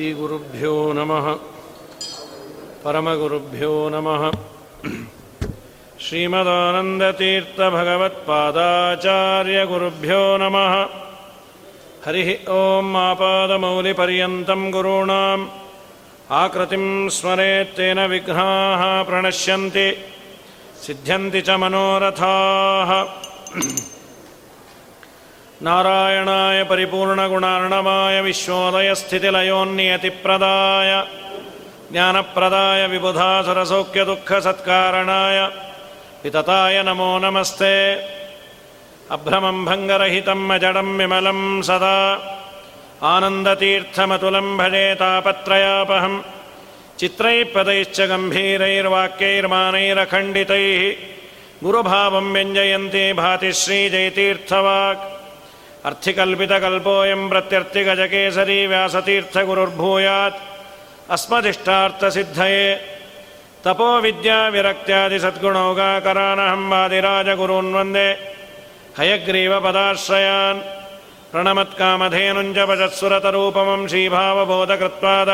श्रीगुरुभ्यो नमः। परमगुरुभ्यो नमः। श्रीमदानन्दतीर्थभगवत्पादाचार्यगुरुभ्यो नमः। हरिः ॐ आपादमौलिपर्यन्तं गुरूणाम्। आकृतिं स्मरेत्तेन विघ्नाः प्रणश्यन्ति। सिद्ध्यन्ति च मनोरथाः नारायणाय परिपूर्णगुणार्णवाय विश्वोदयस्थितिलयोन्नियतिप्रदाय ज्ञानप्रदाय विबुधासुरसौख्यदुःखसत्कारणाय वितताय नमो नमस्ते। अभ्रमं भङ्गरहितं अजडं विमलं सदा। आनन्दतीर्थमतुलं भजे तापत्रयापहं। चित्रैः पदैश्च गम्भीरैर्वाक्यैर्मानैरखण्डितैः। गुरुभावं व्यञ्जयन्ति भाति श्रीजयतीर्थवाक् अर्थिकल्पितकल्पोऽयं प्रत्यर्थिगजकेसरी व्यासतीर्थगुरुर्भूयात्। अस्मदिष्टार्थसिद्धये तपोविद्याविरक्त्यादिसद्गुणौगाकरानहं वादिराजगुरून् वन्दे। हयग्रीवपदाश्रयान् प्रणमत्कामधेनुञ्ज भजत्सुरतरूपमं श्रीभावबोधकृत्वाद।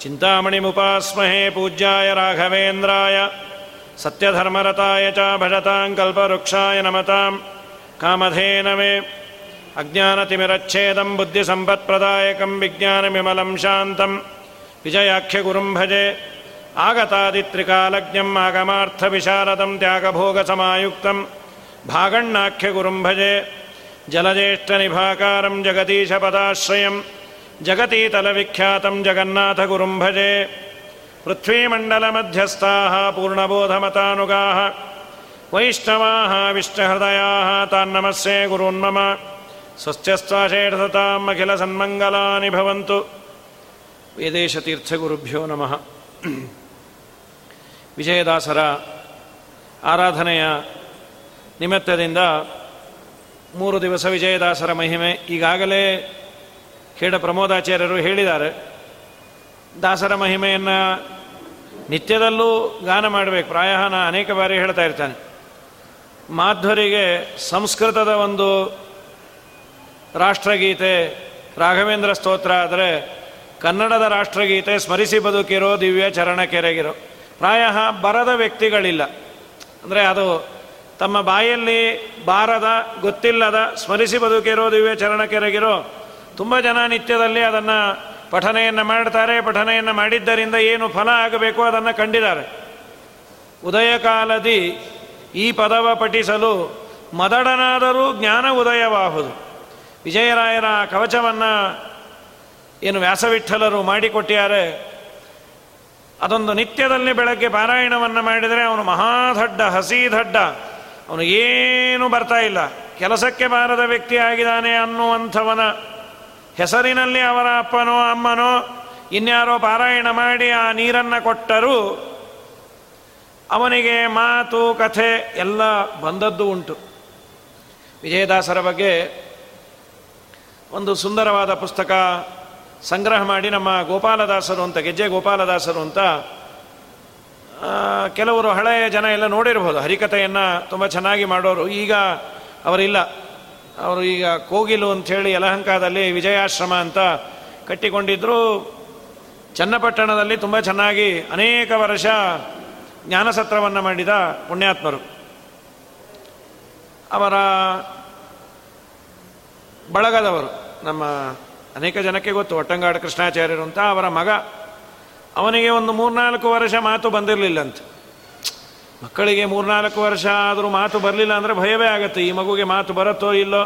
चिन्तामणिमुपास्महे पूज्याय राघवेन्द्राय। सत्यधर्मरताय च भजतां कल्पवृक्षाय नमतां कामधेनवे अज्ञानतिमिरच्छेदं बुद्धिसम्पत्प्रदायकं विज्ञानविमलं शान्तं विजयाख्यगुरुं भजे। आगतादित्रिकालज्ञम् आगमार्थविशारदं त्यागभोगसमायुक्तं भागण्णाख्यगुरुं भजे। जलज्येष्ठनिभाकारं जगदीशपदाश्रयं जगतीतलविख्यातं जगन्नाथगुरुं भजे। पृथ्वीमण्डलमध्यस्थाः पूर्णबोधमतानुगाः। वैष्णवाः विष्णुहृदयाः तान्नमस्ये गुरून्मम ಸನ್ಮಂಗಲಾನಿ ಭವಂತು. ವೇದೇಶತೀರ್ಥಗುರುಭ್ಯೋ ನಮಃ. ವಿಜಯದಾಸರ ಆರಾಧನೆಯ ನಿಮಿತ್ತದಿಂದ ಮೂರು ದಿವಸ ವಿಜಯದಾಸರ ಮಹಿಮೆ ಈಗಾಗಲೇ ಖೇಡ ಪ್ರಮೋದಾಚಾರ್ಯರು ಹೇಳಿದ್ದಾರೆ. ದಾಸರ ಮಹಿಮೆಯನ್ನು ನಿತ್ಯದಲ್ಲೂ ಗಾನ ಮಾಡಬೇಕು. ಪ್ರಾಯ ನಾನು ಅನೇಕ ಬಾರಿ ಹೇಳ್ತಾ ಇರ್ತಾನೆ. ಮಾಧ್ವರಿಗೆ ಸಂಸ್ಕೃತದ ಒಂದು ರಾಷ್ಟ್ರಗೀತೆ ರಾಘವೇಂದ್ರ ಸ್ತೋತ್ರ ಆದರೆ ಕನ್ನಡದ ರಾಷ್ಟ್ರಗೀತೆ ಸ್ಮರಿಸಿ ಬದುಕಿರೋ ದಿವ್ಯ ಚರಣ ಕೆರೆಗಿರೋ ಪ್ರಾಯ ಬರದ ವ್ಯಕ್ತಿಗಳಿಲ್ಲ. ಅಂದರೆ ಅದು ತಮ್ಮ ಬಾಯಲ್ಲಿ ಬಾರದ ಗೊತ್ತಿಲ್ಲದ ಸ್ಮರಿಸಿ ಬದುಕಿರೋ ದಿವ್ಯ ಚರಣ ಕೆರೆಗಿರೋ ತುಂಬ ಜನ ನಿತ್ಯದಲ್ಲಿ ಅದನ್ನು ಪಠನೆಯನ್ನು ಮಾಡ್ತಾರೆ, ಪಠನೆಯನ್ನು ಮಾಡಿದ್ದರಿಂದ ಏನು ಫಲ ಆಗಬೇಕು ಅದನ್ನು ಕಂಡಿದ್ದಾರೆ. ಉದಯ ಕಾಲದಿ ಈ ಪದವ ಪಠಿಸಲು ಮದಡನಾದರೂ ಜ್ಞಾನ ಉದಯವಾಹುದು. ವಿಜಯರಾಯರ ಕವಚವನ್ನು ಏನು ವ್ಯಾಸವಿಠಲರು ಮಾಡಿಕೊಟ್ಟಿದ್ದಾರೆ. ಅದೊಂದು ನಿತ್ಯದಲ್ಲಿ ಬೆಳಗ್ಗೆ ಪಾರಾಯಣವನ್ನು ಮಾಡಿದರೆ ಅವನು ಮಹಾದಡ್ಡ, ಹಸಿದಡ್ಡ. ಅವನು ಏನು ಬರ್ತಾ ಇಲ್ಲ. ಕೆಲಸಕ್ಕೆ ಬಾರದ ವ್ಯಕ್ತಿ ಆಗಿದ್ದಾನೆ ಅನ್ನುವಂಥವನ ಹೆಸರಿನಲ್ಲಿ ಅವರ ಅಪ್ಪನೋ, ಅಮ್ಮನೋ, ಇನ್ಯಾರೋ ಪಾರಾಯಣ ಮಾಡಿ ಆ ನೀರನ್ನು ಕೊಟ್ಟರೂ ಅವನಿಗೆ ಮಾತು, ಕಥೆ ಎಲ್ಲ ಬಂದದ್ದು ಉಂಟು. ವಿಜಯದಾಸರ ಬಗ್ಗೆ ಒಂದು ಸುಂದರವಾದ ಪುಸ್ತಕ ಸಂಗ್ರಹ ಮಾಡಿ ನಮ್ಮ ಗೋಪಾಲದಾಸರು ಅಂತ, ಗೆಜ್ಜೆ ಗೋಪಾಲದಾಸರು ಅಂತ ಕೆಲವರು ಹಳೆಯ ಜನ ಎಲ್ಲ ನೋಡಿರ್ಬೋದು. ಹರಿಕಥೆಯನ್ನು ತುಂಬ ಚೆನ್ನಾಗಿ ಮಾಡೋರು. ಈಗ ಅವರಿಲ್ಲ. ಅವರು ಈಗ ಕೋಗಿಲು ಅಂಥೇಳಿ ಯಲಹಂಕದಲ್ಲಿ ವಿಜಯಾಶ್ರಮ ಅಂತ ಕಟ್ಟಿಕೊಂಡಿದ್ದರು ಚನ್ನಪಟ್ಟಣದಲ್ಲಿ ತುಂಬ ಚೆನ್ನಾಗಿ ಅನೇಕ ವರ್ಷ ಜ್ಞಾನಸತ್ರವನ್ನು ಮಾಡಿದ ಪುಣ್ಯಾತ್ಮರು. ಅವರ ಬಳಗದವರು. ನಮ್ಮ ಅನೇಕ ಜನಕ್ಕೆ ಗೊತ್ತು, ಒಟ್ಟಂಗಾಡ ಕೃಷ್ಣಾಚಾರ್ಯರು ಅಂತ, ಅವರ ಮಗ. ಅವನಿಗೆ ಒಂದು ಮೂರ್ನಾಲ್ಕು ವರ್ಷ ಮಾತು ಬಂದಿರಲಿಲ್ಲಂತ. ಮಕ್ಕಳಿಗೆ ಮೂರ್ನಾಲ್ಕು ವರ್ಷ ಆದರೂ ಮಾತು ಬರಲಿಲ್ಲ ಅಂದರೆ ಭಯವೇ ಆಗುತ್ತೆ. ಈ ಮಗುಗೆ ಮಾತು ಬರುತ್ತೋ ಇಲ್ಲೋ?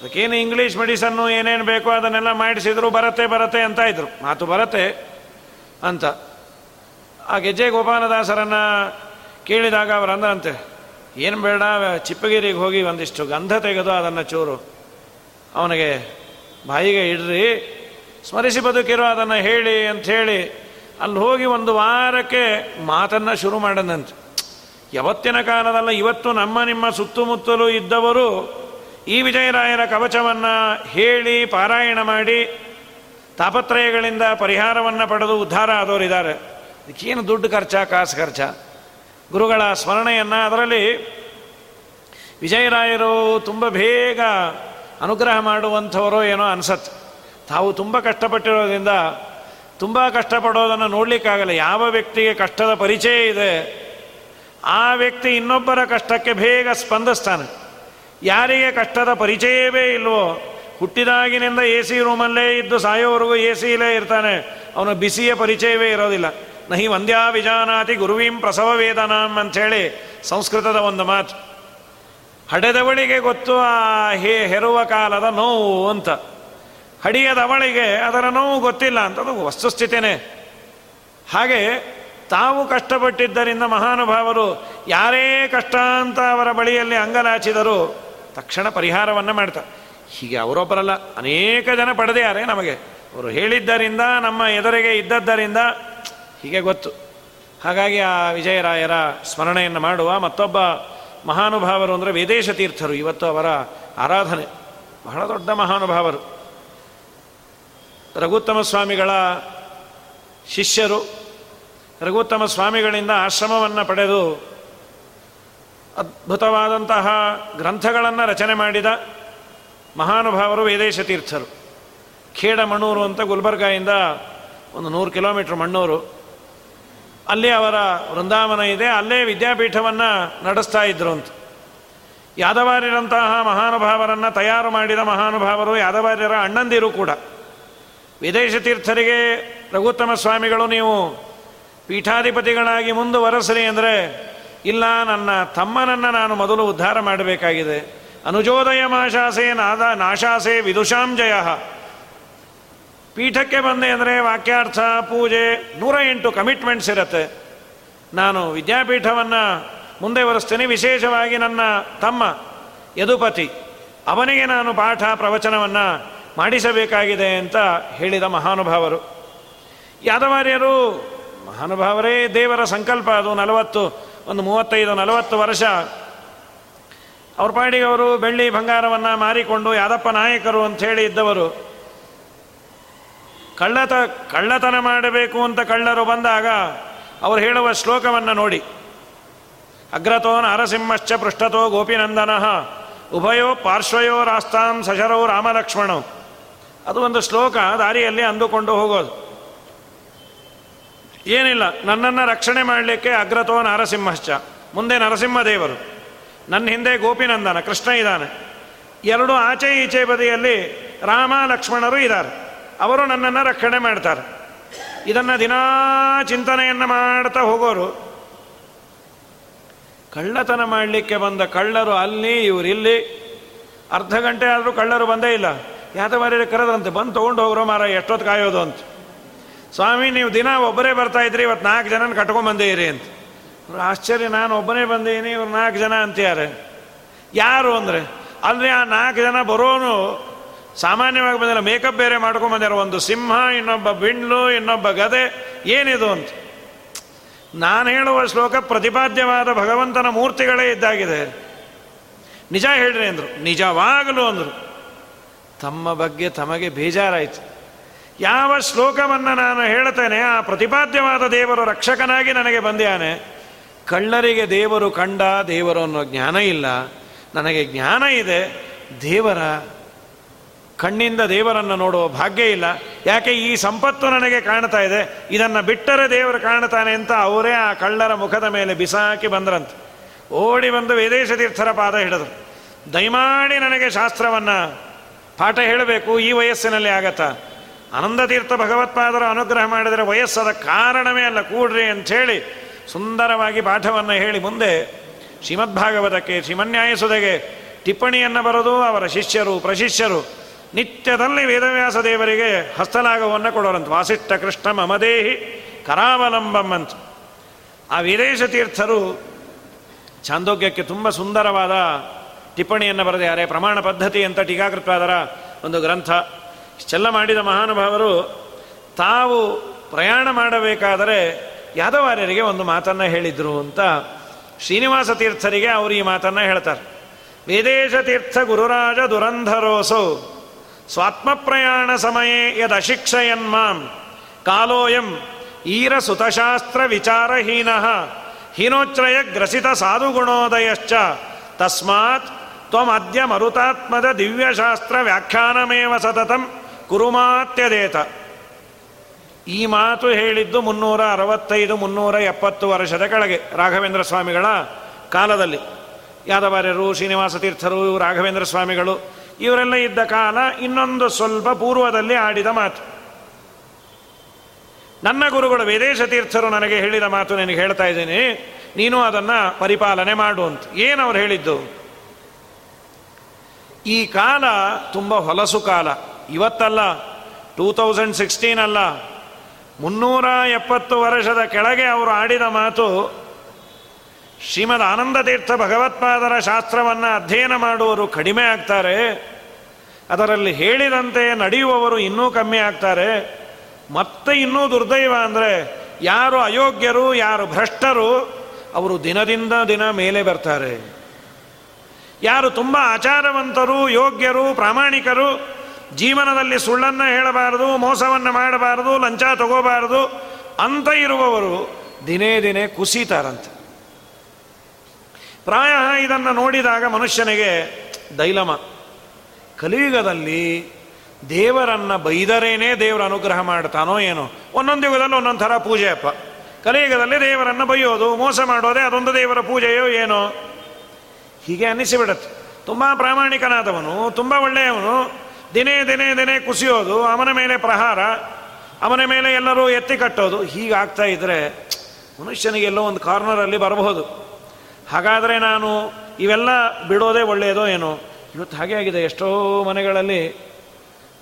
ಅದಕ್ಕೇನು ಇಂಗ್ಲೀಷ್ ಮೆಡಿಸನ್ನು ಏನೇನು ಬೇಕೋ ಅದನ್ನೆಲ್ಲ ಮಾಡಿಸಿದ್ರು ಬರತ್ತೆ ಬರತ್ತೆ ಅಂತ ಇದ್ರು. ಮಾತು ಬರತ್ತೆ ಅಂತ. ಆ ಗೆಜ್ಜೆ ಗೋಪಾಲದಾಸರನ್ನು ಕೇಳಿದಾಗ ಅವರು ಅಂದ್ರಂತೆ, ಏನು ಬೇಡ, ಚಿಪ್ಪಗಿರಿಗೆ ಹೋಗಿ ಒಂದಿಷ್ಟು ಗಂಧ ತೆಗೆದು ಅದನ್ನು ಚೂರು ಅವನಿಗೆ, ಬಾಯಿಗೆ ಇಡ್ರಿ, ಸ್ಮರಿಸಿ ಬದುಕಿರೋ, ಅದನ್ನು ಹೇಳಿ ಅಂಥೇಳಿ ಅಲ್ಲಿ ಹೋಗಿ ಒಂದು ವಾರಕ್ಕೆ ಮಾತನ್ನು ಶುರು ಮಾಡದಂತೆ. ಯಾವತ್ತಿನ ಕಾಲದಲ್ಲ, ಇವತ್ತು ನಮ್ಮ ನಿಮ್ಮ ಸುತ್ತಮುತ್ತಲು ಇದ್ದವರು ಈ ವಿಜಯರಾಯರ ಕವಚವನ್ನು ಹೇಳಿ ಪಾರಾಯಣ ಮಾಡಿ, ತಾಪತ್ರಯಗಳಿಂದ ಪರಿಹಾರವನ್ನು ಪಡೆದು ಉದ್ಧಾರ ಆದವರಿದ್ದಾರೆ. ಇದಕ್ಕೇನು ದುಡ್ಡು ಖರ್ಚ, ಕಾಸು ಖರ್ಚ? ಗುರುಗಳ ಸ್ಮರಣೆಯನ್ನು ಅದರಲ್ಲಿ ವಿಜಯರಾಯರು ತುಂಬ ಬೇಗ ಅನುಗ್ರಹ ಮಾಡುವಂಥವರೋ ಏನೋ ಅನಿಸತ್ತೆ ತಾವು ತುಂಬ ಕಷ್ಟಪಟ್ಟಿರೋದ್ರಿಂದ ತುಂಬ ಕಷ್ಟಪಡೋದನ್ನು ನೋಡಲಿಕ್ಕಾಗಲ್ಲ. ಯಾವ ವ್ಯಕ್ತಿಗೆ ಕಷ್ಟದ ಪರಿಚಯ ಇದೆ, ಆ ವ್ಯಕ್ತಿ ಇನ್ನೊಬ್ಬರ ಕಷ್ಟಕ್ಕೆ ಬೇಗ ಸ್ಪಂದಿಸ್ತಾನೆ. ಯಾರಿಗೆ ಕಷ್ಟದ ಪರಿಚಯವೇ ಇಲ್ವೋ, ಹುಟ್ಟಿದಾಗಿನಿಂದ ಎ ಸಿ ರೂಮಲ್ಲೇ ಇದ್ದು ಸಾಯೋವರೆಗೂ ಎ ಸಿಲೇ ಇರ್ತಾನೆ. ಅವನ ಬಿಸಿಯ ಪರಿಚಯವೇ ಇರೋದಿಲ್ಲ. ನಹಿ ವಂದ್ಯಾ ವಿಜಾನಾತಿ ಗುರುವೀಂ ಪ್ರಸವ ವೇದನಾಂ ಅಂಥೇಳಿ ಸಂಸ್ಕೃತದ ಒಂದು ಮಾತು. ಹಡೆದವಳಿಗೆ ಗೊತ್ತು, ಆ ಹೇ ಹೆರುವ ಕಾಲದ ನೋವು ಅಂತ. ಹಡಿಯದವಳಿಗೆ ಅದರ ನೋವು ಗೊತ್ತಿಲ್ಲ ಅಂತದು ವಸ್ತುಸ್ಥಿತಿನೇ. ಹಾಗೆ ತಾವು ಕಷ್ಟಪಟ್ಟಿದ್ದರಿಂದ ಮಹಾನುಭಾವರು ಯಾರೇ ಕಷ್ಟ ಅಂತ ಅವರ ಬಳಿಯಲ್ಲಿ ಅಂಗಲಾಚಿದರೂ ತಕ್ಷಣ ಪರಿಹಾರವನ್ನು ಮಾಡ್ತಾರೆ. ಹೀಗೆ ಅವರೊಬ್ಬರಲ್ಲ, ಅನೇಕ ಜನ ಪಡೆದಿದ್ದಾರೆ ನಮಗೆ. ಅವರು ಹೇಳಿದ್ದರಿಂದ, ನಮ್ಮ ಎದುರಿಗೆ ಇದ್ದದ್ದರಿಂದ ಹೀಗೆ ಗೊತ್ತು. ಹಾಗಾಗಿ ಆ ವಿಜಯರಾಯರ ಸ್ಮರಣೆಯನ್ನು ಮಾಡುವ ಮತ್ತೊಬ್ಬ ಮಹಾನುಭಾವರು ಅಂದರೆ ವೇದೇಶ ತೀರ್ಥರು. ಇವತ್ತು ಅವರ ಆರಾಧನೆ. ಬಹಳ ದೊಡ್ಡ ಮಹಾನುಭಾವರು. ರಘುತ್ತಮ ಸ್ವಾಮಿಗಳ ಶಿಷ್ಯರು, ರಘುತ್ತಮ ಸ್ವಾಮಿಗಳಿಂದ ಆಶ್ರಮವನ್ನು ಪಡೆದು ಅದ್ಭುತವಾದಂತಹ ಗ್ರಂಥಗಳನ್ನು ರಚನೆ ಮಾಡಿದ ಮಹಾನುಭಾವರು ವೇದೇಶ ತೀರ್ಥರು. ಖೇಡ ಮಣ್ಣೂರು ಅಂತ ಗುಲ್ಬರ್ಗಾಯಿಂದ ಒಂದು ನೂರು ಕಿಲೋಮೀಟ್ರ್ ಮಣ್ಣೂರು. ಅಲ್ಲಿ ಅವರ ವೃಂದಾವನ ಇದೆ, ಅಲ್ಲೇ ವಿದ್ಯಾಪೀಠವನ್ನು ನಡೆಸ್ತಾ ಇದ್ರು ಅಂತ. ಯಾದವಾರ್ಯರಂತಹ ಮಹಾನುಭಾವರನ್ನು ತಯಾರು ಮಾಡಿದ ಮಹಾನುಭಾವರು, ಯಾದವಾರ್ಯರ ಅಣ್ಣಂದಿರು ಕೂಡ. ವಿದೇಶ ತೀರ್ಥರಿಗೆ ರಘುತ್ತಮ ಸ್ವಾಮಿಗಳು, ನೀವು ಪೀಠಾಧಿಪತಿಗಳಾಗಿ ಮುಂದುವರೆಸಲಿ ಅಂದರೆ, ಇಲ್ಲ, ನನ್ನ ತಮ್ಮನನ್ನು ನಾನು ಮೊದಲು ಉದ್ಧಾರ ಮಾಡಬೇಕಾಗಿದೆ. ಅನುಜೋದಯ ಮಾಶಾಸೆ ನಾದ ನಾಶಾಸೆ ವಿದುಷಾಂಜಯ ಪೀಠಕ್ಕೆ ಬಂದೆ ಅಂದರೆ ವಾಕ್ಯಾರ್ಥ, ಪೂಜೆ, ನೂರ ಎಂಟು ಕಮಿಟ್ಮೆಂಟ್ಸ್ ಇರುತ್ತೆ. ನಾನು ವಿದ್ಯಾಪೀಠವನ್ನು ಮುಂದೆ ಬರೆಸ್ತೇನೆ ವಿಶೇಷವಾಗಿ ನನ್ನ ತಮ್ಮ ಯದುಪತಿ, ಅವನಿಗೆ ನಾನು ಪಾಠ ಪ್ರವಚನವನ್ನು ಮಾಡಿಸಬೇಕಾಗಿದೆ ಅಂತ ಹೇಳಿದ ಮಹಾನುಭಾವರು. ಯಾದವಾರ್ಯರು, ಮಹಾನುಭಾವರೇ, ದೇವರ ಸಂಕಲ್ಪ ಅದು ನಲವತ್ತು, ಒಂದು ಮೂವತ್ತೈದು, ನಲವತ್ತು ವರ್ಷ. ಅವ್ರ ಪಾಡಿಗೆ ಅವರು ಬೆಳ್ಳಿ ಬಂಗಾರವನ್ನು ಮಾರಿಕೊಂಡು ಯಾದಪ್ಪ ನಾಯಕರು ಅಂತ ಹೇಳಿ ಇದ್ದವರು. ಕಳ್ಳತ ಕಳ್ಳತನ ಮಾಡಬೇಕು ಅಂತ ಕಳ್ಳರು ಬಂದಾಗ ಅವರು ಹೇಳುವ ಶ್ಲೋಕವನ್ನು ನೋಡಿ. ಅಗ್ರತೋ ನರಸಿಂಹಶ್ಚ ಪೃಷ್ಠತೋ ಗೋಪಿನಂದನ ಉಭಯೋ ಪಾರ್ಶ್ವಯೋ ರಾಸ್ತಾಂ ಸಶರೋ ರಾಮಲಕ್ಷ್ಮಣ. ಅದು ಒಂದು ಶ್ಲೋಕ ದಾರಿಯಲ್ಲಿ ಅಂದುಕೊಂಡು ಹೋಗೋದು. ಏನಿಲ್ಲ, ನನ್ನನ್ನು ರಕ್ಷಣೆ ಮಾಡಲಿಕ್ಕೆ ಅಗ್ರತೋ ನರಸಿಂಹಶ್ಚ ಮುಂದೆ ನರಸಿಂಹದೇವರು, ನನ್ನ ಹಿಂದೆ ಗೋಪಿನಂದನ, ಕೃಷ್ಣ ಇದ್ದಾನೆ. ಎರಡು ಆಚೆ ಈಚೆ ಬದಿಯಲ್ಲಿ ರಾಮ ಲಕ್ಷ್ಮಣರು ಇದ್ದಾರೆ. ಅವರು ನನ್ನನ್ನು ರಕ್ಷಣೆ ಮಾಡ್ತಾರೆ. ಇದನ್ನು ದಿನಾ ಚಿಂತನೆಯನ್ನು ಮಾಡ್ತಾ ಹೋಗೋರು. ಕಳ್ಳತನ ಮಾಡಲಿಕ್ಕೆ ಬಂದ ಕಳ್ಳರು ಅಲ್ಲಿ, ಇವರಿಲ್ಲಿ. ಅರ್ಧ ಗಂಟೆ ಆದರೂ ಕಳ್ಳರು ಬಂದೇ ಇಲ್ಲ. ಯಾತವಾರ್ಯರು ಕರೆದ್ರಂತೆ, ಬಂದು ತೊಗೊಂಡು ಹೋಗ್ರೋ ಮಾರ, ಎಷ್ಟೊತ್ತು ಕಾಯೋದು ಅಂತ. ಸ್ವಾಮಿ, ನೀವು ದಿನ ಒಬ್ಬರೇ ಬರ್ತಾ ಇದ್ರಿ ಇವತ್ತು ನಾಲ್ಕು ಜನನ ಕಟ್ಕೊಂಡ್ಬಂದಿರಿ ಅಂತ. ಆಶ್ಚರ್ಯ, ನಾನು ಒಬ್ಬನೇ ಬಂದೀನಿ, ಇವ್ರು ನಾಲ್ಕು ಜನ ಅಂತಿದ್ದಾರೆ. ಯಾರು ಅಂದರೆ ಅಲ್ಲಿ ಆ ನಾಲ್ಕು ಜನ ಬರೋನು ಸಾಮಾನ್ಯವಾಗಿ ಬಂದಿಲ್ಲ ಮೇಕಪ್ ಬೇರೆ ಮಾಡ್ಕೊಂಬಂದಾರ ಒಂದು ಸಿಂಹ, ಇನ್ನೊಬ್ಬ ಬಿಂಡ್ಲು, ಇನ್ನೊಬ್ಬ ಗದೆ, ಏನಿದು ಅಂತ. ನಾನು ಹೇಳುವ ಶ್ಲೋಕ ಪ್ರತಿಪಾದ್ಯವಾದ ಭಗವಂತನ ಮೂರ್ತಿಗಳೇ ಇದ್ದಾಗಿದೆ. ನಿಜ ಹೇಳ್ರಿ ಅಂದರು. ನಿಜವಾಗಲು ಅಂದರು. ತಮ್ಮ ಬಗ್ಗೆ ತಮಗೆ ಬೇಜಾರಾಯಿತು. ಯಾವ ಶ್ಲೋಕವನ್ನು ನಾನು ಹೇಳ್ತೇನೆ, ಆ ಪ್ರತಿಪಾದ್ಯವಾದ ದೇವರು ರಕ್ಷಕನಾಗಿ ನನಗೆ ಬಂದ್ಯಾನೆ. ಕಳ್ಳರಿಗೆ ದೇವರು ಕಂಡ ದೇವರು ಅನ್ನೋ ಜ್ಞಾನ ಇಲ್ಲ. ನನಗೆ ಜ್ಞಾನ ಇದೆ. ದೇವರ ಕಣ್ಣಿಂದ ದೇವರನ್ನು ನೋಡುವ ಭಾಗ್ಯ ಇಲ್ಲ. ಯಾಕೆ ಈ ಸಂಪತ್ತು ನನಗೆ ಕಾಣ್ತಾ ಇದೆ? ಇದನ್ನು ಬಿಟ್ಟರೆ ದೇವರು ಕಾಣ್ತಾನೆ ಅಂತ ಅವರೇ ಆ ಕಳ್ಳರ ಮುಖದ ಮೇಲೆ ಬಿಸಾಕಿ ಬಂದ್ರಂತೆ. ಓಡಿ ಬಂದು ವೇದೇಶ ತೀರ್ಥರ ಪಾದ ಹಿಡಿದ್ರು. ದಯಮಾಡಿ ನನಗೆ ಶಾಸ್ತ್ರವನ್ನು, ಪಾಠ ಹೇಳಬೇಕು, ಈ ವಯಸ್ಸಿನಲ್ಲಿ ಆಗತ್ತಾ? ತೀರ್ಥ ಭಗವತ್ಪಾದರು ಅನುಗ್ರಹ ಮಾಡಿದರೆ ವಯಸ್ಸದ ಕಾರಣವೇ ಅಲ್ಲ, ಕೂಡ್ರಿ ಅಂಥೇಳಿ ಸುಂದರವಾಗಿ ಪಾಠವನ್ನು ಹೇಳಿ ಮುಂದೆ ಶ್ರೀಮದ್ಭಾಗವತಕ್ಕೆ ಶ್ರೀಮನ್ಯಾಯಸುದೆಗೆ ಟಿಪ್ಪಣಿಯನ್ನು ಬರೆದು ಅವರ ಶಿಷ್ಯರು, ಪ್ರಶಿಷ್ಯರು ನಿತ್ಯದಲ್ಲಿ ವೇದವ್ಯಾಸ ದೇವರಿಗೆ ಹಸ್ತಲಾಘವನ್ನು ಕೊಡೋರಂತ. ವಾಸಿಷ್ಠ ಕೃಷ್ಣ ಮಮದೇಹಿ ಕರಾವಲಂಬಂ ಆ ವಿದೇಶ ತೀರ್ಥರು ಚಾಂದೋಗ್ಯಕ್ಕೆ ತುಂಬ ಸುಂದರವಾದ ಟಿಪ್ಪಣಿಯನ್ನು ಬರೆದಿದ್ದಾರೆ. ಪ್ರಮಾಣ ಪದ್ಧತಿ ಅಂತ ಟೀಕಾಕೃತವಾದರ ಒಂದು ಗ್ರಂಥ. ಇಷ್ಟೆಲ್ಲ ಮಾಡಿದ ಮಹಾನುಭಾವರು, ತಾವು ಪ್ರಯಾಣ ಮಾಡಬೇಕಾದರೆ ಯಾದವಾರ್ಯರಿಗೆ ಒಂದು ಮಾತನ್ನು ಹೇಳಿದರು ಅಂತ ಶ್ರೀನಿವಾಸ ತೀರ್ಥರಿಗೆ ಅವರು ಈ ಮಾತನ್ನು ಹೇಳ್ತಾರೆ. ವೇದೇಶ ತೀರ್ಥ ಗುರುರಾಜ ದುರಂಧರೋಸೌ. ಸ್ವಾತ್ಮ ಪ್ರಯಾಣ ಸಮಯೇ ಯದಶಿಕ್ಷಯನ್ಮಾಂ ಕಾಲೋಯಂ ಈರ ಸುತಶಾಸ್ತ್ರ ವಿಚಾರಹೀನ ಹೀನೋಚ್ರಯ ಗ್ರಸಿತ ಸಾಧುಗುಣೋದಯಶ್ಚ. ತಸ್ಮಾತ್ ತ್ವಮದ್ಯ ಮರುತಾತ್ಮದ ದಿವ್ಯಶಾಸ್ತ್ರ ವ್ಯಾಖ್ಯಾನಮೇವ ಸತತಂ ಕುರುಮಾತ್ಯದೇತ. ಈ ಮಾತು ಹೇಳಿದ್ದು ಮುನ್ನೂರ ಅರವತ್ತೈದು, ಮುನ್ನೂರ ಎಪ್ಪತ್ತು ವರ್ಷದ ಕೆಳಗೆ. ರಾಘವೇಂದ್ರ ಸ್ವಾಮಿಗಳ ಕಾಲದಲ್ಲಿ. ಯಾದವಾರ್ಯರು, ಶ್ರೀನಿವಾಸ ತೀರ್ಥರು, ರಾಘವೇಂದ್ರ ಸ್ವಾಮಿಗಳು ಇವರೆಲ್ಲ ಇದ್ದ ಕಾಲ ಇನ್ನೊಂದು ಸ್ವಲ್ಪ ಪೂರ್ವದಲ್ಲಿ ಆಡಿದ ಮಾತು. ನನ್ನ ಗುರುಗಳು ವೇದೇಶ ತೀರ್ಥರು ನನಗೆ ಹೇಳಿದ ಮಾತು ನಿನಗೆ ಹೇಳ್ತಾ ಇದ್ದೀನಿ. ನೀನು ಅದನ್ನು ಪರಿಪಾಲನೆ ಮಾಡು ಅಂತ. ಏನು ಅವ್ರು ಹೇಳಿದ್ದು? ಈ ಕಾಲ ತುಂಬ ಹೊಲಸು ಕಾಲ. ಇವತ್ತಲ್ಲ ಟೂ ತೌಸಂಡ್ ಸಿಕ್ಸ್ಟೀನ್ ಅಲ್ಲ. ಮುನ್ನೂರ ಎಪ್ಪತ್ತು ವರ್ಷದ ಕೆಳಗೆ ಅವರು ಆಡಿದ ಮಾತು ಶ್ರೀಮದ್ ಆನಂದ ತೀರ್ಥ ಭಗವತ್ಪಾದರ ಶಾಸ್ತ್ರವನ್ನು ಅಧ್ಯಯನ ಮಾಡುವವರು ಕಡಿಮೆ ಆಗ್ತಾರೆ. ಅದರಲ್ಲಿ ಹೇಳಿದಂತೆ ನಡೆಯುವವರು ಇನ್ನೂ ಕಮ್ಮಿ ಆಗ್ತಾರೆ. ಮತ್ತೆ ಇನ್ನೂ ದುರ್ದೈವ ಅಂದರೆ ಯಾರು ಅಯೋಗ್ಯರು, ಯಾರು ಭ್ರಷ್ಟರು, ಅವರು ದಿನದಿಂದ ದಿನ ಮೇಲೆ ಬರ್ತಾರೆ. ಯಾರು ತುಂಬ ಆಚಾರವಂತರು, ಯೋಗ್ಯರು, ಪ್ರಾಮಾಣಿಕರು, ಜೀವನದಲ್ಲಿ ಸುಳ್ಳನ್ನು ಹೇಳಬಾರದು, ಮೋಸವನ್ನು ಮಾಡಬಾರದು, ಲಂಚ ತಗೋಬಾರದು ಅಂತ ಇರುವವರು ದಿನೇ ದಿನೇ ಕುಸಿತಾರಂತೆ. ಪ್ರಾಯ ಇದನ್ನು ನೋಡಿದಾಗ ಮನುಷ್ಯನಿಗೆ ದೈಲಮ. ಕಲಿಯುಗದಲ್ಲಿ ದೇವರನ್ನು ಬೈದರೇನೇ ದೇವರ ಅನುಗ್ರಹ ಮಾಡ್ತಾನೋ ಏನೋ. ಒಂದೊಂದು ಯುಗದಲ್ಲಿ ಒಂದೊಂದು ಥರ ಪೂಜೆ ಅಪ್ಪ. ಕಲಿಯುಗದಲ್ಲಿ ದೇವರನ್ನು ಬೈಯೋದು, ಮೋಸ ಮಾಡೋದೇ ಅದೊಂದು ದೇವರ ಪೂಜೆಯೋ ಏನೋ. ಹೀಗೆ ಅನ್ನಿಸಿಬಿಡತ್ತೆ. ತುಂಬ ಪ್ರಾಮಾಣಿಕನಾದವನು, ತುಂಬ ಒಳ್ಳೆಯವನು. ದಿನೇ ದಿನೇ ದಿನೇ ಕುಸಿಯೋದು, ಅವನ ಮೇಲೆ ಪ್ರಹಾರ, ಅವನ ಮೇಲೆ ಎಲ್ಲರೂ ಎತ್ತಿ ಕಟ್ಟೋದು. ಹೀಗಾಗ್ತಾ ಇದ್ರೆ ಮನುಷ್ಯನಿಗೆ ಎಲ್ಲೋ ಒಂದು ಕಾರ್ನರಲ್ಲಿ ಬರಬಹುದು. ಹಾಗಾದರೆ ನಾನು ಇವೆಲ್ಲ ಬಿಡೋದೇ ಒಳ್ಳೆಯದೋ ಏನೋ? ಇವತ್ತು ಹಾಗೆ ಆಗಿದೆ. ಎಷ್ಟೋ ಮನೆಗಳಲ್ಲಿ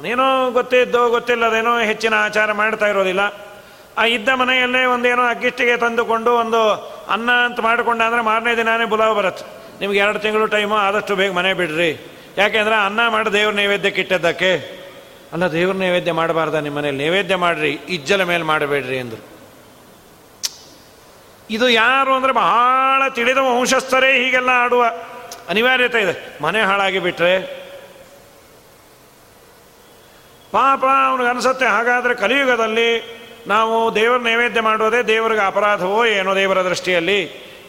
ಏನೋ ಗೊತ್ತಿದ್ದೋ ಗೊತ್ತಿಲ್ಲದೇನೋ ಹೆಚ್ಚಿನ ಆಚಾರ ಮಾಡ್ತಾ ಇರೋದಿಲ್ಲ. ಆ ಇದ್ದ ಮನೆಯಲ್ಲೇ ಒಂದೇನೋ ಅಗ್ಗಿಷ್ಟಿಗೆ ತಂದುಕೊಂಡು ಒಂದು ಅನ್ನ ಅಂತ ಮಾಡಿಕೊಂಡ ಅಂದರೆ ಮಾರನೇ ದಿನಾನೇ ಬುಲಾವ್ ಬರುತ್ತೆ. ನಿಮ್ಗೆ ಎರಡು ತಿಂಗಳು ಟೈಮು, ಆದಷ್ಟು ಬೇಗ ಮನೆ ಬಿಡ್ರಿ. ಯಾಕೆಂದ್ರೆ ಅನ್ನ ಮಾಡಿ ದೇವ್ರ ನೈವೇದ್ಯಕ್ಕೆ ಇಟ್ಟದ್ದಕ್ಕೆ. ಅಲ್ಲ ದೇವ್ರ ನೈವೇದ್ಯ ಮಾಡಬಾರ್ದ ನಿಮ್ಮ ಮನೇಲಿ ನೈವೇದ್ಯ ಮಾಡಿರಿ, ಇಜ್ಜಲ ಮೇಲೆ ಮಾಡಬೇಡ್ರಿ ಅಂದರು. ಇದು ಯಾರು ಅಂದರೆ ಬಹಳ ತಿಳಿದ ವಂಶಸ್ಥರೇ ಹೀಗೆಲ್ಲ ಆಡುವ ಅನಿವಾರ್ಯತೆ ಇದೆ. ಮನೆ ಹಾಳಾಗಿ ಬಿಟ್ರೆ ಪಾಪ ಅವನಿಗೆ ಅನಿಸುತ್ತೆ, ಹಾಗಾದರೆ ಕಲಿಯುಗದಲ್ಲಿ ನಾವು ದೇವರ ನೈವೇದ್ಯ ಮಾಡೋದೇ ದೇವರಿಗೆ ಅಪರಾಧವೋ ಏನೋ ದೇವರ ದೃಷ್ಟಿಯಲ್ಲಿ?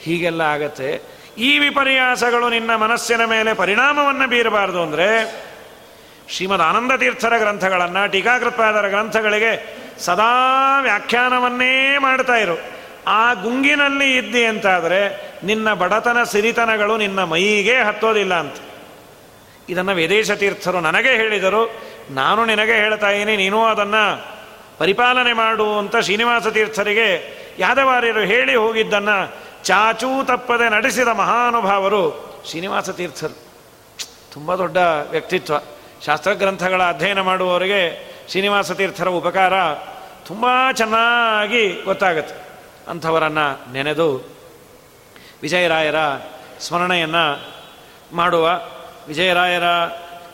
ಹೀಗೆಲ್ಲ ಆಗತ್ತೆ. ಈ ವಿಪರ್ಯಾಸಗಳು ನಿನ್ನ ಮನಸ್ಸಿನ ಮೇಲೆ ಪರಿಣಾಮವನ್ನು ಬೀರಬಾರ್ದು ಅಂದರೆ ಶ್ರೀಮದ್ ಆನಂದ ತೀರ್ಥರ ಗ್ರಂಥಗಳನ್ನು, ಟೀಕಾಕೃತ್ಪಾದರ ಗ್ರಂಥಗಳಿಗೆ ಸದಾ ವ್ಯಾಖ್ಯಾನವನ್ನೇ ಮಾಡ್ತಾ ಇರು. ಆ ಗುಂಗಿನಲ್ಲಿ ಇದ್ದಿ ಅಂತಾದರೆ ನಿನ್ನ ಬಡತನ ಸಿರಿತನಗಳು ನಿನ್ನ ಮೈಗೆ ಹತ್ತೋದಿಲ್ಲ ಅಂತ. ಇದನ್ನು ವೇದೇಶ ತೀರ್ಥರು ನನಗೆ ಹೇಳಿದರು. ನಾನು ನಿನಗೆ ಹೇಳ್ತಾ ಇದ್ದೀನಿ, ನೀನು ಅದನ್ನು ಪರಿಪಾಲನೆ ಮಾಡು ಅಂತ ಶ್ರೀನಿವಾಸ ತೀರ್ಥರಿಗೆ ಯಾದವಾರ್ಯರು ಹೇಳಿ ಹೋಗಿದ್ದನ್ನು ಚಾಚೂ ತಪ್ಪದೆ ನಡೆಸಿದ ಮಹಾನುಭಾವರು ಶ್ರೀನಿವಾಸ ತೀರ್ಥರು. ತುಂಬ ದೊಡ್ಡ ವ್ಯಕ್ತಿತ್ವ. ಶಾಸ್ತ್ರಗ್ರಂಥಗಳ ಅಧ್ಯಯನ ಮಾಡುವವರಿಗೆ ಶ್ರೀನಿವಾಸ ತೀರ್ಥರ ಉಪಕಾರ ತುಂಬ ಚೆನ್ನಾಗಿ ಗೊತ್ತಾಗುತ್ತೆ. ಅಂಥವರನ್ನು ನೆನೆದು ವಿಜಯರಾಯರ ಸ್ಮರಣೆಯನ್ನು ಮಾಡುವ ವಿಜಯರಾಯರ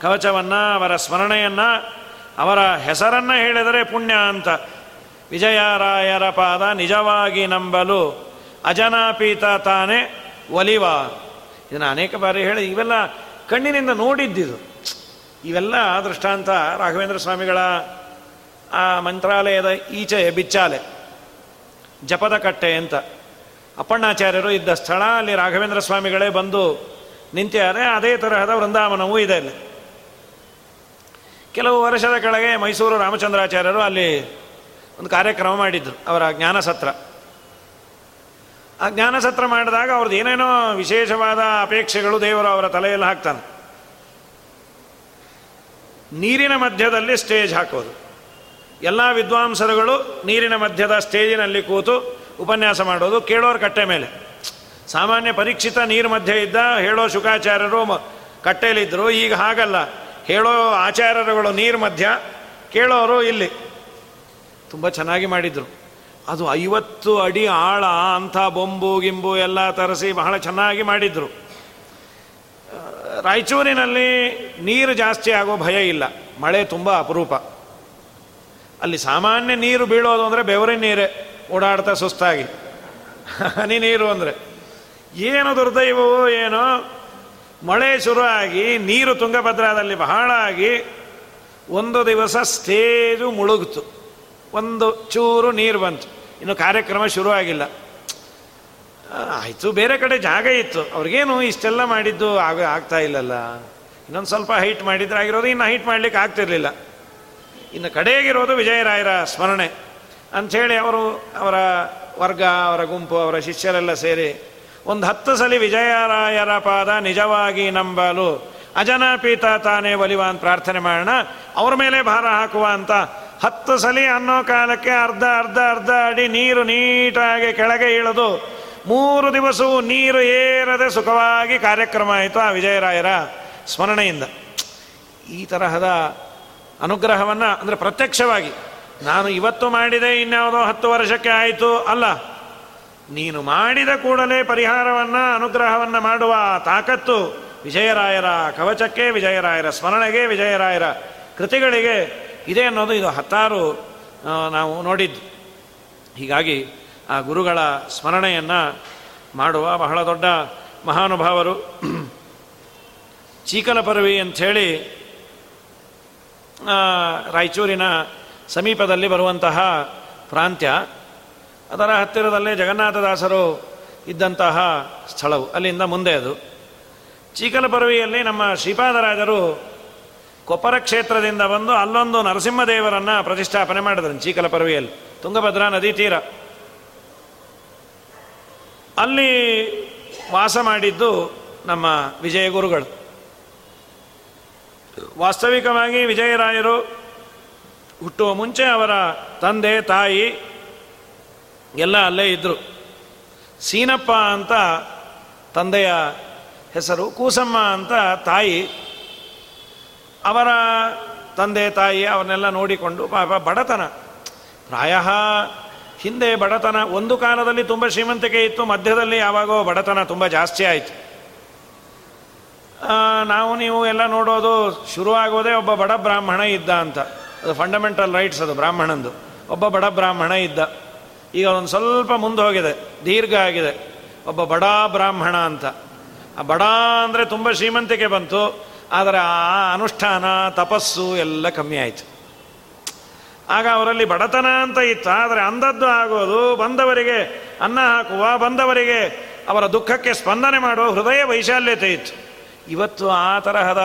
ಕವಚವನ್ನು ಅವರ ಸ್ಮರಣೆಯನ್ನು ಅವರ ಹೆಸರನ್ನು ಹೇಳಿದರೆ ಪುಣ್ಯ ಅಂತ. ವಿಜಯರಾಯರ ಪಾದ ನಿಜವಾಗಿ ನಂಬಲು ಅಜನಾಪೀತ ತಾನೇ ಒಲಿವ. ಇದನ್ನು ಅನೇಕ ಬಾರಿ ಹೇಳಿ, ಇವೆಲ್ಲ ಕಣ್ಣಿನಿಂದ ನೋಡಿದ್ದಿದು. ಇವೆಲ್ಲ ದೃಷ್ಟಾಂತ ರಾಘವೇಂದ್ರ ಸ್ವಾಮಿಗಳ ಆ ಮಂತ್ರಾಲಯದ ಈಚೆ ಬಿಚ್ಚಾಲೆ. ಜಪದ ಕಟ್ಟೆ ಅಂತ. ಅಪ್ಪಣ್ಣಾಚಾರ್ಯರು ಇದ್ದ ಸ್ಥಳ, ಅಲ್ಲಿ ರಾಘವೇಂದ್ರ ಸ್ವಾಮಿಗಳೇ ಬಂದು ನಿಂತಿದ್ದಾರೆ ಅದೇ ತರಹದ ವೃಂದಾವನವೂ ಇದೆ ಅಲ್ಲಿ. ಕೆಲವು ವರ್ಷದ ಕೆಳಗೆ ಮೈಸೂರು ರಾಮಚಂದ್ರಾಚಾರ್ಯರು ಅಲ್ಲಿ ಒಂದು ಕಾರ್ಯಕ್ರಮ ಮಾಡಿದ್ರು, ಅವರ ಜ್ಞಾನಸತ್ರ. ಆ ಜ್ಞಾನಸತ್ರ ಮಾಡಿದಾಗ ಅವ್ರದ್ದು ಏನೇನೋ ವಿಶೇಷವಾದ ಅಪೇಕ್ಷೆಗಳು ದೇವರು ಅವರ ತಲೆಯಲ್ಲಿ ಹಾಕ್ತಾನೆ. ನೀರಿನ ಮಧ್ಯದಲ್ಲಿ ಸ್ಟೇಜ್ ಹಾಕೋದು. ಎಲ್ಲ ವಿದ್ವಾಂಸರುಗಳು ನೀರಿನ ಮಧ್ಯದ ಸ್ಟೇಜಿನಲ್ಲಿ ಕೂತು ಉಪನ್ಯಾಸ ಮಾಡೋದು ಕೇಳೋರು ಕಟ್ಟೆ ಮೇಲೆ. ಸಾಮಾನ್ಯ ಪರೀಕ್ಷಿತ ನೀರು ಮಧ್ಯೆ ಇದ್ದ ಹೇಳೋ ಶುಕಾಚಾರ್ಯರು ಕಟ್ಟೆಯಲ್ಲಿದ್ದರು ಈಗ ಹಾಗಲ್ಲ. ಹೇಳೋ ಆಚಾರ್ಯರುಗಳು ನೀರು ಮಧ್ಯ, ಕೇಳೋರು ಇಲ್ಲಿ. ತುಂಬ ಚೆನ್ನಾಗಿ ಮಾಡಿದರು. ಅದು ಐವತ್ತು ಅಡಿ ಆಳ, ಅಂಥ ಬೊಂಬು, ಗಿಂಬು ಎಲ್ಲ ತರಿಸಿ ಬಹಳ ಚೆನ್ನಾಗಿ ಮಾಡಿದರು. ರಾಯಚೂರಿನಲ್ಲಿ ನೀರು ಜಾಸ್ತಿ ಆಗೋ ಭಯ ಇಲ್ಲ. ಮಳೆ ತುಂಬ ಅಪರೂಪ. ಅಲ್ಲಿ ಸಾಮಾನ್ಯ ನೀರು ಬೀಳೋದು ಅಂದರೆ ಬೆವರಿನ ನೀರೇ ಓಡಾಡ್ತಾ ಸುಸ್ತಾಗಿ. ಹನಿ ನೀರು ಅಂದರೆ. ಏನು ದುರ್ದೈವವೋ ಏನೋ, ಮಳೆ ಶುರುವಾಗಿ ನೀರು ತುಂಗಭದ್ರಾದಲ್ಲಿ ಬಹಳ ಆಗಿ ಒಂದು ದಿವಸ ಸ್ಟೇಜು ಮುಳುಗಿತು. ಒಂದು ಚೂರು ನೀರು ಬಂತು. ಇನ್ನು ಕಾರ್ಯಕ್ರಮ ಶುರುವಾಗಿಲ್ಲ. ಆಯಿತು, ಬೇರೆ ಕಡೆ ಜಾಗ ಇತ್ತು. ಅವ್ರಿಗೇನು ಇಷ್ಟೆಲ್ಲ ಮಾಡಿದ್ದು ಆಗ ಆಗ್ತಾ ಇಲ್ಲಲ್ಲ. ಇನ್ನೊಂದು ಸ್ವಲ್ಪ ಹೈಟ್ ಮಾಡಿದ್ರೆ ಆಗಿರೋದು ಇನ್ನು ಹೈಟ್ ಮಾಡ್ಲಿಕ್ಕೆ ಆಗ್ತಿರ್ಲಿಲ್ಲ. ಇನ್ನು ಕಡೆಗಿರೋದು ವಿಜಯರಾಯರ ಸ್ಮರಣೆ. ಅಂಥೇಳಿ ಅವರು ಅವರ ವರ್ಗ, ಅವರ ಗುಂಪು, ಅವರ ಶಿಷ್ಯರೆಲ್ಲ ಸೇರಿ ಒಂದು ಹತ್ತು ಸಲ ವಿಜಯರಾಯರ ಪಾದ ನಿಜವಾಗಿ ನಂಬಲು ಅಜನಾಪೀತ ತಾನೇ ಒಲಿವ ಅಂತ ಪ್ರಾರ್ಥನೆ ಮಾಡೋಣ. ಅವ್ರ ಮೇಲೆ ಭಾರ ಹಾಕುವ ಅಂತ ಹತ್ತು ಸಲಿ ಅನ್ನೋ ಕಾಲಕ್ಕೆ ಅರ್ಧ ಅರ್ಧ ಅರ್ಧ ಅಡಿ ನೀರು ನೀಟಾಗಿ ಕೆಳಗೆ ಇಳಿದು ಮೂರು ದಿವಸವೂ ನೀರು ಏರದೆ ಸುಖವಾಗಿ ಕಾರ್ಯಕ್ರಮ ಆಯಿತು ಆ ವಿಜಯರಾಯರ ಸ್ಮರಣೆಯಿಂದ. ಈ ತರಹದ ಅನುಗ್ರಹವನ್ನು, ಅಂದರೆ ಪ್ರತ್ಯಕ್ಷವಾಗಿ, ನಾನು ಇವತ್ತು ಮಾಡಿದೆ, ಇನ್ಯಾವುದೋ ಹತ್ತು ವರ್ಷಕ್ಕೆ ಆಯಿತು, ಅಲ್ಲ. ನೀನು ಮಾಡಿದ ಕೂಡಲೇ ಪರಿಹಾರವನ್ನು, ಅನುಗ್ರಹವನ್ನು ಮಾಡುವ ತಾಕತ್ತು ವಿಜಯರಾಯರ ಕವಚಕ್ಕೆ, ವಿಜಯರಾಯರ ಸ್ಮರಣೆಗೆ, ವಿಜಯರಾಯರ ಕೃತಿಗಳಿಗೆ ಇದೆ ಅನ್ನೋದು ಇದು ಹತ್ತಾರು ನಾವು ನೋಡಿದ್ದು. ಹೀಗಾಗಿ ಆ ಗುರುಗಳ ಸ್ಮರಣೆಯನ್ನು ಮಾಡುವ ಬಹಳ ದೊಡ್ಡ ಮಹಾನುಭಾವರು. ಚೀಕಲ ಪರ್ವಿ ಅಂಥೇಳಿ ರಾಯಚೂರಿನ ಸಮೀಪದಲ್ಲಿ ಬರುವಂತಹ ಪ್ರಾಂತ್ಯ. ಅದರ ಹತ್ತಿರದಲ್ಲೇ ಜಗನ್ನಾಥದಾಸರು ಇದ್ದಂತಹ ಸ್ಥಳವು, ಅಲ್ಲಿಂದ ಮುಂದೆ ಅದು. ಚೀಕಲಪರವಿಯಲ್ಲಿ ನಮ್ಮ ಶ್ರೀಪಾದರಾಜರು ಕೊಪ್ಪರ ಕ್ಷೇತ್ರದಿಂದ ಬಂದು ಅಲ್ಲೊಂದು ನರಸಿಂಹದೇವರನ್ನು ಪ್ರತಿಷ್ಠಾಪನೆ ಮಾಡಿದ್ರು ಚೀಕಲಪರವಿಯಲ್ಲಿ, ತುಂಗಭದ್ರಾ ನದಿ ತೀರ. ಅಲ್ಲಿ ವಾಸ ಮಾಡಿದ್ದು ನಮ್ಮ ವಿಜಯ ಗುರುಗಳು ವಾಸ್ತವಿಕವಾಗಿ ವಿಜಯರಾಯರು ಹುಟ್ಟುವ ಮುಂಚೆ ಅವರ ತಂದೆ, ತಾಯಿ ಎಲ್ಲ ಅಲ್ಲೇ ಇದ್ದರು ಸೀನಪ್ಪ ಅಂತ ತಂದೆಯ ಹೆಸರು, ಕೂಸಮ್ಮ ಅಂತ ತಾಯಿ ಅವರ ತಂದೆ, ತಾಯಿ ಅವನ್ನೆಲ್ಲ ನೋಡಿಕೊಂಡು ಪಾಪ ಬಡತನ. ಪ್ರಾಯ ಹಿಂದೆ ಬಡತನ ಒಂದು ಕಾಲದಲ್ಲಿ ತುಂಬ ಶ್ರೀಮಂತಿಕೆ ಇತ್ತು, ಮಧ್ಯದಲ್ಲಿ ಯಾವಾಗೋ ಬಡತನ ತುಂಬ ಜಾಸ್ತಿ ಆಯಿತು. ನಾವು ನೀವು ಎಲ್ಲ ನೋಡೋದು ಶುರುವಾಗೋದೇ ಒಬ್ಬ ಬಡ ಬ್ರಾಹ್ಮಣ ಇದ್ದ ಅಂತ. ಅದು ಫಂಡಮೆಂಟಲ್ ರೈಟ್ಸ್ ಅದು ಬ್ರಾಹ್ಮಣಂದು. ಒಬ್ಬ ಬಡ ಬ್ರಾಹ್ಮಣ ಇದ್ದ. ಈಗ ಒಂದು ಸ್ವಲ್ಪ ಮುಂದೆ ಹೋಗಿದೆ. ದೀರ್ಘ ಆಗಿದೆ. ಒಬ್ಬ ಬಡ ಬ್ರಾಹ್ಮಣ ಅಂತ. ಆ ಬಡ ಅಂದರೆ ತುಂಬ ಶ್ರೀಮಂತಿಕೆ ಬಂತು. ಆದರೆ ಆ ಅನುಷ್ಠಾನ, ತಪಸ್ಸು ಎಲ್ಲ ಕಮ್ಮಿ ಆಯಿತು. ಆಗ ಅವರಲ್ಲಿ ಬಡತನ ಅಂತ ಇತ್ತು. ಆದರೆ ಅಂದದ್ದು ಆಗೋದು ಬಂದವರಿಗೆ ಅನ್ನ ಹಾಕುವ, ಬಂದವರಿಗೆ ಅವರ ದುಃಖಕ್ಕೆ ಸ್ಪಂದನೆ ಮಾಡುವ ಹೃದಯ ವೈಶಾಲ್ಯತೆ ಇತ್ತು. ಇವತ್ತು ಆ ತರಹದ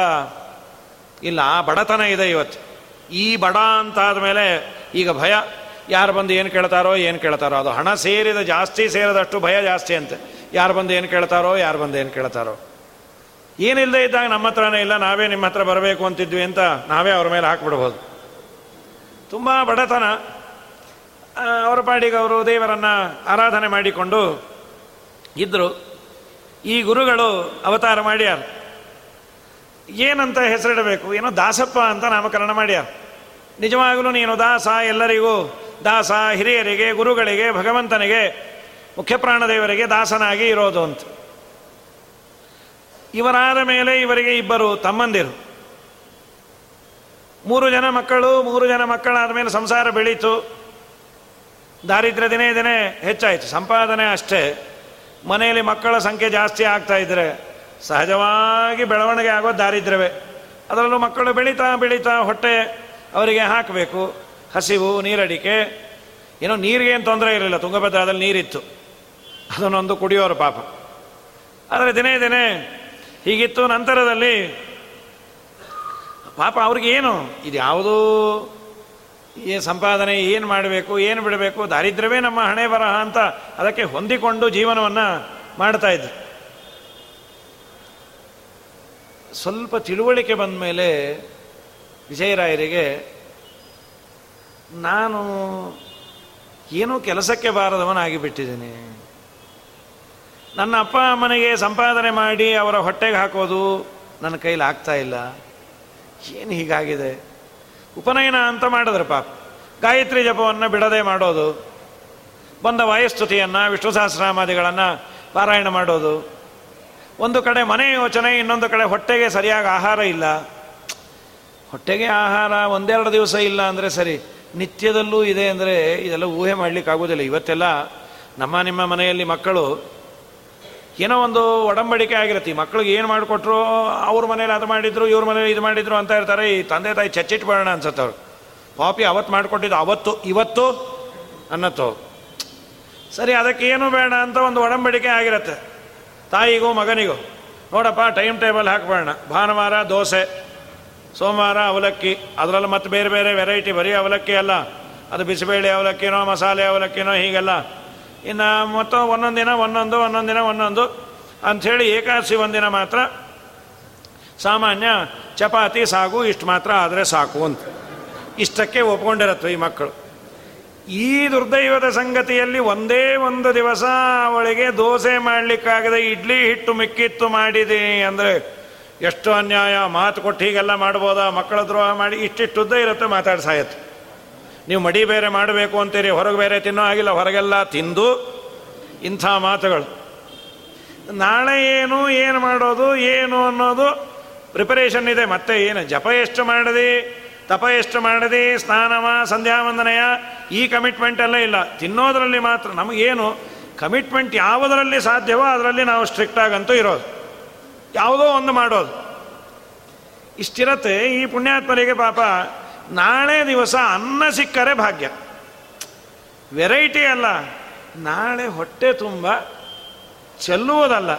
ಇಲ್ಲ, ಆ ಬಡತನ ಇದೆ ಇವತ್ತು. ಈ ಬಡ ಅಂತಾದ ಮೇಲೆ ಈಗ ಭಯ. ಯಾರು ಬಂದು ಏನು ಕೇಳ್ತಾರೋ ಏನು ಕೇಳ್ತಾರೋ. ಅದು ಹಣ ಸೇರಿದ, ಜಾಸ್ತಿ ಸೇರಿದಷ್ಟು ಭಯ ಜಾಸ್ತಿ ಅಂತೆ. ಯಾರು ಬಂದು ಏನು ಕೇಳ್ತಾರೋ, ಯಾರು ಬಂದು ಏನು ಕೇಳ್ತಾರೋ. ಏನಿಲ್ಲದೆ ಇದ್ದಾಗ ನಮ್ಮ ಹತ್ರನೇ ಇಲ್ಲ, ನಾವೇ ನಿಮ್ಮ ಹತ್ರ ಬರಬೇಕು ಅಂತಿದ್ವಿ ಅಂತ ನಾವೇ ಅವ್ರ ಮೇಲೆ ಹಾಕ್ಬಿಡ್ಬೋದು. ತುಂಬ ಬಡತನ. ಅವರ ಪಾಡಿಗೆ ಅವರು ದೇವರನ್ನು ಆರಾಧನೆ ಮಾಡಿಕೊಂಡು ಇದ್ದರು ಈ ಗುರುಗಳು ಅವತಾರ ಮಾಡ್ಯಾರ. ಏನಂತ ಹೆಸರಿಡಬೇಕು? ಏನೋ ದಾಸಪ್ಪ ಅಂತ ನಾಮಕರಣ ಮಾಡ್ಯ. ನಿಜವಾಗಲೂ ನೀನು ದಾಸ ಎಲ್ಲರಿಗೂ. ದಾಸ ಹಿರಿಯರಿಗೆ, ಗುರುಗಳಿಗೆ, ಭಗವಂತನಿಗೆ, ಮುಖ್ಯಪ್ರಾಣದೇವರಿಗೆ ದಾಸನಾಗಿ ಇರೋದು ಅಂತ. ಇವರಾದ ಮೇಲೆ ಇವರಿಗೆ ಇಬ್ಬರು ತಮ್ಮಂದಿರು. ಮೂರು ಜನ ಮಕ್ಕಳು, ಮೂರು ಜನ ಮಕ್ಕಳಾದ ಮೇಲೆ ಸಂಸಾರ ಬೆಳೀತು. ದಾರಿದ್ರ್ಯ ದಿನೇ ದಿನೇ ಹೆಚ್ಚಾಯಿತು. ಸಂಪಾದನೆ ಅಷ್ಟೇ. ಮನೆಯಲ್ಲಿ ಮಕ್ಕಳ ಸಂಖ್ಯೆ ಜಾಸ್ತಿ ಆಗ್ತಾ ಇದ್ರೆ ಸಹಜವಾಗಿ ಬೆಳವಣಿಗೆ ಆಗೋ ದಾರಿದ್ರ್ಯವೇ. ಅದರಲ್ಲೂ ಮಕ್ಕಳು ಬೆಳೀತಾ ಬೆಳೀತಾ ಹೊಟ್ಟೆ ಅವರಿಗೆ ಹಾಕಬೇಕು. ಹಸಿವು, ನೀರಡಿಕೆ. ಏನೋ ನೀರಿಗೆ ಏನು ತೊಂದರೆ ಇರಲಿಲ್ಲ, ತುಂಗಭದ್ರಾದಲ್ಲಿ ನೀರಿತ್ತು. ಅದನ್ನೊಂದು ಕುಡಿಯೋರು ಪಾಪ. ಆದರೆ ದಿನೇ ದಿನೇ ಹೀಗಿತ್ತು. ನಂತರದಲ್ಲಿ ಪಾಪ ಅವ್ರಿಗೆ ಏನು? ಇದು ಯಾವುದೂ ಈ ಸಂಪಾದನೆ ಏನು ಮಾಡಬೇಕು, ಏನು ಬಿಡಬೇಕು? ದಾರಿದ್ರ್ಯವೇ ನಮ್ಮ ಹಣೆ ಬರಹ ಅಂತ ಅದಕ್ಕೆ ಹೊಂದಿಕೊಂಡು ಜೀವನವನ್ನು ಮಾಡ್ತಾ ಇದ್ರು. ಸ್ವಲ್ಪ ತಿಳುವಳಿಕೆ ಬಂದ ಮೇಲೆ ವಿಜಯರಾಯರಿಗೆ ನಾನು ಏನೂ ಕೆಲಸಕ್ಕೆ ಬಾರದವನಾಗಿ ಬಿಟ್ಟಿದ್ದೀನಿ ನನ್ನ ಅಪ್ಪ ಅಮ್ಮನಿಗೆ ಸಂಪಾದನೆ ಮಾಡಿ ಅವರ ಹೊಟ್ಟೆಗೆ ಹಾಕೋದು ನನ್ನ ಕೈಲಿ ಆಗ್ತಾ ಇಲ್ಲ. ಏನು ಹೀಗಾಗಿದೆ? ಉಪನಯನ ಅಂತ ಮಾಡಿದ್ರೆ ಪಾಪ. ಗಾಯತ್ರಿ ಜಪವನ್ನು ಬಿಡದೆ ಮಾಡೋದು. ಬಂದ ವಾಯುಸ್ತುತಿಯನ್ನು ವಿಷ್ಣು ಸಹಸ್ರಾಮಾದಿಗಳನ್ನು ಪಾರಾಯಣ ಮಾಡೋದು. ಒಂದು ಕಡೆ ಮನೆ ಯೋಚನೆ, ಇನ್ನೊಂದು ಕಡೆ ಹೊಟ್ಟೆಗೆ ಸರಿಯಾಗಿ ಆಹಾರ ಇಲ್ಲ. ಹೊಟ್ಟೆಗೆ ಆಹಾರ ಒಂದೆರಡು ದಿವಸ ಇಲ್ಲ ಅಂದರೆ ಸರಿ, ನಿತ್ಯದಲ್ಲೂ ಇದೆ ಅಂದರೆ ಇದೆಲ್ಲ ಊಹೆ ಮಾಡಲಿಕ್ಕೆ ಆಗೋದಿಲ್ಲ ಇವತ್ತೆಲ್ಲ ನಮ್ಮ ನಿಮ್ಮ ಮನೆಯಲ್ಲಿ ಮಕ್ಕಳು ಏನೋ ಒಂದು ಒಡಂಬಡಿಕೆ ಆಗಿರುತ್ತೆ. ಮಕ್ಕಳಿಗೆ ಏನು ಮಾಡಿಕೊಟ್ರು? ಅವ್ರ ಮನೇಲಿ ಅದು ಮಾಡಿದ್ರು, ಇವ್ರ ಮನೇಲಿ ಇದು ಮಾಡಿದ್ರು ಅಂತ ಇರ್ತಾರೆ. ಈ ತಂದೆ ತಾಯಿ ಚಚ್ಚಿಟ್ಬೇಡ ಅನ್ಸತ್ತೆ ಅವ್ರು. ಪಾಪಿ ಅವತ್ತು ಮಾಡಿಕೊಟ್ಟಿದ್ದು ಅವತ್ತು, ಇವತ್ತು ಅನ್ನತ್ತು ಸರಿ, ಅದಕ್ಕೆ ಏನು ಬೇಡ ಅಂತ ಒಂದು ಒಡಂಬಡಿಕೆ ಆಗಿರುತ್ತೆ. ತಾಯಿಗೂ ಮಗನಿಗೂ. ನೋಡಪ್ಪ ಟೈಮ್ ಟೇಬಲ್ ಹಾಕ್ಬೇಡ ಭಾನುವಾರ ದೋಸೆ, ಸೋಮವಾರ ಅವಲಕ್ಕಿ. ಅದರಲ್ಲಿ ಮತ್ತೆ ಬೇರೆ ಬೇರೆ ವೆರೈಟಿ ಬರೀ ಅವಲಕ್ಕಿ ಅಲ್ಲ. ಅದು ಬಿಸಿಬೇಳೆ ಅವಲಕ್ಕಿನೋ, ಮಸಾಲೆ ಅವಲಕ್ಕಿನೋ, ಹೀಗೆಲ್ಲ. ಇನ್ನು ಮೊತ್ತ ಒಂದೊಂದು ದಿನ ಒಂದೊಂದು ಒಂದೊಂದು ದಿನ ಒಂದೊಂದು ಅಂಥೇಳಿ ಏಕಾದಶಿ ಒಂದಿನ ಮಾತ್ರ ಸಾಮಾನ್ಯ ಚಪಾತಿ ಸಾಗು ಇಷ್ಟು ಮಾತ್ರ ಆದರೆ ಸಾಕು ಅಂತ. ಇಷ್ಟಕ್ಕೆ ಒಪ್ಕೊಂಡಿರತ್ವೆ ಈ ಮಕ್ಕಳು. ಈ ದುರ್ದೈವದ ಸಂಗತಿಯಲ್ಲಿ ಒಂದೇ ಒಂದು ದಿವಸ ಅವಳಿಗೆ ದೋಸೆ ಮಾಡಲಿಕ್ಕಾಗದೆ ಇಡ್ಲಿ ಹಿಟ್ಟು ಮಿಕ್ಕಿತ್ತು ಮಾಡಿದೆ ಅಂದರೆ ಎಷ್ಟು ಅನ್ಯಾಯ, ಮಾತು ಕೊಟ್ಟು ಹೀಗೆಲ್ಲ ಮಾಡ್ಬೋದಾ? ಮಕ್ಕಳ ದ್ರೋಹ ಮಾಡಿ ಇಷ್ಟಿಷ್ಟುದ್ದ ಇರುತ್ತೆ ಮಾತಾಡ್ಸಾಯತ್ತು ನೀವು ಮಡಿ ಬೇರೆ ಮಾಡಬೇಕು ಅಂತೀರಿ, ಹೊರಗೆ ಬೇರೆ ತಿನ್ನೋ ಆಗಿಲ್ಲ ಹೊರಗೆಲ್ಲ ತಿಂದು ಇಂಥ ಮಾತುಗಳು. ನಾಳೆ ಏನು ಏನು ಮಾಡೋದು, ಏನು ಅನ್ನೋದು ಪ್ರಿಪರೇಷನ್ ಇದೆ, ಮತ್ತೆ ಏನು, ಜಪ ಎಷ್ಟು ಮಾಡದಿ? ತಪ ಎಷ್ಟು ಮಾಡದೆ ಸ್ನಾನವ, ಸಂಧ್ಯಾವಂದನೆಯ, ಈ ಕಮಿಟ್ಮೆಂಟ್ ಎಲ್ಲ ಇಲ್ಲ. ತಿನ್ನೋದರಲ್ಲಿ ಮಾತ್ರ ನಮಗೇನು, ಕಮಿಟ್ಮೆಂಟ್ ಯಾವುದರಲ್ಲಿ ಸಾಧ್ಯವೋ ಅದರಲ್ಲಿ ನಾವು ಸ್ಟ್ರಿಕ್ಟ್ ಆಗಂತೂ ಇರೋದು. ಯಾವುದೋ ಒಂದು ಮಾಡೋದು. ಇಷ್ಟಿರತ್ತೆ, ಈ ಪುಣ್ಯಾತ್ಮರಿಗೆ ಪಾಪ ನಾಳೆ ದಿವಸ ಅನ್ನ ಸಿಕ್ಕರೆ ಭಾಗ್ಯ. ವೆರೈಟಿ ಅಲ್ಲ. ನಾಳೆ ಹೊಟ್ಟೆ ತುಂಬ ಚೆಲ್ಲುವುದಲ್ಲ.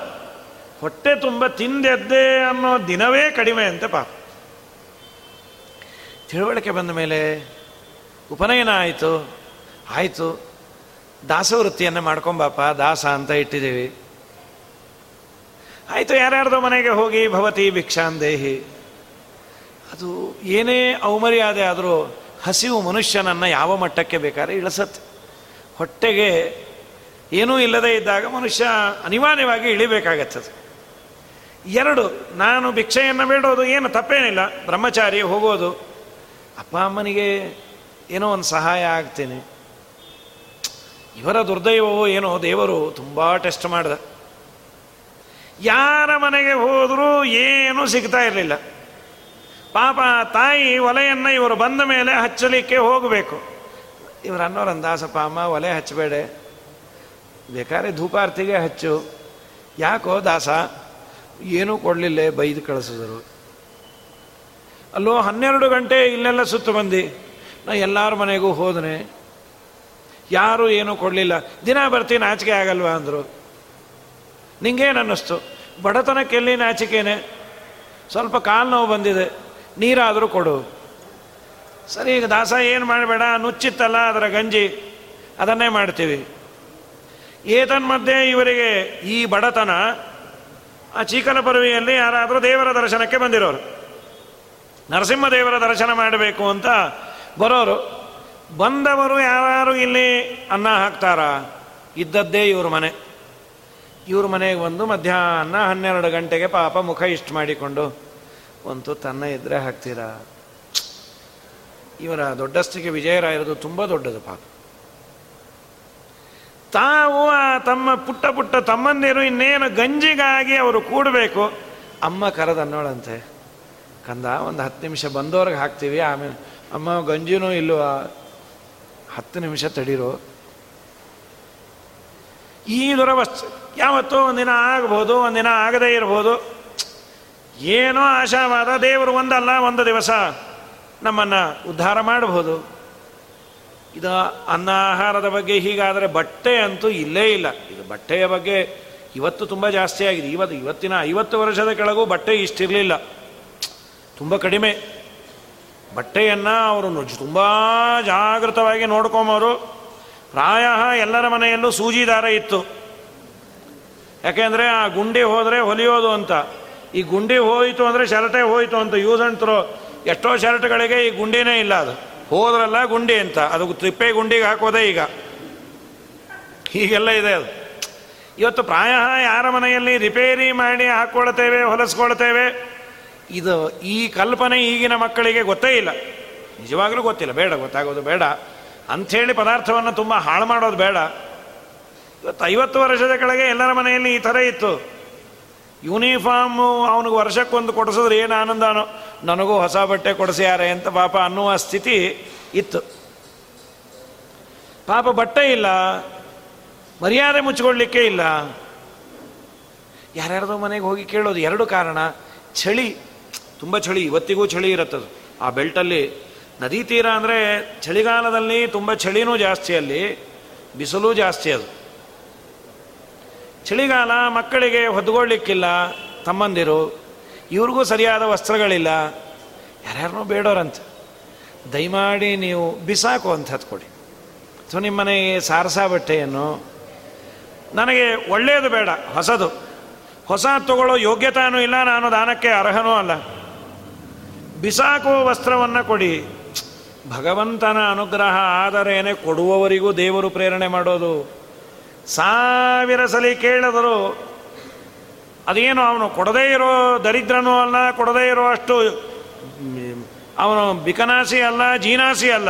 ಹೊಟ್ಟೆ ತುಂಬ ತಿಂದೆದ್ದೆ ಅನ್ನೋ ದಿನವೇ ಕಡಿಮೆ ಅಂತೆ ಪಾಪ. ತಿಳುವಳಿಕೆ ಬಂದ ಮೇಲೆ ಉಪನಯನ ಆಯಿತು. ಆಯಿತು. ದಾಸವೃತ್ತಿಯನ್ನು ಮಾಡ್ಕೊಂಬಾಪ ದಾಸ ಅಂತ ಇಟ್ಟಿದ್ದೀವಿ. ಆಯಿತು, ಯಾರ್ಯಾರ್ದೋ ಮನೆಗೆ ಹೋಗಿ ಭವತಿ ಭಿಕ್ಷಾಂದೇಹಿ ಅದು ಏನೇ ಔಮರ್ಯಾದೆ ಆದರೂ ಹಸಿವು ಮನುಷ್ಯನನ್ನು ಯಾವ ಮಟ್ಟಕ್ಕೆ ಬೇಕಾದ್ರೆ ಇಳಿಸತ್ತೆ. ಹೊಟ್ಟೆಗೆ ಏನೂ ಇಲ್ಲದೇ ಇದ್ದಾಗ ಮನುಷ್ಯ ಅನಿವಾರ್ಯವಾಗಿ ಇಳಿಬೇಕಾಗತ್ತದು. ಎರಡು, ನಾನು ಭಿಕ್ಷೆಯನ್ನು ಬೇಡೋದು ಏನು ತಪ್ಪೇನಿಲ್ಲ. ಬ್ರಹ್ಮಚಾರಿ ಹೋಗೋದು. ಅಪ್ಪ ಅಮ್ಮನಿಗೆ ಏನೋ ಒಂದು ಸಹಾಯ ಆಗ್ತೇನೆ. ಇವರ ದುರ್ದೈವವೋ ಏನೋ ದೇವರು ತುಂಬ ಟೆಸ್ಟ್ ಮಾಡಿದ. ಯಾರ ಮನೆಗೆ ಹೋದರೂ ಏನೂ ಸಿಗ್ತಾ ಇರಲಿಲ್ಲ. ಪಾಪ ತಾಯಿ ಒಲೆಯನ್ನು ಇವರು ಬಂದ ಮೇಲೆ ಹಚ್ಚಲಿಕ್ಕೆ ಹೋಗಬೇಕು. ಇವರು ಅನ್ನೋರು ಅಂದಾಸಪ್ಪ ಅಮ್ಮ, ಒಲೆ ಹಚ್ಚಬೇಡ. ಬೇಕಾದ್ರೆ ಧೂಪಾರ್ತಿಗೆ ಹಚ್ಚು. ಯಾಕೋ ದಾಸ, ಏನೂ ಕೊಡಲಿಲ್ಲ ಬೈದು ಕಳಿಸಿದ್ರು. ಅಲ್ಲೋ ಹನ್ನೆರಡು ಗಂಟೆ ಇಲ್ಲೆಲ್ಲ ಸುತ್ತು ಬಂದು. ನಾ ಎಲ್ಲರ ಮನೆಗೂ ಹೋದನೆ. ಯಾರೂ ಏನೂ ಕೊಡಲಿಲ್ಲ. ದಿನ ಬರ್ತೀನಿ, ನಾಚಿಕೆ ಆಗಲ್ವಾ ಅಂದರು. ನಿಂಗೇನು ಅನ್ನಿಸ್ತು ಬಡತನಕ್ಕೆ ಎಲ್ಲಿ ನಾಚಿಕೆನೆ? ಸ್ವಲ್ಪ ಕಾಲು ನೋವು ಬಂದಿದೆ. ನೀರಾದರೂ ಕೊಡು. ಸರಿ, ಈಗ ದಾಸ ಏನು ಮಾಡಬೇಡ? ನುಚ್ಚಿತ್ತಲ್ಲ ಅದರ ಗಂಜಿ. ಅದನ್ನೇ ಮಾಡ್ತೀವಿ. ಏತನ್ಮಧ್ಯೆ ಇವರಿಗೆ ಈ ಬಡತನ, ಆ ಚೀಕಲ ಪರ್ವಿಯಲ್ಲಿ ಯಾರಾದರೂ ದೇವರ ದರ್ಶನಕ್ಕೆ ಬಂದಿರೋರು. ನರಸಿಂಹದೇವರ ದರ್ಶನ ಮಾಡಬೇಕು ಅಂತ ಬರೋರು. ಬಂದವರು ಯಾರು ಇಲ್ಲಿ ಅನ್ನ ಹಾಕ್ತಾರ? ಇದ್ದದ್ದೇ ಇವ್ರ ಮನೆ. ಇವ್ರ ಮನೆಗೆ ಬಂದು ಮಧ್ಯಾಹ್ನ ಹನ್ನೆರಡು ಗಂಟೆಗೆ ಪಾಪ ಮುಖ ಇಷ್ಟು ಮಾಡಿಕೊಂಡು ಒಂದು ತನ್ನ ಇದ್ರೆ ಹಾಕ್ತೀರಾ? ಇವರ ದೊಡ್ಡಸ್ತಿಗೆ ವಿಜಯರಾಯರದು ತುಂಬ ದೊಡ್ಡದು ಪಾಪ. ತಾವು ಆ ತಮ್ಮ ಪುಟ್ಟ ಪುಟ್ಟ ತಮ್ಮಂದಿರು ಇನ್ನೇನು ಗಂಜಿಗಾಗಿ ಅವರು ಕೂಡಬೇಕು? ಅಮ್ಮ ಕರೆದನ್ನೋಳಂತೆ. ಕಂದ, ಒಂದು ಹತ್ತು ನಿಮಿಷ ಬಂದವ್ರಿಗೆ ಹಾಕ್ತೀವಿ, ಆಮೇಲೆ ಅಮ್ಮ ಗಂಜಿನೂ ಇಲ್ಲವ ಹತ್ತು ನಿಮಿಷ ತಡೀರು? ಈ ದುರವಸ್ಥೆ ಯಾವತ್ತೋ ಒಂದಿನ ಆಗ್ಬೋದು, ಒಂದಿನ ಆಗದೇ ಇರ್ಬೋದು. ಏನೋ ಆಶಾವಾದ, ದೇವರು ಒಂದಲ್ಲ, ಒಂದು ದಿವಸ ನಮ್ಮನ್ನು ಉದ್ಧಾರ ಮಾಡಬಹುದು ಇದು ಅನ್ನ ಆಹಾರದ ಬಗ್ಗೆ ಹೀಗಾದರೆ ಬಟ್ಟೆ ಅಂತೂ ಇಲ್ಲೇ ಇಲ್ಲ. ಇದು ಬಟ್ಟೆಯ ಬಗ್ಗೆ ಇವತ್ತು ತುಂಬ ಜಾಸ್ತಿ ಆಗಿದೆ. ಇವತ್ತು, ಇವತ್ತಿನ ಐವತ್ತು ವರ್ಷದ ಕೆಳಗೂ ಬಟ್ಟೆ ಇಷ್ಟಿರಲಿಲ್ಲ. ತುಂಬ ಕಡಿಮೆ. ಬಟ್ಟೆಯನ್ನು ಅವರು ತುಂಬ ಜಾಗೃತವಾಗಿ ನೋಡ್ಕೊಂಬರು ಪ್ರಾಯ ಎಲ್ಲರ ಮನೆಯಲ್ಲೂ ಸೂಜಿ ದಾರ ಇತ್ತು. ಯಾಕೆಂದರೆ ಆ ಗುಂಡಿ ಹೋದರೆ ಹೊಲಿಯೋದು ಅಂತ. ಈ ಗುಂಡಿ ಹೋಯಿತು ಅಂದರೆ ಶರ್ಟೇ ಹೋಯಿತು ಅಂತ ಯೂಸ್ ಅಂಡ್ ಥ್ರೋ ಎಷ್ಟೋ ಶರ್ಟ್ಗಳಿಗೆ ಈ ಗುಂಡಿನೇ ಇಲ್ಲ ಅದು. ಹೋದ್ರಲ್ಲ ಗುಂಡಿ ಅಂತ. ಅದು ತಿಪ್ಪೆ ಗುಂಡಿಗೆ ಹಾಕೋದೇ ಈಗ. ಹೀಗೆಲ್ಲ ಇದೆ ಅದು. ಇವತ್ತು ಪ್ರಾಯ ಯಾರ ಮನೆಯಲ್ಲಿ ರಿಪೇರಿ ಮಾಡಿ ಹಾಕ್ಕೊಳ್ತೇವೆ ಹೊಲಸ್ಕೊಳ್ತೇವೆ. ಇದು ಈ ಕಲ್ಪನೆ ಈಗಿನ ಮಕ್ಕಳಿಗೆ ಗೊತ್ತೇ ಇಲ್ಲ. ನಿಜವಾಗಲೂ ಗೊತ್ತಿಲ್ಲ. ಬೇಡ, ಗೊತ್ತಾಗೋದು ಬೇಡ. ಅಂಥೇಳಿ ಪದಾರ್ಥವನ್ನು ತುಂಬ ಹಾಳು ಮಾಡೋದು ಬೇಡ. ಇವತ್ತು ಐವತ್ತು ವರ್ಷದ ಕೆಳಗೆ ಎಲ್ಲರ ಮನೆಯಲ್ಲಿ ಈ ಥರ ಇತ್ತು. ಯೂನಿಫಾರ್ಮು ಅವನಿಗೆ ವರ್ಷಕ್ಕೊಂದು ಕೊಡಿಸಿದ್ರೆ ಏನು ಆನಂದನೋ. ನನಗೂ ಹೊಸ ಬಟ್ಟೆ ಕೊಡಿಸ್ಯಾರೆ ಅಂತ ಪಾಪ ಅನ್ನುವ ಸ್ಥಿತಿ ಇತ್ತು. ಪಾಪ ಬಟ್ಟೆ ಇಲ್ಲ. ಮರ್ಯಾದೆ ಮುಚ್ಚಿಕೊಳ್ಳಿಕ್ಕೆ ಇಲ್ಲ. ಯಾರ್ಯಾರ್ದೋ ಮನೆಗೆ ಹೋಗಿ ಕೇಳೋದು ಎರಡು ಕಾರಣ. ಚಳಿ. ತುಂಬ ಚಳಿ, ಇವತ್ತಿಗೂ ಚಳಿ ಇರುತ್ತದು. ಆ ಬೆಲ್ಟಲ್ಲಿ ನದಿ ತೀರ ಅಂದರೆ ಚಳಿಗಾಲದಲ್ಲಿ ತುಂಬ ಚಳಿನೂ ಜಾಸ್ತಿ ಅಲ್ಲಿ, ಬಿಸಿಲು ಜಾಸ್ತಿ ಅದು. ಚಳಿಗಾಲ ಮಕ್ಕಳಿಗೆ ಹೊದ್ಕೊಳ್ಳಿಕ್ಕಿಲ್ಲ ತಮ್ಮಂದಿರು. ಇವ್ರಿಗೂ ಸರಿಯಾದ ವಸ್ತ್ರಗಳಿಲ್ಲ. ಯಾರ್ಯಾರನೂ ಬೇಡೋರಂತ. ದಯಮಾಡಿ ನೀವು ಬಿಸಾಕುವಂಥದ್ದು ಕೊಡಿ. ಸೊ ನಿಮ್ಮನೆಗೆ ಸಾರಸ ಬಟ್ಟೆಯನ್ನು ನನಗೆ ಒಳ್ಳೆಯದು ಬೇಡ, ಹೊಸದು. ಹೊಸ ತಗೊಳ್ಳೋ ಯೋಗ್ಯತಾನೂ ಇಲ್ಲ, ನಾನು ದಾನಕ್ಕೆ ಅರ್ಹನೂ ಅಲ್ಲ. ಬಿಸಾಕುವ ವಸ್ತ್ರವನ್ನು ಕೊಡಿ. ಭಗವಂತನ ಅನುಗ್ರಹ ಆದರೇನೆ ಕೊಡುವವರಿಗೂ ದೇವರು ಪ್ರೇರಣೆ ಮಾಡೋದು. ಸಾವಿರ ಸಲಿ ಕೇಳಿದರು ಅದೇನು ಅವನು ಕೊಡದೇ ಇರೋ ದರಿದ್ರನೂ ಅಲ್ಲ, ಕೊಡದೇ ಇರೋ ಅಷ್ಟು ಅವನು ಬಿಕನಾಸಿ ಅಲ್ಲ, ಜೀನಾಸಿ ಅಲ್ಲ.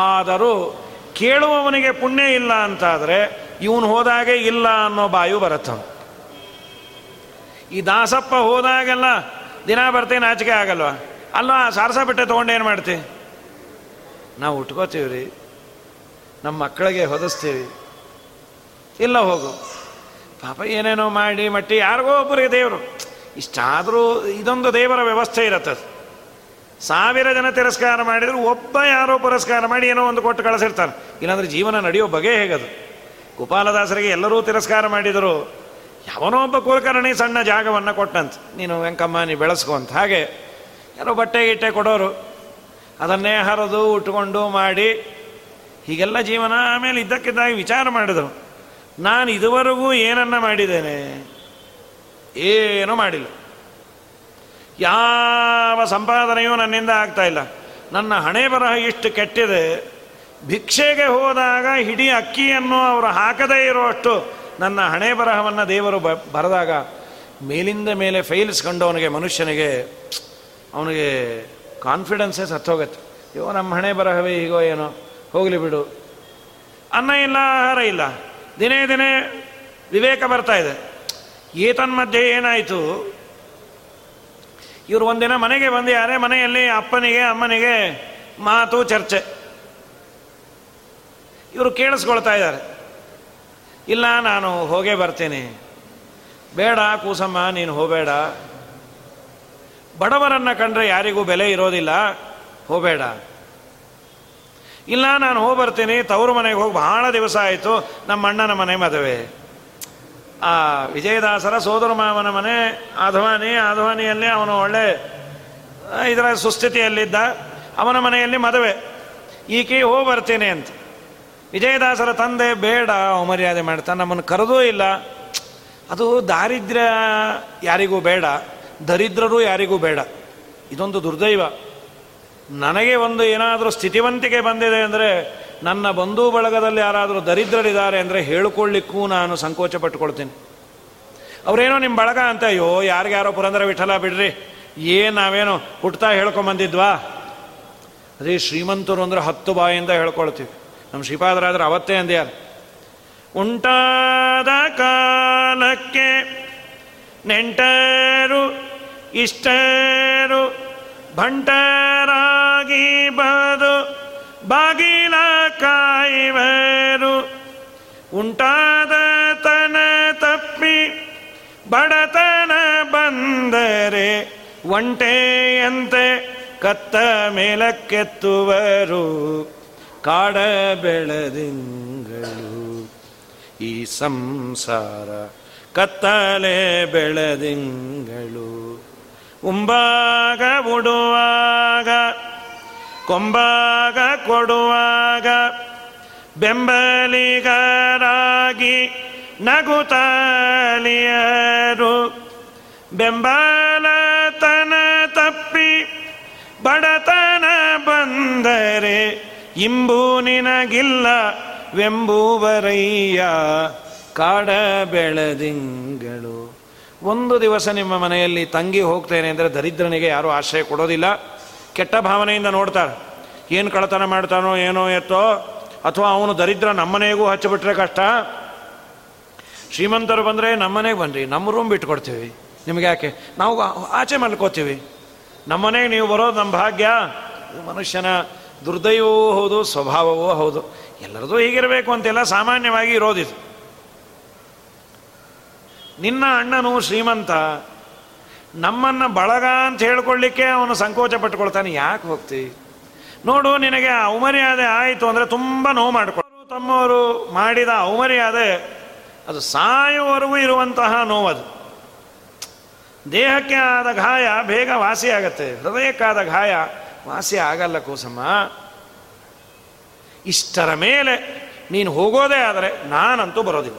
ಆದರೂ ಕೇಳುವವನಿಗೆ ಪುಣ್ಯ ಇಲ್ಲ ಅಂತಾದರೆ ಇವನು ಹೋದಾಗೆ ಇಲ್ಲ ಅನ್ನೋ ಬಾಯು ಬರುತ್ತೆ ಈ ದಾಸಪ್ಪ ಹೋದಾಗೆಲ್ಲ ದಿನ ಬರ್ತೇನೆ ಆಚಿಕೆ ಆಗಲ್ವಾ? ಅಲ್ಲ, ಸಾರಸ ಬಿಟ್ಟೆ ತೊಗೊಂಡು ಏನು ಮಾಡ್ತಿ? ನಾವು ಉಟ್ಕೋತೀವಿ ರೀ ನಮ್ಮ ಮಕ್ಕಳಿಗೆ ಹೊದಿಸ್ತೀವಿ. ಇಲ್ಲ, ಹೋಗು. ಪಾಪ ಏನೇನೋ ಮಾಡಿ, ಮಟ್ಟಿ ಯಾರಿಗೋ ಒಬ್ಬರಿಗೆ ದೇವರು. ಇಷ್ಟಾದರೂ ಇದೊಂದು ದೇವರ ವ್ಯವಸ್ಥೆ ಇರತ್ತೆ ಸಾವಿರ ಜನ ತಿರಸ್ಕಾರ ಮಾಡಿದ್ರು, ಒಬ್ಬ ಯಾರೋ ಪುರಸ್ಕಾರ ಮಾಡಿ ಏನೋ ಒಂದು ಕೊಟ್ಟು ಕಳಿಸಿರ್ತಾರೆ ಇಲ್ಲಾಂದ್ರೆ ಜೀವನ ನಡೆಯೋ ಬಗೆ ಹೇಗದು? ಗೋಪಾಲದಾಸರಿಗೆ ಎಲ್ಲರೂ ತಿರಸ್ಕಾರ ಮಾಡಿದರು. ಯಾವನೋ ಒಬ್ಬ ಕುಲಕರ್ಣಿ ಸಣ್ಣ ಜಾಗವನ್ನು ಕೊಟ್ಟಂತ. ನೀನು ವೆಂಕಮ್ಮ, ನೀ ಬೆಳೆಸ್ಕೊಂತ ಹಾಗೆ ಯಾರೋ ಬಟ್ಟೆ ಗಿಟ್ಟೆ ಕೊಡೋರು, ಅದನ್ನೇ ಹರಿದು ಉಟ್ಕೊಂಡು ಮಾಡಿ, ಹೀಗೆಲ್ಲ ಜೀವನ ಆಮೇಲೆ ಇದ್ದಕ್ಕಿದ್ದಾಗಿ ವಿಚಾರ ಮಾಡಿದರು ನಾನು ಇದುವರೆಗೂ ಏನನ್ನ ಮಾಡಿದ್ದೇನೆ? ಏನೂ ಮಾಡಿಲ್ಲ. ಯಾವ ಸಂಪಾದನೆಯೂ ನನ್ನಿಂದ ಆಗ್ತಾ ಇಲ್ಲ. ನನ್ನ ಹಣೆ ಬರಹ ಇಷ್ಟು ಕೆಟ್ಟಿದೆ. ಭಿಕ್ಷೆಗೆ ಹೋದಾಗ ಹಿಡಿ ಅಕ್ಕಿಯನ್ನು ಅವರು ಹಾಕದೇ ಇರುವಷ್ಟು ನನ್ನ ಹಣೆ ಬರಹವನ್ನು ದೇವರು ಬರೆದಾಗ ಮೇಲಿಂದ ಮೇಲೆ ಫೈಲ್ಸ್ ಕಂಡವನಿಗೆ ಮನುಷ್ಯನಿಗೆ ಅವನಿಗೆ ಕಾನ್ಫಿಡೆನ್ಸೇ ಸತ್ತೋಗತ್ತೆ. ಅಯ್ಯೋ ನಮ್ಮ ಹಣೆ ಬರಹವೇ, ಈಗೋ ಏನೋ, ಹೋಗಲಿ ಬಿಡು. ಅನ್ನ ಇಲ್ಲ, ಆಹಾರ ಇಲ್ಲ. ದಿನೇ ದಿನೇ ವಿವೇಕ ಬರ್ತಾ ಇದೆ. ಏತನ್ಮಧ್ಯೆ ಏನಾಯಿತು? ಇವರು ಒಂದಿನ ಮನೆಗೆ ಬಂದಿದ್ದಾರೆ ಮನೆಯಲ್ಲಿ ಅಪ್ಪನಿಗೆ, ಅಮ್ಮನಿಗೆ ಮಾತು, ಚರ್ಚೆ. ಇವರು ಕೇಳಿಸ್ಕೊಳ್ತಾ ಇದ್ದಾರೆ. ಇಲ್ಲ, ನಾನು ಹೋಗೇ ಬರ್ತೀನಿ. ಬೇಡ, ಕೂಸಮ್ಮ, ನೀನು ಹೋಗಬೇಡ. ಬಡವರನ್ನ ಕಂಡ್ರೆ ಯಾರಿಗೂ ಬೆಲೆ ಇರೋದಿಲ್ಲ, ಹೋಗಬೇಡ. ಇಲ್ಲ, ನಾನು ಹೋಗಿ ಬರ್ತೀನಿ ತವರು ಮನೆಗೆ ಹೋಗಿ, ಬಹಳ ದಿವಸ ಆಯಿತು, ನಮ್ಮ ಅಣ್ಣನ ಮನೆ ಮದುವೆ. ಆ ವಿಜಯದಾಸರ ಸೋದರ ಮಾವನ ಮನೆ, ಆಧ್ವಾನಿ, ಆಧ್ವಾನಿಯಲ್ಲಿ ಅವನು ಒಳ್ಳೆ, ಇದರ ಸುಸ್ಥಿತಿಯಲ್ಲಿದ್ದ ಅವನ ಮನೆಯಲ್ಲಿ ಮದುವೆ. ಈಕೆ ಹೋಗಿ ಬರ್ತೀನಿ ಅಂತ. ವಿಜಯದಾಸರ ತಂದೆ ಬೇಡ ಮರ್ಯಾದೆ ಮಾಡ್ತಾನೆ, ನಮ್ಮನ್ನು ಕರೆದೂ ಇಲ್ಲ. ಅದು ದಾರಿದ್ರ್ಯ ಯಾರಿಗೂ ಬೇಡ. ದರಿದ್ರರು ಯಾರಿಗೂ ಬೇಡ. ಇದೊಂದು ದುರ್ದೈವ. ನನಗೆ ಒಂದು ಏನಾದರೂ ಸ್ಥಿತಿವಂತಿಕೆ ಬಂದಿದೆ ಅಂದರೆ ನನ್ನ ಬಂಧು ಬಳಗದಲ್ಲಿ ಯಾರಾದರೂ ದರಿದ್ರರಿದ್ದಾರೆ ಅಂದರೆ ಹೇಳ್ಕೊಳ್ಳಿಕ್ಕೂ ನಾನು ಸಂಕೋಚ ಪಟ್ಟುಕೊಳ್ತೀನಿ. ಅವರೇನೋ ನಿಮ್ಮ ಬಳಗ ಅಂತ, ಅಯ್ಯೋ, ಯಾರಿಗ್ಯಾರೋ ಪುರಂದರ ವಿಠಲ ಬಿಡ್ರಿ. ಏನು ನಾವೇನು ಹುಟ್ತಾ ಹೇಳ್ಕೊಂಬಂದಿದ್ವಾ? ಅದೇ ಶ್ರೀಮಂತರು ಅಂದರೆ ಹತ್ತು ಬಾಯಿಂದ ಹೇಳ್ಕೊಳ್ತೀವಿ. ನಮ್ಮ ಶ್ರೀಪಾದರಾದ್ರೆ ಅವತ್ತೇ ಅಂದ್ಯಾರು. ಉಂಟಾದ ಕಾಲಕ್ಕೆ ನೆಂಟರು ಇಷ್ಟರು ಭಂಟರಾಗಿ ಬದು ಬಾಗಿಲ ಕಾಯುವರು. ಉಂಟಾದ ತನ ತಪ್ಪಿ ಬಡತನ ಬಂದರೆ ಒಂಟೆಯಂತೆ ಕತ್ತ ಮೇಲಕ್ಕೆತ್ತುವರು. ಕಾಡ ಬೆಳೆದಿಂಗಳು ಈ ಸಂಸಾರ ಕತ್ತಲೆ ಬೆಳೆದಿಂಗಳು. ಉಂಬಾಗ ಉಡುವಾಗ, ಕೊಂಬಾಗ ಕೊಡುವಾಗ, ಬೆಂಬಲಿಗರಾಗಿ ನಗುತಾಲಿಯರು. ಬೆಂಬಲತನ ತಪ್ಪಿ ಬಡತನ ಬಂದರೆ ಇಂಬು ನಿನಗಿಲ್ಲ ವೆಂಬುವರಯ್ಯ ಕಾಡ ಬೆಳೆದಿಂಗಳು ಒಂದು ದಿವಸ ನಿಮ್ಮ ಮನೆಯಲ್ಲಿ ತಂಗಿ ಹೋಗ್ತೇನೆ ಅಂದರೆ ದರಿದ್ರನಿಗೆ ಯಾರೂ ಆಶ್ರಯ ಕೊಡೋದಿಲ್ಲ. ಕೆಟ್ಟ ಭಾವನೆಯಿಂದ ನೋಡ್ತಾರೆ. ಏನು ಕಳತನ ಮಾಡ್ತಾನೋ ಏನೋ ಎತ್ತೋ, ಅಥವಾ ಅವನು ದರಿದ್ರ ನಮ್ಮನೆಗೂ ಹಚ್ಚಿಬಿಟ್ರೆ ಕಷ್ಟ? ಶ್ರೀಮಂತರು ಬಂದರೆ ನಮ್ಮನೆಗೆ ಬನ್ನಿರಿ ನಮ್ಮ ರೂಮ್ ಬಿಟ್ಕೊಡ್ತೀವಿ. ನಿಮ್ಗೆ ಯಾಕೆ? ನಾವು ಆಚೆ ಮಲ್ಕೋತೀವಿ. ನಮ್ಮನೆಗೆ ನೀವು ಬರೋದು ನಮ್ಮ ಭಾಗ್ಯ. ಮನುಷ್ಯನ ದುರ್ದೈವವೂ ಹೌದು, ಸ್ವಭಾವವೂ ಹೌದು. ಎಲ್ಲರದೂ ಹೀಗಿರಬೇಕು ಅಂತೆಲ್ಲ ಸಾಮಾನ್ಯವಾಗಿ ಇರೋದಿದು. ನಿನ್ನ ಅಣ್ಣನು ಶ್ರೀಮಂತ, ನಮ್ಮನ್ನು ಬಳಗ ಅಂತ ಹೇಳ್ಕೊಳ್ಳಿಕ್ಕೆ ಅವನು ಸಂಕೋಚ ಪಟ್ಕೊಳ್ತಾನೆ ಯಾಕೆ ಹೋಗ್ತಿ? ನೋಡು, ನಿನಗೆ ಅವಮರ್ಯಾದೆ ಆಯಿತು ಅಂದರೆ ತುಂಬ ನೋವು ಮಾಡಿಕೊಳ್ಳು ತಮ್ಮವರು ಮಾಡಿದ ಅವಮರ್ಯಾದೆ ಅದು ಸಾಯುವವರೆಗೂ ಇರುವಂತಹ ನೋವದು. ದೇಹಕ್ಕೆ ಆದ ಗಾಯ ಬೇಗ ವಾಸಿಯಾಗತ್ತೆ ಹೃದಯಕ್ಕಾದ ಗಾಯ ವಾಸಿ ಆಗಲ್ಲ ಕೂಸಮ್ಮ. ಇಷ್ಟರ ಮೇಲೆ ನೀನು ಹೋಗೋದೇ ಆದರೆ ನಾನಂತೂ ಬರೋದಿಲ್ಲ.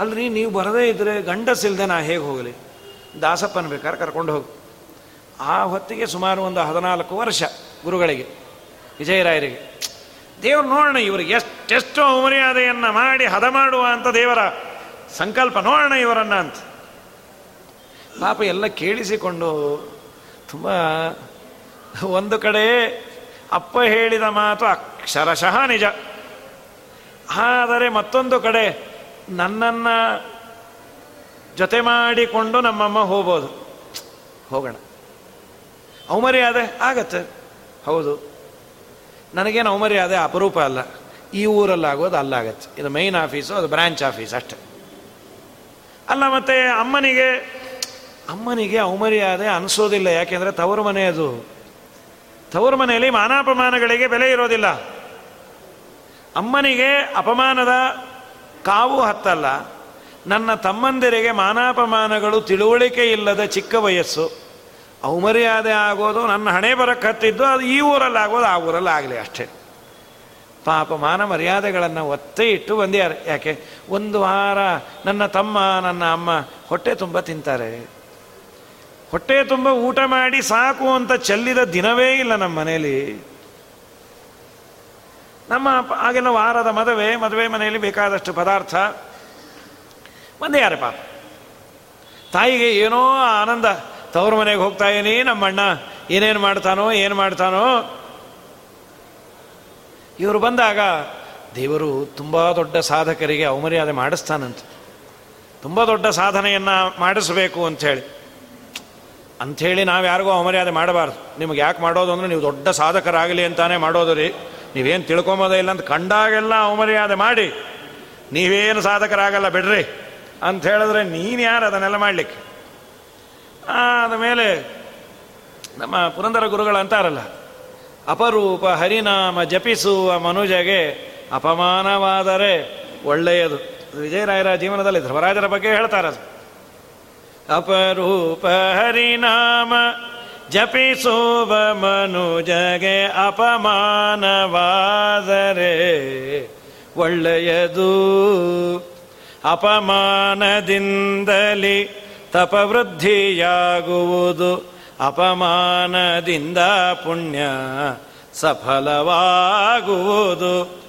ಅಲ್ರಿ, ನೀವು ಬರದೇ ಇದ್ದರೆ ಗಂಡಸಿಲ್ದೆ ನಾ ಹೇಗೆ ಹೋಗಲಿ? ದಾಸಪ್ಪನ ಬೇಕಾದ್ರೆ ಕರ್ಕೊಂಡು ಹೋಗು. ಆ ಹೊತ್ತಿಗೆ ಸುಮಾರು ಒಂದು ಹದಿನಾಲ್ಕು ವರ್ಷ ಗುರುಗಳಿಗೆ, ವಿಜಯರಾಯರಿಗೆ. ದೇವ್ರು ನೋಡೋಣ ಇವರಿಗೆ ಎಷ್ಟೆಷ್ಟು ಮರ್ಯಾದೆಯನ್ನು ಮಾಡಿ ಹದ ಮಾಡುವ ಅಂತ ದೇವರ ಸಂಕಲ್ಪ ನೋಡೋಣ ಇವರನ್ನ ಅಂತ. ಪಾಪ ಎಲ್ಲ ಕೇಳಿಸಿಕೊಂಡು ತುಂಬ ಒಂದು ಕಡೆ ಅಪ್ಪ ಹೇಳಿದ ಮಾತು ಅಕ್ಷರಶಃ ನಿಜ. ಆದರೆ ಮತ್ತೊಂದು ಕಡೆ ನನ್ನನ್ನು ಜೊತೆ ಮಾಡಿಕೊಂಡು ನಮ್ಮಮ್ಮ ಹೋಗ್ಬೋದು. ಹೋಗೋಣ. ಅವಮರ್ಯಾದೆ ಆಗತ್ತೆ. ಹೌದು. ನನಗೇನು ಅವಮರ್ಯಾದೆ ಅಪರೂಪ ಅಲ್ಲ. ಈ ಊರಲ್ಲಾಗೋದು ಅಲ್ಲಾಗತ್ತೆ. ಇದು ಮೈನ್ ಆಫೀಸು ಅದು ಬ್ರಾಂಚ್ ಆಫೀಸ್ ಅಷ್ಟೆ. ಅಲ್ಲ ಮತ್ತೆ ಅಮ್ಮನಿಗೆ ಅಮ್ಮನಿಗೆ ಅವಮರ್ಯಾದೆ ಅನಿಸೋದಿಲ್ಲ. ಯಾಕೆಂದರೆ ತವರು ಮನೆ ಅದು. ತವರು ಮನೆಯಲ್ಲಿ ಮಾನಾಪಮಾನಗಳಿಗೆ ಬೆಲೆ ಇರೋದಿಲ್ಲ. ಅಮ್ಮನಿಗೆ ಅಪಮಾನದ ಕಾವು ಹತ್ತಲ್ಲ. ನನ್ನ ತಮ್ಮಂದಿರಿಗೆ ಮಾನಾಪಮಾನಗಳು ತಿಳುವಳಿಕೆ ಇಲ್ಲದ ಚಿಕ್ಕ ವಯಸ್ಸು. ಅವಮರ್ಯಾದೆ ಆಗೋದು, ನನ್ನ ಹಣೆ ಬರಕ್ಕೆ ಹತ್ತಿದ್ದು, ಅದು ಈ ಊರಲ್ಲಿ ಆಗೋದು, ಆ ಊರಲ್ಲಿ ಆಗಲಿ ಅಷ್ಟೇ. ಪಾಪ ಮಾನ ಮರ್ಯಾದೆಗಳನ್ನು ಒತ್ತೆ ಇಟ್ಟು ಬಂದ್ಯಾರೆ ಯಾಕೆ? ಒಂದು ವಾರ ನನ್ನ ತಮ್ಮ, ನನ್ನ ಅಮ್ಮ ಹೊಟ್ಟೆ ತುಂಬ ತಿಂತಾರೆ. ಹೊಟ್ಟೆ ತುಂಬ ಊಟ ಮಾಡಿ ಸಾಕು ಅಂತ ಚೆಲ್ಲಿದ ದಿನವೇ ಇಲ್ಲ ನಮ್ಮ ಮನೆಯಲ್ಲಿ ನಮ್ಮ ಆಗಿನ ವಾರದ ಮದುವೆ ಮದುವೆ ಮನೆಯಲ್ಲಿ ಬೇಕಾದಷ್ಟು ಪದಾರ್ಥ. ಯಾರೇ ಪಾಪ. ತಾಯಿಗೆ ಏನೋ ಆನಂದ, ತವ್ರ ಮನೆಗೆ ಹೋಗ್ತಾ ಇದೀನಿ ನಮ್ಮ ಅಣ್ಣ ಏನೇನು ಮಾಡ್ತಾನೋ, ಏನು ಮಾಡ್ತಾನೋ. ಇವರು ಬಂದಾಗ ದೇವರು ತುಂಬ ದೊಡ್ಡ ಸಾಧಕರಿಗೆ ಅವಮರ್ಯಾದೆ ಮಾಡಿಸ್ತಾನಂತ. ತುಂಬ ದೊಡ್ಡ ಸಾಧನೆಯನ್ನು ಮಾಡಿಸಬೇಕು ಅಂಥೇಳಿ. ಅಂಥೇಳಿ ನಾವು ಯಾರಿಗೂ ಅವಮರ್ಯಾದೆ ಮಾಡಬಾರ್ದು. ನಿಮಗೆ ಯಾಕೆ ಮಾಡೋದು ಅಂದರೆ ನೀವು ದೊಡ್ಡ ಸಾಧಕರಾಗಲಿ ಅಂತಾನೆ ಮಾಡೋದು ರೀ. ನೀವೇನು ತಿಳ್ಕೊಂಬೋದೇ ಇಲ್ಲ ಅಂತ ಕಂಡಾಗೆಲ್ಲ ಅವಮರ್ಯಾದೆ ಮಾಡಿ, ನೀವೇನು ಸಾಧಕರಾಗಲ್ಲ ಬಿಡ್ರಿ ಅಂತ ಹೇಳಿದ್ರೆ ನೀನು ಯಾರು ಅದನ್ನೆಲ್ಲ ಮಾಡಲಿಕ್ಕೆ? ಆದಮೇಲೆ ನಮ್ಮ ಪುರಂದರ ಗುರುಗಳು ಅಂತಾರಲ್ಲ, ಅಪರೂಪ ಹರಿನಾಮ ಜಪಿಸುವ ಮನುಜಗೆ ಅಪಮಾನವಾದರೆ ಒಳ್ಳೆಯದು. ವಿಜಯರಾಯರ ಜೀವನದಲ್ಲಿ ಧ್ರುವರಾಜರ ಬಗ್ಗೆ ಹೇಳ್ತಾರದು. ಅಪರೂಪ ಹರಿನಾಮ ಜಪಿಸುವ ಮನುಜಗೆ ಅಪಮಾನವಾದರೆ ಒಳ್ಳೆಯದು. ಅಪಮಾನದಿಂದಲಿ ತಪವೃದ್ಧಿಯಾಗುವುದು. ಅಪಮಾನದಿಂದ ಪುಣ್ಯ ಸಫಲವಾಗುವುದು.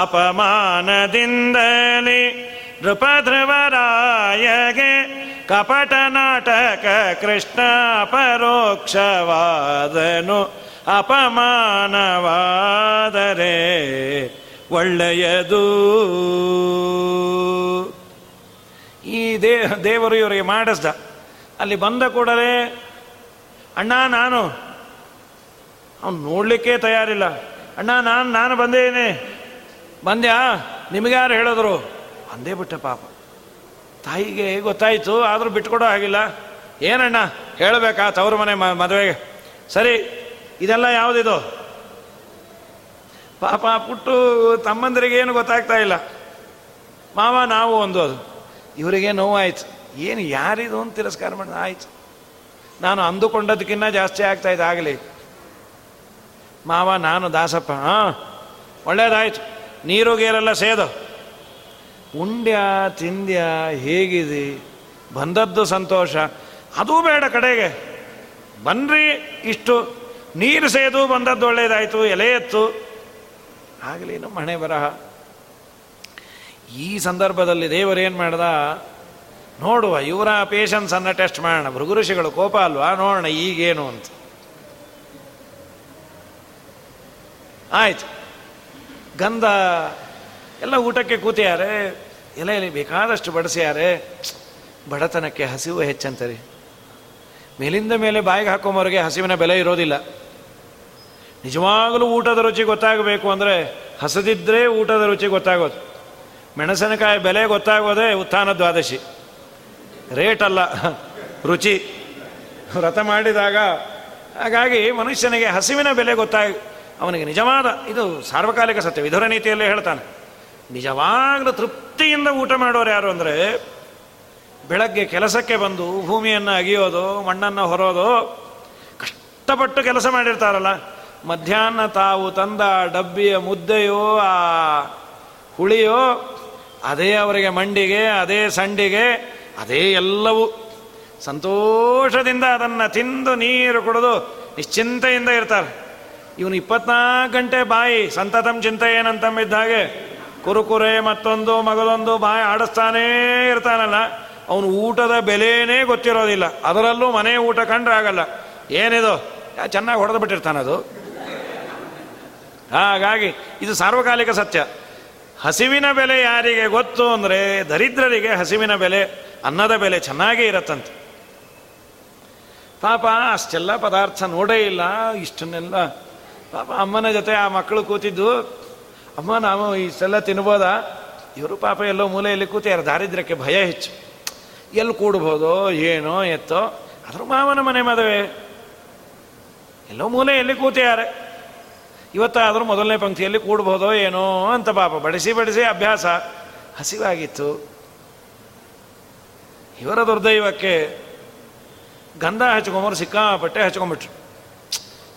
ಅಪಮಾನದಿಂದಲೇ ನೃಪಧ್ರುವರಾಯಗೆ ಕಪಟ ನಾಟಕ ಕೃಷ್ಣ ಪರೋಕ್ಷವಾದನು ಅಪಮಾನವಾದರೆ ಒಳ್ಳೆಯದು. ಈ ದೇ ದೇವರು ಇವರಿಗೆ ಮಾಡಿಸ್ದ. ಅಲ್ಲಿ ಬಂದ ಕೂಡಲೇ, ಅಣ್ಣ, ನಾನು ಅವನು ನೋಡಲಿಕ್ಕೆ ತಯಾರಿಲ್ಲ. ಅಣ್ಣ, ನಾನು ನಾನು ಬಂದೇನೆ. ಬಂದ್ಯಾ? ನಿಮಗ್ಯಾರು ಹೇಳಿದ್ರು? ಅಂದೇ ಬಿಟ್ಟ ಪಾಪ. ತಾಯಿಗೆ ಗೊತ್ತಾಯಿತು, ಆದರೂ ಬಿಟ್ಕೊಡೋ ಆಗಿಲ್ಲ ಏನಣ್ಣ, ಹೇಳಬೇಕಾ ತವರು ಮನೆ ಮದುವೆಗೆ? ಸರಿ, ಇದೆಲ್ಲ ಯಾವುದಿದು? ಪಾಪ ಪುಟ್ಟು ತಮ್ಮಂದರಿಗೆ ಏನು ಗೊತ್ತಾಗ್ತಾ ಇಲ್ಲ. ಮಾವ, ನಾವು ಒಂದು ಅದು. ಇವರಿಗೆ ನೋವಾಯ್ತು. ಏನು ಯಾರಿದು ಅಂತ ತಿರಸ್ಕಾರ ಮಾಡಿದ? ಆಯ್ತು. ನಾನು ಅಂದುಕೊಂಡದಕ್ಕಿಂತ ಜಾಸ್ತಿ ಆಗ್ತಾ ಇದೆ, ಆಗಲಿ. ಮಾವ, ನಾನು ದಾಸಪ್ಪ, ಹಾಂ? ಒಳ್ಳೇದಾಯ್ತು. ನೀರು ಗೇರೆಲ್ಲ ಸೇದು. ಉಂಡ್ಯ, ತಿಂದ್ಯ, ಹೇಗಿದೆ? ಬಂದದ್ದು ಸಂತೋಷ. ಅದೂ ಬೇಡ ಕಡೆಗೆ. ಬನ್ರಿ, ಇಷ್ಟು ನೀರು ಸೇದು ಬಂದದ್ದು ಒಳ್ಳೇದಾಯ್ತು, ಎಲೆ ಎತ್ತು. ಆಗಲಿ, ನಮ್ಮ ಹಣೆ ಬರಹ. ಈ ಸಂದರ್ಭದಲ್ಲಿ ದೇವರೇನು ಮಾಡ್ದ? ನೋಡುವ, ಇವರ ಪೇಷನ್ಸನ್ನು ಟೆಸ್ಟ್ ಮಾಡೋಣ. ಭೃಗುಋಷಿಗಳು ಕೋಪ ಅಲ್ವಾ? ನೋಡೋಣ, ಈಗೇನು ಅಂತ. ಆಯ್ತು. ಗಂಧ, ಎಲ್ಲ ಊಟಕ್ಕೆ ಕೂತಿಯಾರೆ ಎಲೆಯಲ್ಲಿ ಬೇಕಾದಷ್ಟು ಬಡಿಸ್ಯಾರೆ. ಬಡತನಕ್ಕೆ ಹಸಿವು ಹೆಚ್ಚಂತಾರೆ. ಮೇಲಿಂದ ಮೇಲೆ ಬಾಯಿಗೆ ಹಾಕೊಂಬವ್ರಿಗೆ ಹಸಿವಿನ ಬೆಲೆ ಇರೋದಿಲ್ಲ. ನಿಜವಾಗಲೂ ಊಟದ ರುಚಿ ಗೊತ್ತಾಗಬೇಕು ಅಂದರೆ ಹಸದಿದ್ದರೆ ಊಟದ ರುಚಿ ಗೊತ್ತಾಗೋದು. ಮೆಣಸಿನಕಾಯಿ ಬೆಲೆ ಗೊತ್ತಾಗೋದೇ ಉತ್ಥಾನ ದ್ವಾದಶಿ. ರೇಟ್ ಅಲ್ಲ, ರುಚಿ. ವ್ರತ ಮಾಡಿದಾಗ ಹಾಗಾಗಿ ಮನುಷ್ಯನಿಗೆ ಹಸಿವಿನ ಬೆಲೆ ಗೊತ್ತಾಗ ಅವನಿಗೆ ನಿಜವಾದ ಇದು ಸಾರ್ವಕಾಲಿಕ ಸತ್ಯ, ವಿಧುರ ನೀತಿಯಲ್ಲೇ ಹೇಳ್ತಾನೆ. ನಿಜವಾಗ್ಲೂ ತೃಪ್ತಿಯಿಂದ ಊಟ ಮಾಡೋರು ಯಾರು ಅಂದರೆ ಬೆಳಗ್ಗೆ ಕೆಲಸಕ್ಕೆ ಬಂದು ಭೂಮಿಯನ್ನು ಅಗಿಯೋದು, ಮಣ್ಣನ್ನು ಹೊರೋದು, ಕಷ್ಟಪಟ್ಟು ಕೆಲಸ ಮಾಡಿರ್ತಾರಲ್ಲ. ಮಧ್ಯಾಹ್ನ ತಾವು ತಂದ ಡಬ್ಬಿಯ ಮುದ್ದೆಯೋ, ಆ ಹುಳಿಯೋ, ಅದೇ ಅವರಿಗೆ ಮಂಡಿಗೆ, ಅದೇ ಸಂಡಿಗೆ, ಅದೇ ಎಲ್ಲವೂ. ಸಂತೋಷದಿಂದ ಅದನ್ನು ತಿಂದು ನೀರು ಕುಡಿದು ನಿಶ್ಚಿಂತೆಯಿಂದ ಇರ್ತಾರೆ. ಇವನು ಇಪ್ಪತ್ನಾಲ್ಕು ಗಂಟೆ ಬಾಯಿ ಸಂತತಂ ಚಿಂತೆ ಏನಂತಂಬಿದ್ದ ಹಾಗೆ ಕುರುಕುರೆ ಮತ್ತೊಂದು ಮಗದೊಂದು ಬಾಯಿ ಆಡಿಸ್ತಾನೇ ಇರ್ತಾನಲ್ಲ, ಅವನು ಊಟದ ಬೆಲೆಯೇ ಗೊತ್ತಿರೋದಿಲ್ಲ. ಅದರಲ್ಲೂ ಮನೆ ಊಟ ಕಂಡ್ರೆ ಆಗಲ್ಲ. ಏನಿದು? ಚೆನ್ನಾಗಿ ಹೊಡೆದು ಬಿಟ್ಟಿರ್ತಾನದು ಹಾಗಾಗಿ ಇದು ಸಾರ್ವಕಾಲಿಕ ಸತ್ಯ. ಹಸಿವಿನ ಬೆಲೆ ಯಾರಿಗೆ ಗೊತ್ತು ಅಂದರೆ ದರಿದ್ರರಿಗೆ ಹಸಿವಿನ ಬೆಲೆ, ಅನ್ನದ ಬೆಲೆ ಚೆನ್ನಾಗೇ ಇರತ್ತಂತೆ. ಪಾಪ ಅಷ್ಟೆಲ್ಲ ಪದಾರ್ಥ ನೋಡೇ ಇಲ್ಲ, ಇಷ್ಟನ್ನೆಲ್ಲ ಪಾಪ ಅಮ್ಮನ ಜೊತೆ ಆ ಮಕ್ಕಳು ಕೂತಿದ್ದು ಅಮ್ಮ, ನಾವು ಇಷ್ಟೆಲ್ಲ ತಿನ್ಬೋದ? ಇವರು ಪಾಪ ಎಲ್ಲೋ ಮೂಲೆಯಲ್ಲಿ ಕೂತಿಯಾರ ದಾರಿದ್ರ್ಯಕ್ಕೆ ಭಯ ಹೆಚ್ಚು. ಎಲ್ಲಿ ಕೂಡ್ಬೋದೋ, ಏನೋ, ಎತ್ತೋ? ಅದ್ರ ಮಾವನ ಮನೆ ಮದುವೆ. ಎಲ್ಲೋ ಮೂಲೆಯಲ್ಲಿ ಇವತ್ತು ಇವತ್ತಾದರೂ ಮೊದಲನೇ ಪಂಕ್ತಿಯಲ್ಲಿ ಕೂಡ್ಬೋದೋ, ಏನೋ ಅಂತ ಪಾಪ ಬಡಿಸಿ ಬಡಿಸಿ ಅಭ್ಯಾಸ. ಹಸಿವಾಗಿತ್ತು. ಇವರ ದುರ್ದೈವಕ್ಕೆ ಗಂಧ ಹಚ್ಕೊಂಬರು ಸಿಕ್ಕಾಪಟ್ಟೆ ಹಚ್ಕೊಂಡ್ಬಿಟ್ರು.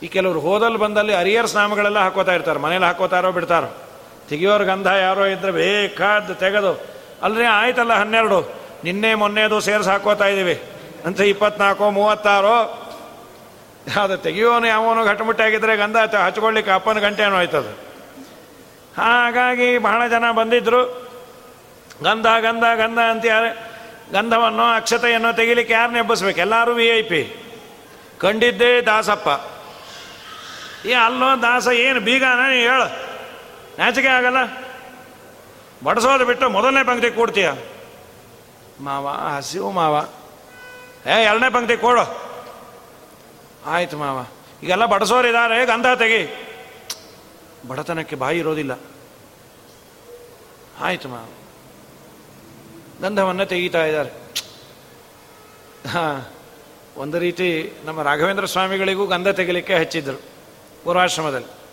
ಈ ಕೆಲವರು ಹೋದಲ್ಲಿ ಬಂದಲ್ಲಿ ಅರಿಯರ್ಸ್ ನಾಮಗಳೆಲ್ಲ ಹಾಕೋತಾ ಇರ್ತಾರೆ, ಮನೇಲಿ ಹಾಕೋತಾರೋ ಬಿಡ್ತಾರೋ? ತೆಗಿಯೋರು ಗಂಧ ಯಾರೋ ಇದ್ರೆ ಬೇಕಾದ್ದು ತೆಗೆದು ಅಲ್ಲರಿ ಆಯ್ತಲ್ಲ ಹನ್ನೆರಡು, ನಿನ್ನೆ ಮೊನ್ನೆದು ಸೇರಿಸಿ ಹಾಕೋತಾ ಇದ್ದೀವಿ ಅಂತ ಇಪ್ಪತ್ನಾಲ್ಕು, ಮೂವತ್ತಾರೋ? ಅದು ತೆಗಿಯೋನು ಯಾವನು ಘಟಮುಟ್ಟಾಗಿದ್ದರೆ ಗಂಧ ಹಚ್ಕೊಳ್ಳಿಕ್ಕೆ ಅಪ್ಪನ ಗಂಟೆನೂ ಆಯ್ತದು ಹಾಗಾಗಿ ಬಹಳ ಜನ ಬಂದಿದ್ರು. ಗಂಧ ಗಂಧ ಗಂಧ ಅಂತ ಯಾರು ಗಂಧವನ್ನು ಅಕ್ಷತೆಯನ್ನು ತೆಗಿಲಿಕ್ಕೆ ಯಾರನ್ನ ಎಬ್ಬಿಸ್ಬೇಕು? ಎಲ್ಲರೂ ವಿ ಐ ಪಿ ಕಂಡಿದ್ದೇ ದಾಸಪ್ಪ. ಏ, ಅಲ್ಲೋ, ದಾಸ, ಏನು ಬೀಗಾನ ಹೇಳು. ನಾಚಿಕೆ ಆಗಲ್ಲ. ಬಡಿಸೋದು ಬಿಟ್ಟು ಮೊದಲನೇ ಪಂಕ್ತಿ ಕೊಡ್ತೀಯ? ಮಾವ, ಹಸಿವು ಮಾವ. ಏ, ಎರಡನೇ ಪಂಕ್ತಿ ಕೊಡು. ಆಯ್ತು ಮಾವ. ಈಗೆಲ್ಲ ಬಡಸೋರಿದ್ದಾರೆ, ಗಂಧ ತೆಗಿ. ಬಡತನಕ್ಕೆ ಬಾಯಿ ಇರೋದಿಲ್ಲ. ಆಯ್ತು ಮಾವ. ಗಂಧವನ್ನು ತೆಗೀತಾ ಇದ್ದಾರೆ. ಹಾ, ಒಂದು ರೀತಿ ನಮ್ಮ ರಾಘವೇಂದ್ರ ಸ್ವಾಮಿಗಳಿಗೂ ಗಂಧ ತೆಗಿಲಿಕ್ಕೆ ಹಚ್ಚಿದ್ರು. ಪೂರ್ವಾಶ್ರಮದಲ್ಲಿ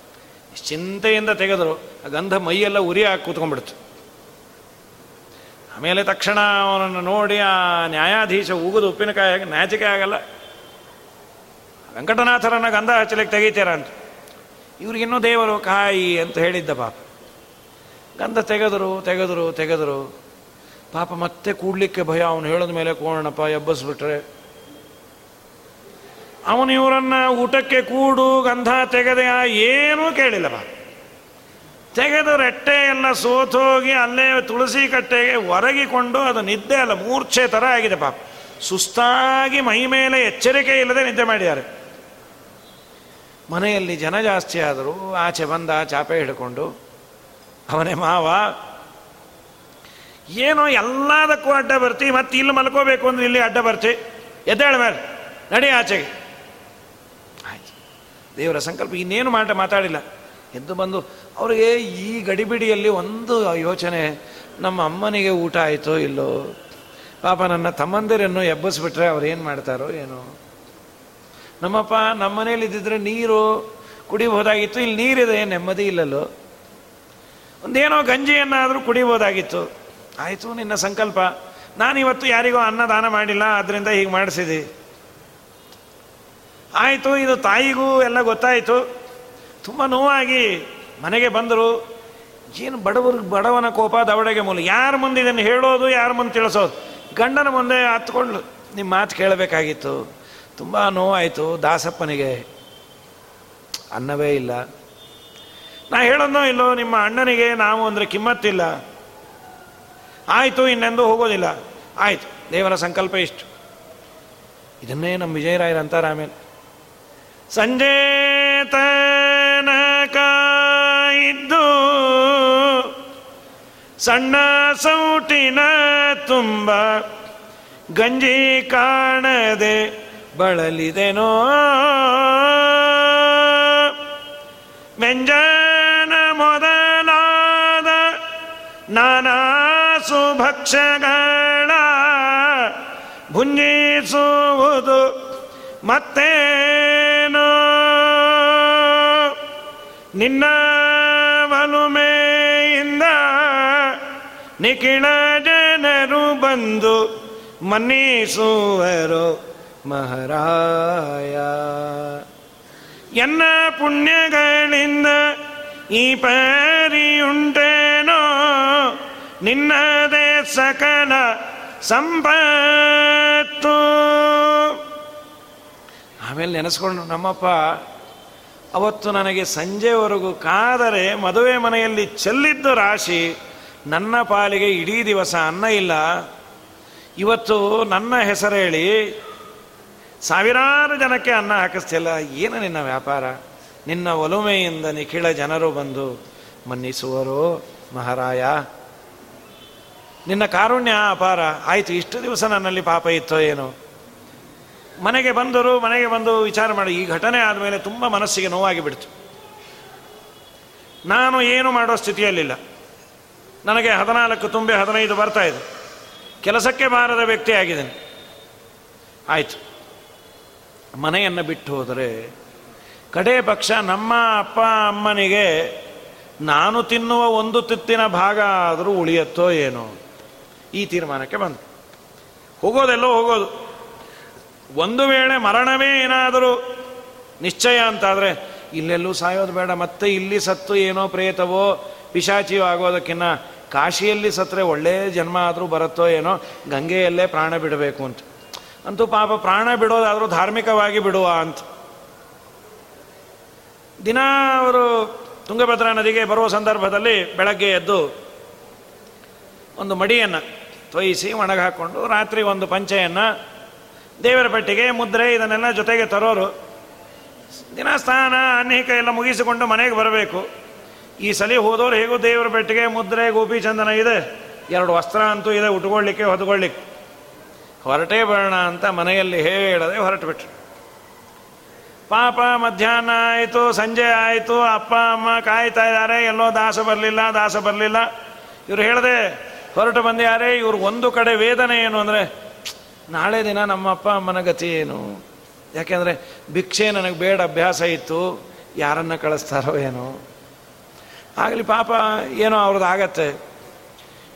ಚಿಂತೆಯಿಂದ ತೆಗೆದರು, ಆ ಗಂಧ ಮೈಯೆಲ್ಲ ಉರಿ ಹಾಕಿ ಕೂತ್ಕೊಂಡ್ಬಿಡ್ತು. ಆಮೇಲೆ ತಕ್ಷಣ ಅವನನ್ನು ನೋಡಿ ಆ ನ್ಯಾಯಾಧೀಶ ಉಗಿದು ಉಪ್ಪಿನಕಾಯಿ ನಾಚಿಕೆ ಆಗಲ್ಲ. ವೆಂಕಟನಾಥರನ್ನ ಗಂಧ ಹಚ್ಚಲಿಕ್ಕೆ ತೆಗಿತೀರ ಅಂತ. ಇವ್ರಿಗಿನ್ನೂ ದೇವರು ಕಾಯಿ ಅಂತ ಹೇಳಿದ್ದ ಪಾಪ. ಗಂಧ ತೆಗೆದರು ತೆಗೆದರು ತೆಗೆದರು. ಪಾಪ ಮತ್ತೆ ಕೂಡ್ಲಿಕ್ಕೆ ಭಯ. ಅವನು ಹೇಳಿದ ಮೇಲೆ ಕೋಣಪ್ಪ ಎಬ್ಬಸ್ಬಿಟ್ರೆ ಅವನು ಇವರನ್ನ ಊಟಕ್ಕೆ ಕೂಡು ಗಂಧ ತೆಗೆದೆ ಏನೂ ಕೇಳಿಲ್ಲ ಬಾ ತೆಗೆದು ರೆಟ್ಟೆ ಎಲ್ಲ ಸೋತೋಗಿ ಅಲ್ಲೇ ತುಳಸಿ ಕಟ್ಟೆಗೆ ಹೊರಗಿಕೊಂಡು ಅದು ನಿದ್ದೆ ಅಲ್ಲ, ಮೂರ್ಛೆ ಥರ ಆಗಿದೆ ಪಾಪ. ಸುಸ್ತಾಗಿ ಮೈ ಮೇಲೆ ಎಚ್ಚರಿಕೆ ಇಲ್ಲದೆ ನಿದ್ದೆ ಮಾಡಿದ್ದಾರೆ. ಮನೆಯಲ್ಲಿ ಜನ ಜಾಸ್ತಿ ಆದರೂ ಆಚೆ ಬಂದ ಚಾಪೆ ಹಿಡ್ಕೊಂಡು, ಅವನೇ ಮಾವ, ಏನೋ ಎಲ್ಲದಕ್ಕೂ ಅಡ್ಡ ಬರ್ತಿ ಮತ್ತೆ ಇಲ್ಲಿ ಮಲ್ಕೋಬೇಕು ಅಂದ್ರೆ ಇಲ್ಲಿ ಅಡ್ಡ ಬರ್ತಿ, ಎದ್ದೇಳ ಮೇಲೆ, ನಡಿ ಆಚೆಗೆ. ದೇವರ ಸಂಕಲ್ಪ. ಇನ್ನೇನು ಮಾಟ ಮಾತಾಡಿಲ್ಲ. ಎದ್ದು ಬಂದು, ಅವರಿಗೆ ಈ ಗಡಿಬಿಡಿಯಲ್ಲಿ ಒಂದು ಯೋಚನೆ, ನಮ್ಮ ಅಮ್ಮನಿಗೆ ಊಟ ಆಯಿತೋ ಇಲ್ಲೋ? ಪಾಪ ನನ್ನ ತಮ್ಮಂದಿರನ್ನು ಎಬ್ಬಿಸ್ಬಿಟ್ರೆ ಅವ್ರು ಏನು ಮಾಡ್ತಾರೋ ಏನೋ? ನಮ್ಮಪ್ಪ ನಮ್ಮ ಮನೇಲಿ ಇದ್ದಿದ್ರೆ ನೀರು ಕುಡಿಬೋದಾಗಿತ್ತು ಇಲ್ಲಿ ನೀರಿದೆ, ನೆಮ್ಮದಿ ಇಲ್ಲಲ್ಲೋ? ಒಂದೇನೋ ಗಂಜಿಯನ್ನಾದರೂ ಕುಡಿಬೋದಾಗಿತ್ತು ಆಯಿತು, ನಿನ್ನ ಸಂಕಲ್ಪ. ನಾನಿವತ್ತು ಯಾರಿಗೋ ಅನ್ನದಾನ ಮಾಡಿಲ್ಲ ಅದರಿಂದ ಹೀಗೆ ಮಾಡಿಸಿದೆ. ಆಯಿತು, ಇದು ತಾಯಿಗೂ ಎಲ್ಲ ಗೊತ್ತಾಯಿತು. ತುಂಬ ನೋವಾಗಿ ಮನೆಗೆ ಬಂದರು. ಏನು ಬಡವ್ರಿಗೆ ಬಡವನ ಕೋಪ ದವಡೆಗೆ ಮೂಲ. ಯಾರ ಮುಂದೆ ಇದನ್ನು ಹೇಳೋದು, ಯಾರ ಮುಂದೆ ತಿಳಿಸೋದು? ಗಂಡನ ಮುಂದೆ ಹತ್ಕೊಂಡು ನಿಮ್ಮ ಮಾತು ಕೇಳಬೇಕಾಗಿತ್ತು. ತುಂಬ ನೋವಾಯಿತು ದಾಸಪ್ಪನಿಗೆ. ಅನ್ನವೇ ಇಲ್ಲ. ನಾ ಹೇಳೋದೋ ಇಲ್ಲೋ, ನಿಮ್ಮ ಅಣ್ಣನಿಗೆ ನಾವು ಅಂದರೆ ಕಿಮ್ಮತ್ತಿಲ್ಲ. ಆಯಿತು, ಇನ್ನೆಂದು ಹೋಗೋದಿಲ್ಲ. ಆಯಿತು, ದೇವರ ಸಂಕಲ್ಪ ಇಷ್ಟು. ಇದನ್ನೇ ನಮ್ಮ ವಿಜಯರಾಯರ ಅಂತಾರೆ ಆಮೇಲೆ ಸಂಜೆ ತನಕ ಇದ್ದು ಸಣ್ಣ ಸೌಟಿನ ತುಂಬ ಗಂಜಿ ಕಾಣದೆ ಬಳಲಿದೆನೋ ವ್ಯಂಜನ ಮೊದಲಾದ ನಾನಾ ಸುಭಕ್ಷಗಳ ಭುಂಜಿಸುವುದು ಮತ್ತೇನೋ? ನಿನ್ನ ಬಲುಮೆಯಿಂದ ನಿಖಿಳ ಜನರು ಬಂದು ಮನ್ನಿಸುವರು ಮಹಾರಾಯ. ಎನ್ನ ಪುಣ್ಯಗಳಿಂದ ಈ ಪರಿಯುಂಟೇನೋ? ನಿನ್ನದೇ ಸಕಲ ಸಂಪತ್ತು. ಆಮೇಲೆ ನೆನೆಸ್ಕೊಂಡು, ನಮ್ಮಪ್ಪ, ಅವತ್ತು ನನಗೆ ಸಂಜೆವರೆಗೂ ಕಾದರೆ ಮದುವೆ ಮನೆಯಲ್ಲಿ ಚೆಲ್ಲಿದ್ದು ರಾಶಿ, ನನ್ನ ಪಾಲಿಗೆ ಇಡೀ ದಿವಸ ಅನ್ನ ಇಲ್ಲ. ಇವತ್ತು ನನ್ನ ಹೆಸರು ಹೇಳಿ, ಸಾವಿರಾರು ಜನಕ್ಕೆ ಅನ್ನ ಹಾಕಿಸ್ತಿಲ್ಲ. ಏನು ನಿನ್ನ ವ್ಯಾಪಾರ? ನಿನ್ನ ಒಲುಮೆಯಿಂದ ನಿಖಿಳ ಜನರು ಬಂದು, ಮನ್ನಿಸುವರು ಮಹಾರಾಯ, ನಿನ್ನ ಕಾರುಣ್ಯ ಅಪಾರ. ಆಯಿತು, ಇಷ್ಟು ದಿವಸ ನನ್ನಲ್ಲಿ ಪಾಪ ಇತ್ತೋ ಏನು? ಮನೆಗೆ ಬಂದರು ಮನೆಗೆ ಬಂದು ವಿಚಾರ ಮಾಡಿ. ಈ ಘಟನೆ ಆದಮೇಲೆ ತುಂಬ ಮನಸ್ಸಿಗೆ ನೋವಾಗಿ ಬಿಡ್ತು ನಾನು ಏನು ಮಾಡೋ ಸ್ಥಿತಿಯಲ್ಲಿಲ್ಲ. ನನಗೆ ಹದಿನಾಲ್ಕು ತುಂಬಿ ಹದಿನೈದು ಬರ್ತಾ ಇದೆ. ಕೆಲಸಕ್ಕೆ ಬಾರದ ವ್ಯಕ್ತಿ ಆಗಿದ್ದೇನೆ. ಆಯಿತು. ಮನೆಯನ್ನು ಬಿಟ್ಟು ಹೋದರೆ ಕಡೇ ಪಕ್ಷ ನಮ್ಮ ಅಪ್ಪ ಅಮ್ಮನಿಗೆ ನಾನು ತಿನ್ನುವ ಒಂದು ತುತ್ತಿನ ಭಾಗ ಆದರೂ ಉಳಿಯತ್ತೋ ಏನೋ ಈ ತೀರ್ಮಾನಕ್ಕೆ ಬಂದು. ಹೋಗೋದೆಲ್ಲೋ ಹೋಗೋದು. ಒಂದು ವೇಳೆ ಮರಣವೇ ಏನಾದರೂ ನಿಶ್ಚಯ ಅಂತಾದರೆ ಇಲ್ಲೆಲ್ಲೂ ಸಾಯೋದು ಬೇಡ, ಮತ್ತೆ ಇಲ್ಲಿ ಸತ್ತು ಏನೋ ಪ್ರೇತವೋ ಪಿಶಾಚಿಯೋ ಆಗೋದಕ್ಕಿನ್ನ ಕಾಶಿಯಲ್ಲಿ ಸತ್ತರೆ ಒಳ್ಳೆಯ ಜನ್ಮ ಆದರೂ ಬರುತ್ತೋ ಏನೋ ಗಂಗೆಯಲ್ಲೇ ಪ್ರಾಣ ಬಿಡಬೇಕು ಅಂತ. ಅಂತೂ ಪಾಪ ಪ್ರಾಣ ಬಿಡೋದಾದರೂ ಧಾರ್ಮಿಕವಾಗಿ ಬಿಡುವ ಅಂತ. ದಿನ ಅವರು ತುಂಗಭದ್ರಾ ನದಿಗೆ ಬರುವ ಸಂದರ್ಭದಲ್ಲಿ ಬೆಳಗ್ಗೆ ಎದ್ದು ಒಂದು ಮಡಿಯನ್ನು ತೊಯಿಸಿ ಒಣಗಾಕೊಂಡು ರಾತ್ರಿ ಒಂದು ಪಂಚೆಯನ್ನು ದೇವರ ಪೆಟ್ಟಿಗೆ, ಮುದ್ರೆ ಇದನ್ನೆಲ್ಲ ಜೊತೆಗೆ ತರೋರು. ದಿನ ಸ್ನಾನ ಅನೇಕ ಎಲ್ಲ ಮುಗಿಸಿಕೊಂಡು ಮನೆಗೆ ಬರಬೇಕು. ಈ ಸಲ ಹೋದವರು ಹೇಗೂ ದೇವರ ಪೆಟ್ಟಿಗೆ, ಮುದ್ರೆ, ಗೋಪಿ ಚಂದನ ಇದೆ? ಎರಡು ವಸ್ತ್ರ ಅಂತೂ ಇದೆ, ಉಟ್ಕೊಳ್ಳಿಕ್ಕೆ ಹೊತ್ಕೊಳ್ಳಿಕ್ಕೆ ಹೊರಟೇ ಬರೋಣ ಅಂತ ಮನೆಯಲ್ಲಿ ಹೇಳದೆ ಹೊರಟು ಬಿಟ್ರು ಪಾಪ ಮಧ್ಯಾಹ್ನ ಆಯಿತು, ಸಂಜೆ ಆಯಿತು, ಅಪ್ಪ, ಅಮ್ಮ ಕಾಯ್ತಾ ಇದ್ದಾರೆ. ಎಲ್ಲೋ ದಾಸ ಬರಲಿಲ್ಲ ದಾಸ ಬರಲಿಲ್ಲ. ಇವರು ಹೇಳದೆ ಹೊರಟು ಬಂದಿದ್ದಾರೆ ಇವ್ರು ಒಂದು ಕಡೆ ವೇದನೆ ಏನು ಅಂದರೆ ನಾಳೆ ದಿನ ನಮ್ಮ ಅಪ್ಪ ಅಮ್ಮನ ಗತಿ ಏನು? ಯಾಕೆಂದರೆ ಭಿಕ್ಷೆ ನನಗೆ ಬೇಡ, ಅಭ್ಯಾಸ ಇತ್ತು, ಯಾರನ್ನು ಕಳಿಸ್ತಾರೋ ಏನೋ. ಆಗಲಿ ಪಾಪ ಏನೋ ಅವ್ರದ್ದು ಆಗತ್ತೆ.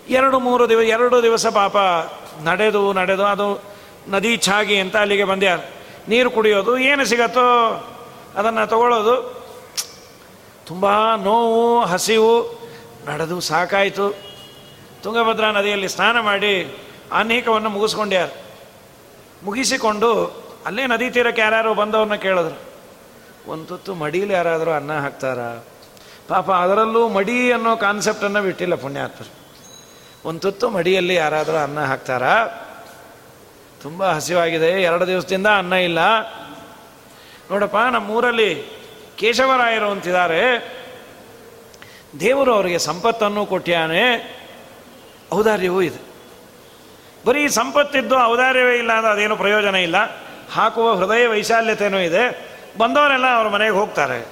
ಎರಡು, ಮೂರು ದಿವಸ ಎರಡು ದಿವಸ ಪಾಪ ನಡೆದು ನಡೆದು, ಅದು ನದಿ ಛಾಗಿ ಅಂತ ಅಲ್ಲಿಗೆ ಬಂದ್ಯಾರ ನೀರು ಕುಡಿಯೋದು, ಏನು ಸಿಗತ್ತೋ ಅದನ್ನು ತಗೊಳ್ಳೋದು. ತುಂಬ ನೋವು, ಹಸಿವು, ನಡೆದು ಸಾಕಾಯಿತು. ತುಂಗಭದ್ರಾ ನದಿಯಲ್ಲಿ ಸ್ನಾನ ಮಾಡಿ ಅನೇಕವನ್ನು ಮುಗಿಸ್ಕೊಂಡ್ಯಾರ. ಮುಗಿಸಿಕೊಂಡು ಅಲ್ಲೇ ನದಿ ತೀರಕ್ಕೆ ಯಾರ್ಯಾರು ಬಂದವ್ರನ್ನ ಕೇಳಿದ್ರು. ಒಂದು ತುತ್ತು ಮಡೀಲಿ ಯಾರಾದರೂ ಅನ್ನ ಹಾಕ್ತಾರ? ಪಾಪ ಅದರಲ್ಲೂ ಮಡಿ ಅನ್ನೋ ಕಾನ್ಸೆಪ್ಟನ್ನು ಬಿಟ್ಟಿಲ್ಲ ಪುಣ್ಯಾತ್ಮರು. ಒಂದು ತುತ್ತು ಮಡಿಯಲ್ಲಿ ಯಾರಾದರೂ ಅನ್ನ ಹಾಕ್ತಾರಾ? ತುಂಬ ಹಸಿವಾಗಿದೆ, ಎರಡು ದಿವಸದಿಂದ ಅನ್ನ ಇಲ್ಲ. ನೋಡಪ್ಪ, ನಮ್ಮೂರಲ್ಲಿ ಕೇಶವರಾಯರು ಅಂತಿದ್ದಾರೆ. ದೇವರು ಅವರಿಗೆ ಸಂಪತ್ತನ್ನು ಕೊಟ್ಟ್ಯಾನೆ ಔದಾರ್ಯವೂ ಇದೆ. ಬರೀ ಸಂಪತ್ತಿದ್ದು ಔದಾರ್ಯವೇ ಇಲ್ಲ ಅಂದ್ರೆ ಅದೇನು ಪ್ರಯೋಜನ ಇಲ್ಲ. ಹಾಕುವ ಹೃದಯ ವೈಶಾಲ್ಯತೆಯೂ ಇದೆ. ಬಂದವರೆಲ್ಲ ಅವ್ರ ಮನೆಗೆ ಹೋಗ್ತಾರೆ.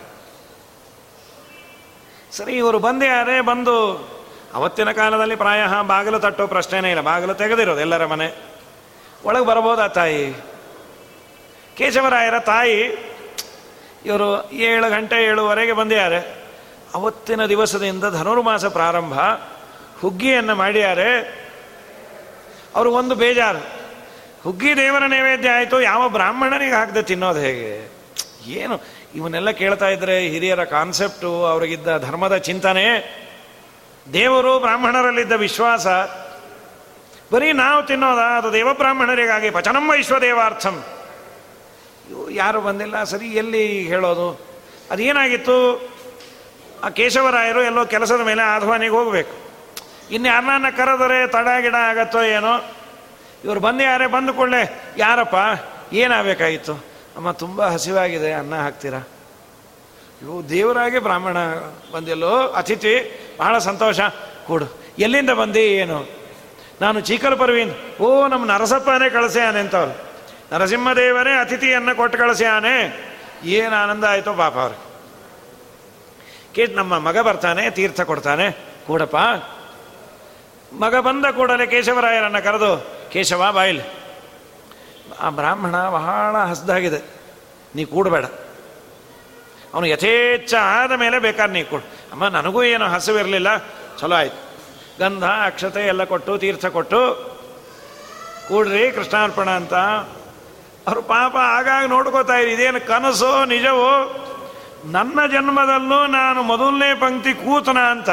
ಸರಿ, ಇವರು ಬಂದ್ಯಾರೇ ಬಂದು ಅವತ್ತಿನ ಕಾಲದಲ್ಲಿ ಪ್ರಾಯ ಬಾಗಿಲು ತಟ್ಟೋ ಪ್ರಶ್ನೆನೇ ಇಲ್ಲ. ಬಾಗಿಲು ತೆಗೆದಿರೋದು ಎಲ್ಲರ ಮನೆ. ಒಳಗೆ ಬರ್ಬೋದಾ ತಾಯಿ? ಕೇಶವರಾಯರ ತಾಯಿ ಇವರು ಏಳು ಗಂಟೆ ಏಳುವರೆಗೆ ಬಂದಿದ್ದಾರೆ. ಅವತ್ತಿನ ದಿವಸದಿಂದ ಧನುರ್ಮಾಸ ಪ್ರಾರಂಭ. ಹುಗ್ಗಿಯನ್ನು ಮಾಡಿದ್ದಾರೆ. ಅವರು ಒಂದು ಬೇಜಾರು. ಹುಗ್ಗಿ ದೇವರ ನೈವೇದ್ಯ ಆಯಿತು, ಯಾವ ಬ್ರಾಹ್ಮಣನಿಗೆ ಹಾಕದೆ ತಿನ್ನೋದು ಹೇಗೆ? ಏನು? ಇವನ್ನೆಲ್ಲ ಕೇಳ್ತಾ ಇದ್ರೆ ಹಿರಿಯರ ಕಾನ್ಸೆಪ್ಟು ಅವರಿಗಿದ್ದ ಧರ್ಮದ ಚಿಂತನೆ. ದೇವರು ಬ್ರಾಹ್ಮಣರಲ್ಲಿದ್ದ ವಿಶ್ವಾಸ. ಬರೀ ನಾವು ತಿನ್ನೋದ, ಅದು ದೇವಬ್ರಾಹ್ಮಣರಿಗಾಗಿ ಪಚನಂ ವೈಶ್ವದೇವಾರ್ಥಂ ಯಾರು ಬಂದಿಲ್ಲ, ಸರಿ, ಎಲ್ಲಿ ಹೇಳೋದು? ಅದೇನಾಗಿತ್ತು? ಆ ಕೇಶವರಾಯರು ಎಲ್ಲೋ ಕೆಲಸದ ಮೇಲೆ ಆಧ್ವಾನಿಗೆ ಹೋಗಬೇಕು. ಇನ್ನು ಯಾರನ್ನ ಕರೆದರೆ ತಡ ಗಿಡ ಆಗತ್ತೋ ಏನೋ? ಇವರು ಬಂದು ಯಾರೇ ಬಂದು ಕೊಳ್ಳೆ ಯಾರಪ್ಪ, ಏನಾಗಬೇಕಾಗಿತ್ತು? ಅಮ್ಮ, ತುಂಬ ಹಸಿವಾಗಿದೆ, ಅನ್ನ ಹಾಕ್ತೀರಾ? ಇವು ದೇವರಾಗಿ ಬ್ರಾಹ್ಮಣ ಬಂದಿಲ್ಲೋ, ಅತಿಥಿ, ಬಹಳ ಸಂತೋಷ. ಕೂಡು, ಎಲ್ಲಿಂದ ಬಂದಿ, ಏನು? ನಾನು ಚೀಕಲ್ ಪರ್ವೀನ್. ಓ ನಮ್ಮ ನರಸಪ್ಪನೇ ಕಳಿಸ್ಯಾನೆ ಅಂತವ್ರು. ನರಸಿಂಹದೇವರೇ ಅತಿಥಿಯನ್ನು ಕೊಟ್ಟು ಕಳಿಸ್ಯಾನೆ ಏನು ಆನಂದ ಆಯಿತೋ ಪಾಪ ಅವ್ರಿಗೆ. ಕೇಟ್, ನಮ್ಮ ಮಗ ಬರ್ತಾನೆ, ತೀರ್ಥ ಕೊಡ್ತಾನೆ. ಕೂಡಪ್ಪ ಮಗ ಬಂದ ಕೂಡಲೇ ಕೇಶವರಾಯರನ್ನು ಕರೆದು, ಕೇಶವ, ಬಾಯಿಲ್. ಆ ಬ್ರಾಹ್ಮಣ ಬಹಳ ಹಸ್ದಾಗಿದೆ. ನೀ ಕೂಡಬೇಡ. ಅವನು ಯಥೇಚ್ಛ ಆದ ಮೇಲೆ ಬೇಕಾದ್ರೆ ನೀ ಕೊಡು. ಅಮ್ಮ, ನನಗೂ ಏನು ಹಸಿವಿರಲಿಲ್ಲ. ಚಲೋ ಆಯ್ತು. ಗಂಧ, ಅಕ್ಷತೆ ಎಲ್ಲ ಕೊಟ್ಟು, ತೀರ್ಥ ಕೊಟ್ಟು, ಕೂಡ್ರಿ ಕೃಷ್ಣಾರ್ಪಣ ಅಂತ. ಅವರು ಪಾಪ ಆಗಾಗ ನೋಡ್ಕೋತಾ ಇರಿ ಇದೇನು ಕನಸೋ, ನಿಜವೋ? ನನ್ನ ಜನ್ಮದಲ್ಲೂ ನಾನು ಮೊದಲನೇ ಪಂಕ್ತಿ ಕೂತನ ಅಂತ.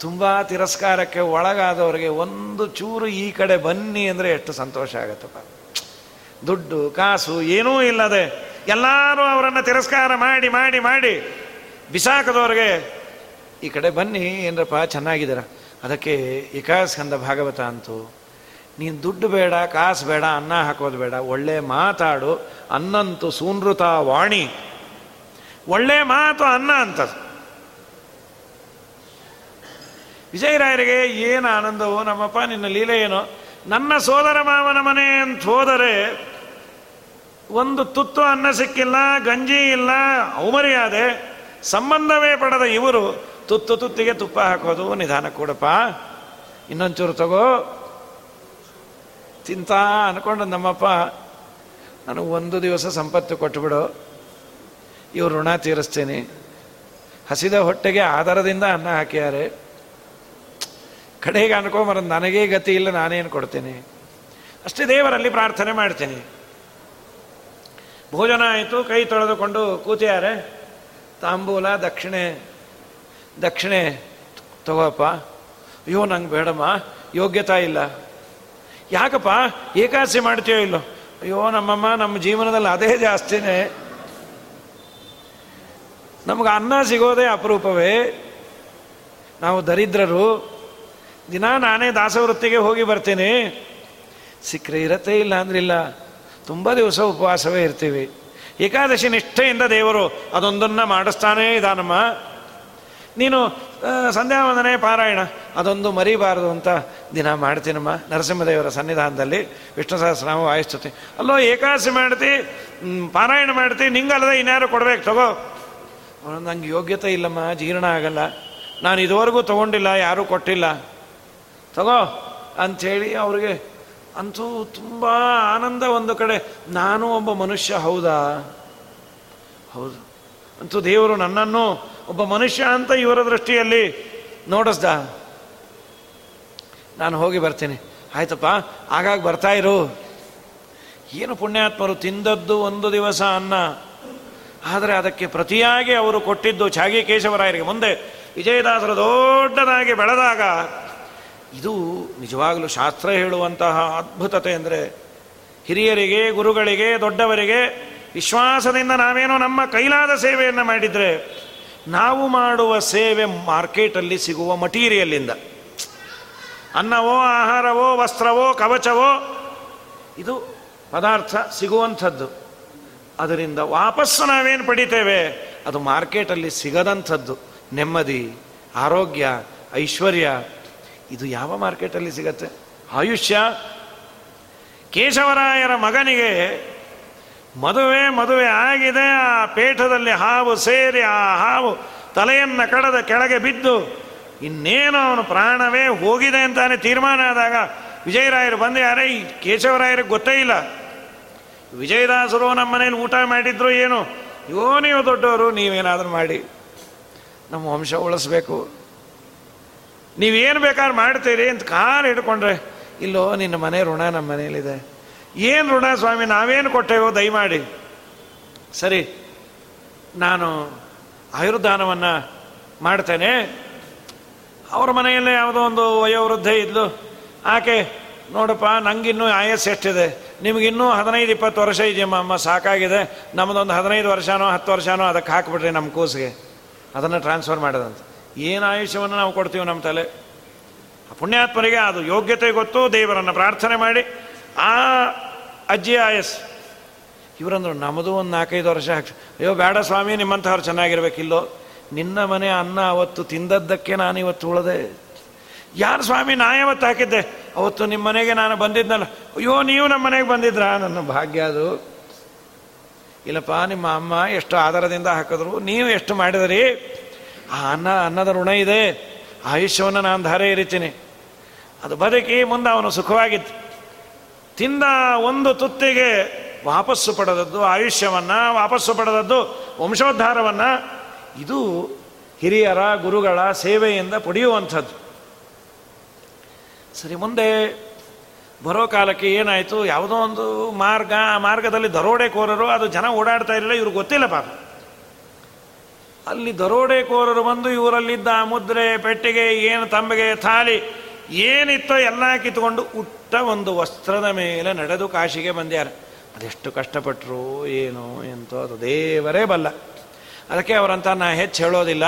ತುಂಬ ತಿರಸ್ಕಾರಕ್ಕೆ ಒಳಗಾದವರಿಗೆ ಒಂದು ಚೂರು ಈ ಕಡೆ ಬನ್ನಿ ಅಂದರೆ ಎಷ್ಟು ಸಂತೋಷ ಆಗತ್ತಪ್ಪ. ದುಡ್ಡು, ಕಾಸು, ಏನೂ ಇಲ್ಲದೆ ಎಲ್ಲರೂ ಅವರನ್ನು ತಿರಸ್ಕಾರ ಮಾಡಿ ಮಾಡಿ ಮಾಡಿ ಬಿಸಾಕದವ್ರಿಗೆ ಈ ಕಡೆ ಬನ್ನಿ ಏನರಪ್ಪ, ಚೆನ್ನಾಗಿದ್ದೀರ? ಅದಕ್ಕೆ ಏಕಾಸ್ಕಂದ ಭಾಗವತ ಅಂತು, ನೀನು ದುಡ್ಡು ಬೇಡ, ಕಾಸು ಬೇಡ, ಅನ್ನ ಹಾಕೋದು ಬೇಡ, ಒಳ್ಳೆ ಮಾತಾಡು ಅನ್ನಂತು ಸೂನೃತ ವಾಣಿ. ಒಳ್ಳೆ ಮಾತು ಅನ್ನ ಅಂತದು ವಿಜಯರಾಯರಿಗೆ ಏನು ಆನಂದವು ನಮ್ಮಪ್ಪ, ನಿನ್ನ ಲೀಲೆ ಏನು? ನನ್ನ ಸೋದರ ಮಾವನ ಮನೆ ಅಂತ ಹೋದರೆ ಒಂದು ತುತ್ತು ಅನ್ನ ಸಿಕ್ಕಿಲ್ಲ, ಗಂಜಿ ಇಲ್ಲ ಔಮರಿಯಾದೆ ಸಂಬಂಧವೇ ಪಡೆದ ಇವರು ತುತ್ತು ತುತ್ತಿಗೆ ತುಪ್ಪ ಹಾಕೋದು ನಿಧಾನ ಕೂಡಪ್ಪ. ಇನ್ನೊಂಚೂರು ತಗೋ. ತಿಂತ ಅನ್ಕೊಂಡು ನಮ್ಮಪ್ಪ, ನನಗೆ ಒಂದು ದಿವಸ ಸಂಪತ್ತು ಕೊಟ್ಟುಬಿಡು ಇವ್ರು ಋಣ ತೀರಿಸ್ತೀನಿ. ಹಸಿದ ಹೊಟ್ಟೆಗೆ ಆಧಾರದಿಂದ ಅನ್ನ ಹಾಕಿದ್ದಾರೆ ಕಡೆಗೆ ಅನ್ಕೊಂಬರ ನನಗೇ ಗತಿ ಇಲ್ಲ, ನಾನೇನು ಕೊಡ್ತೇನೆ? ಅಷ್ಟೇ ದೇವರಲ್ಲಿ ಪ್ರಾರ್ಥನೆ ಮಾಡ್ತೀನಿ. ಭೋಜನ ಆಯಿತು, ಕೈ ತೊಳೆದುಕೊಂಡು ಕೂತಿಯಾರೆ. ತಾಂಬೂಲ, ದಕ್ಷಿಣೆ ದಕ್ಷಿಣೆ ತಗೋಪ್ಪ. ಅಯ್ಯೋ, ನಂಗೆ ಬೇಡಮ್ಮ, ಯೋಗ್ಯತಾ ಇಲ್ಲ. ಯಾಕಪ್ಪ, ಏಕಾಸಿ ಮಾಡ್ತೀಯೋ ಇಲ್ಲೋ? ಅಯ್ಯೋ, ನಮ್ಮಮ್ಮ, ನಮ್ಮ ಜೀವನದಲ್ಲಿ ಅದೇ ಜಾಸ್ತಿನೇ. ನಮ್ಗೆ ಅನ್ನ ಸಿಗೋದೇ ಅಪರೂಪವೇ. ನಾವು ದರಿದ್ರರು ದಿನ ನಾನೇ ದಾಸವೃತ್ತಿಗೆ ಹೋಗಿ ಬರ್ತೀನಿ. ಸಿಕ್ಕರೆ ಇರತ್ತೆ ಇಲ್ಲ ಅಂದ್ರಿಲ್ಲ. ತುಂಬ ದಿವಸ ಉಪವಾಸವೇ ಇರ್ತೀವಿ. ಏಕಾದಶಿ ನಿಷ್ಠೆಯಿಂದ ದೇವರು ಅದೊಂದನ್ನು ಮಾಡಿಸ್ತಾನೇ ಇದಾನಮ್ಮ. ನೀನು ಸಂಧ್ಯಾ ವಂದನೆ ಪಾರಾಯಣ, ಅದೊಂದು ಮರಿಬಾರದು ಅಂತ ದಿನ ಮಾಡ್ತೀನಮ್ಮ. ನರಸಿಂಹದೇವರ ಸನ್ನಿಧಾನದಲ್ಲಿ ವಿಷ್ಣು ಸಹಸ್ರನಾಮ ವಾಯಿಸ್ತತಿ. ಅಲ್ಲೋ, ಏಕಾದಶಿ ಮಾಡ್ತಿ ಪಾರಾಯಣ ಮಾಡ್ತಿ, ನಿಂಗಲ್ಲದೆ ಇನ್ಯಾರು ಕೊಡ್ಬೇಕು, ತಗೋ. ನಂಗೆ ಯೋಗ್ಯತೆ ಇಲ್ಲಮ್ಮ, ಜೀರ್ಣ ಆಗಲ್ಲ. ನಾನು ಇದುವರೆಗೂ ತಗೊಂಡಿಲ್ಲ, ಯಾರೂ ಕೊಟ್ಟಿಲ್ಲ. ತಗೋ ಅಂಥೇಳಿ ಅವ್ರಿಗೆ, ಅಂತೂ ತುಂಬ ಆನಂದ ಒಂದು ಕಡೆ. ನಾನು ಒಬ್ಬ ಮನುಷ್ಯ, ಹೌದಾ? ಹೌದು. ಅಂತೂ ದೇವರು ನನ್ನನ್ನು ಒಬ್ಬ ಮನುಷ್ಯ ಅಂತ ಇವರ ದೃಷ್ಟಿಯಲ್ಲಿ ನೋಡಿಸ್ದ. ನಾನು ಹೋಗಿ ಬರ್ತೀನಿ. ಆಯ್ತಪ್ಪ, ಆಗಾಗ ಬರ್ತಾ ಇರು. ಏನು ಪುಣ್ಯಾತ್ಮರು ತಿಂದದ್ದು ಒಂದು ದಿವಸ ಅನ್ನ. ಆದರೆ ಅದಕ್ಕೆ ಪ್ರತಿಯಾಗಿ ಅವರು ಕೊಟ್ಟಿದ್ದು ಛಾಗಿ ಕೇಶವರಾಯರಿಗೆ. ಮುಂದೆ ವಿಜಯದಾಸರು ದೊಡ್ಡದಾಗಿ ಬೆಳೆದಾಗ ಇದು ನಿಜವಾಗಲೂ ಶಾಸ್ತ್ರ ಹೇಳುವಂತಹ ಅದ್ಭುತತೆ ಅಂದರೆ ಹಿರಿಯರಿಗೆ, ಗುರುಗಳಿಗೆ, ದೊಡ್ಡವರಿಗೆ ವಿಶ್ವಾಸದಿಂದ ನಾವೇನೋ ನಮ್ಮ ಕೈಲಾದ ಸೇವೆಯನ್ನು ಮಾಡಿದರೆ ನಾವು ಮಾಡುವ ಸೇವೆ ಮಾರ್ಕೆಟಲ್ಲಿ ಸಿಗುವ ಮಟೀರಿಯಲ್ಲಿಂದ. ಅನ್ನವೋ, ಆಹಾರವೋ, ವಸ್ತ್ರವೋ, ಕವಚವೋ, ಇದು ಪದಾರ್ಥ ಸಿಗುವಂಥದ್ದು. ಅದರಿಂದ ವಾಪಸ್ಸು ನಾವೇನು ಪಡಿತೇವೆ? ಅದು ಮಾರ್ಕೆಟಲ್ಲಿ ಸಿಗದಂಥದ್ದು. ನೆಮ್ಮದಿ, ಆರೋಗ್ಯ, ಐಶ್ವರ್ಯ ಇದು ಯಾವ ಮಾರ್ಕೆಟಲ್ಲಿ ಸಿಗತ್ತೆ? ಆಯುಷ್ಯ, ಕೇಶವರಾಯರ ಮಗನಿಗೆ ಮದುವೆ ಮದುವೆ ಆಗಿದೆ, ಆ ಪೇಠದಲ್ಲಿ ಹಾವು ಸೇರಿ, ಆ ಹಾವು ತಲೆಯನ್ನು ಕಡದ ಕೆಳಗೆ ಬಿದ್ದು ಇನ್ನೇನು ಅವನು ಪ್ರಾಣವೇ ಹೋಗಿದೆ ಅಂತಾನೆ ತೀರ್ಮಾನ ಆದಾಗ ವಿಜಯರಾಯರು ಬಂದು ಯಾರೇ ಈ ಕೇಶವರಾಯರಿಗೆ ಗೊತ್ತೇ ಇಲ್ಲ. ವಿಜಯದಾಸರು ನಮ್ಮ ಮನೇಲಿ ಊಟ ಮಾಡಿದ್ರು ಏನು? ಯೋ ನೀವು ದೊಡ್ಡವರು, ನೀವೇನಾದರೂ ಮಾಡಿ. ನಮ್ಮ ವಂಶ ಉಳಿಸ್ಬೇಕು. ನೀವೇನು ಬೇಕಾದ್ರೆ ಮಾಡ್ತೀರಿ ಅಂತ ಕಾಲು ಹಿಡ್ಕೊಂಡ್ರೆ, ಇಲ್ಲೋ ನಿನ್ನ ಮನೆ ಋಣ ನಮ್ಮ ಮನೇಲಿದೆ ಏನು ಋಣ ಸ್ವಾಮಿ, ನಾವೇನು ಕೊಟ್ಟೇವೋ ದಯಮಾಡಿ. ಸರಿ, ನಾನು ಆಯುರ್ದಾನವನ್ನು ಮಾಡ್ತೇನೆ. ಅವ್ರ ಮನೆಯಲ್ಲೇ ಯಾವುದೋ ಒಂದು ವಯೋವೃದ್ಧೆ ಇದ್ಲು. ಆಕೆ, ನೋಡಪ್ಪ, ನಂಗಿನ್ನೂ ಆಯಸ್ಸು ಎಷ್ಟಿದೆ. ನಿಮಗಿನ್ನೂ ಹದಿನೈದು, ಇಪ್ಪತ್ತು ವರ್ಷ ಇದೆಯಮ್ಮ ಅಮ್ಮ ಸಾಕಾಗಿದೆ. ನಮ್ಮದೊಂದು ಹದಿನೈದು ವರ್ಷನೋ, ಹತ್ತು ವರ್ಷನೋ, ಅದಕ್ಕೆ ಹಾಕ್ಬಿಟ್ರಿ ನಮ್ಮ ಕೂಸಿಗೆ. ಅದನ್ನು ಟ್ರಾನ್ಸ್ಫರ್ ಮಾಡೋದಂತ. ಏನು ಆಯುಷ್ಯವನ್ನು ನಾವು ಕೊಡ್ತೀವಿ ನಮ್ಮ ತಲೆ? ಪುಣ್ಯಾತ್ಮರಿಗೆ ಅದು ಯೋಗ್ಯತೆ ಗೊತ್ತು, ದೇವರನ್ನು ಪ್ರಾರ್ಥನೆ ಮಾಡಿ. ಆ ಅಜ್ಜಿ ಆಯಸ್, ಇವರಂದ್ರು ನಮ್ಮದು ಒಂದು ನಾಲ್ಕೈದು ವರ್ಷ ಹಾಕಿ ಅಯ್ಯೋ, ಬೇಡ ಸ್ವಾಮಿ ನಿಮ್ಮಂಥವ್ರು ಚೆನ್ನಾಗಿರ್ಬೇಕಿಲ್ಲೋ? ನಿನ್ನ ಮನೆ ಅನ್ನ ಅವತ್ತು ತಿಂದದ್ದಕ್ಕೆ ನಾನು ಇವತ್ತು ಉಳದೆ. ಯಾರು ಸ್ವಾಮಿ, ನಾ ಯಾವತ್ತು ಹಾಕಿದ್ದೆ? ಅವತ್ತು ನಿಮ್ಮ ಮನೆಗೆ ನಾನು ಬಂದಿದ್ದಲ್ಲ ಅಯ್ಯೋ, ನೀವು ನಮ್ಮ ಮನೆಗೆ ಬಂದಿದ್ರಾ? ನನ್ನ ಭಾಗ್ಯ ಅದು. ಇಲ್ಲಪ್ಪ, ನಿಮ್ಮ ಅಮ್ಮ ಎಷ್ಟು ಆಧಾರದಿಂದ ಹಾಕಿದ್ರು, ನೀವು ಎಷ್ಟು ಮಾಡಿದ್ರಿ? ಆ ಅನ್ನ, ಅನ್ನದ ಋಣ ಇದೆ. ಆಯುಷ್ಯವನ್ನು ನಾನು ಧಾರೆ ಇರಿತೀನಿ. ಅದು ಬದುಕಿ ಮುಂದೆ ಅವನು ಸುಖವಾಗಿತ್ತು ತಿಂದ ಒಂದು ತುತ್ತಿಗೆ ವಾಪಸ್ಸು ಪಡೆದದ್ದು, ಆಯುಷ್ಯವನ್ನು ವಾಪಸ್ಸು ಪಡೆದದ್ದು, ವಂಶೋದ್ಧಾರವನ್ನು, ಇದು ಹಿರಿಯರ, ಗುರುಗಳ ಸೇವೆಯಿಂದ ಪಡೆಯುವಂಥದ್ದು. ಸರಿ, ಮುಂದೆ ಬರೋ ಕಾಲಕ್ಕೆ ಏನಾಯಿತು? ಯಾವುದೋ ಒಂದು ಮಾರ್ಗ, ಆ ಮಾರ್ಗದಲ್ಲಿ ದರೋಡೆಕೋರರು, ಅದು ಜನ ಓಡಾಡ್ತಾ ಇರಲಿಲ್ಲ, ಇವ್ರಿಗೆ ಗೊತ್ತಿಲ್ಲ ಪಾಪ. ಅಲ್ಲಿ ದರೋಡೆಕೋರರು ಬಂದು ಇವರಲ್ಲಿದ್ದ ಮುದ್ರೆ ಪೆಟ್ಟಿಗೆ ಏನು ತಂಬಿಗೆ ಥಾಲಿ ಏನಿತ್ತೋ ಎಲ್ಲ ಕಿತ್ಕೊಂಡು ಉಟ್ಟ ಒಂದು ವಸ್ತ್ರದ ಮೇಲೆ ನಡೆದು ಕಾಶಿಗೆ ಬಂದ್ಯಾರ. ಅದೆಷ್ಟು ಕಷ್ಟಪಟ್ಟರು ಏನು ಎಂತೋ ಅದು ದೇವರೇ ಬಲ್ಲ. ಅದಕ್ಕೆ ಅವರಂತ ನಾ ಹೆಚ್ಚು ಹೇಳೋದಿಲ್ಲ.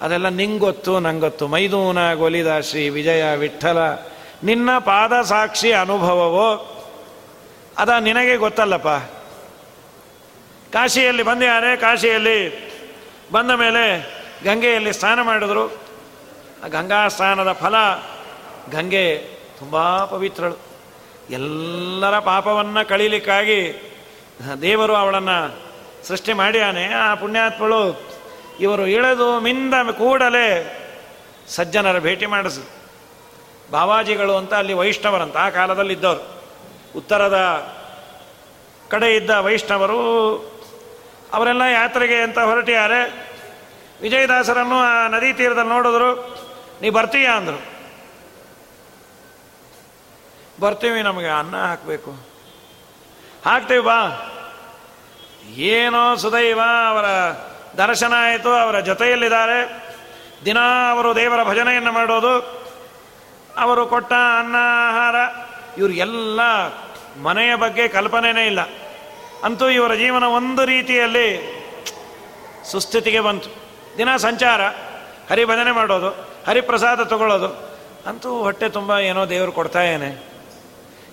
ಅದೆಲ್ಲ ನಿಂಗೊತ್ತು, ನಂಗೊತ್ತು. ಮೈದೂನ ಗೊಲಿದ ಶ್ರೀ ವಿಜಯ ವಿಠಲ. ನಿನ್ನ ಪಾದ ಸಾಕ್ಷಿ ಅನುಭವವೋ? ಅದ ನಿನಗೆ ಗೊತ್ತಲ್ಲಪ್ಪ. ಕಾಶಿಯಲ್ಲಿ ಬಂದ್ಯಾರೆ, ಕಾಶಿಯಲ್ಲಿ ಬಂದ ಮೇಲೆ ಗಂಗೆಯಲ್ಲಿ ಸ್ನಾನ ಮಾಡಿದ್ರು. ಆ ಗಂಗಾ ಸ್ನಾನದ ಫಲ ಗಂಗೆ ತುಂಬ ಪವಿತ್ರಳು. ಎಲ್ಲರ ಪಾಪವನ್ನು ಕಳೀಲಿಕ್ಕಾಗಿ ದೇವರು ಅವಳನ್ನು ಸೃಷ್ಟಿ ಮಾಡಿಯಾನೆ. ಆ ಪುಣ್ಯಾತ್ಮಳು ಇವರು ಇಳೆದು ಮಿಂದ ಕೂಡಲೇ ಸಜ್ಜನರ ಭೇಟಿ ಮಾಡಿಸಿ. ಬಾವಾಜಿಗಳು ಅಂತ ಅಲ್ಲಿ ವೈಷ್ಣವರಂತ, ಆ ಕಾಲದಲ್ಲಿ ಇದ್ದವರು ಉತ್ತರದ ಕಡೆ ಇದ್ದ ವೈಷ್ಣವರು ಅವರೆಲ್ಲ ಯಾತ್ರೆಗೆ ಅಂತ ಹೊರಟಿದ್ದಾರೆ. ವಿಜಯದಾಸರನ್ನು ಆ ನದಿ ತೀರದಲ್ಲಿ ನೋಡಿದ್ರು. ನೀ ಬರ್ತೀಯಾ ಅಂದರು. ಬರ್ತೀವಿ ನಮಗೆ, ಅನ್ನ ಹಾಕಬೇಕು. ಹಾಕ್ತೀವಿ ಬಾ. ಏನೋ ಸುದೈವ ಅವರ ದರ್ಶನ ಆಯಿತು, ಅವರ ಜೊತೆಯಲ್ಲಿದ್ದಾರೆ. ದಿನ ಅವರು ದೇವರ ಭಜನೆಯನ್ನು ಮಾಡೋದು. ಅವರು ಕೊಟ್ಟ ಅನ್ನ, ಆಹಾರ, ಇವ್ರಿಗೆಲ್ಲ ಮನೆಯ ಬಗ್ಗೆ ಕಲ್ಪನೆಯೇ ಇಲ್ಲ. ಅಂತೂ ಇವರ ಜೀವನ ಒಂದು ರೀತಿಯಲ್ಲಿ ಸುಸ್ಥಿತಿಗೆ ಬಂತು. ದಿನ ಸಂಚಾರ, ಹರಿಭಜನೆ ಮಾಡೋದು, ಹರಿಪ್ರಸಾದ ತಗೊಳ್ಳೋದು, ಅಂತೂ ಹೊಟ್ಟೆ ತುಂಬ ಏನೋ ದೇವರು ಕೊಡ್ತಾ ಏನೆ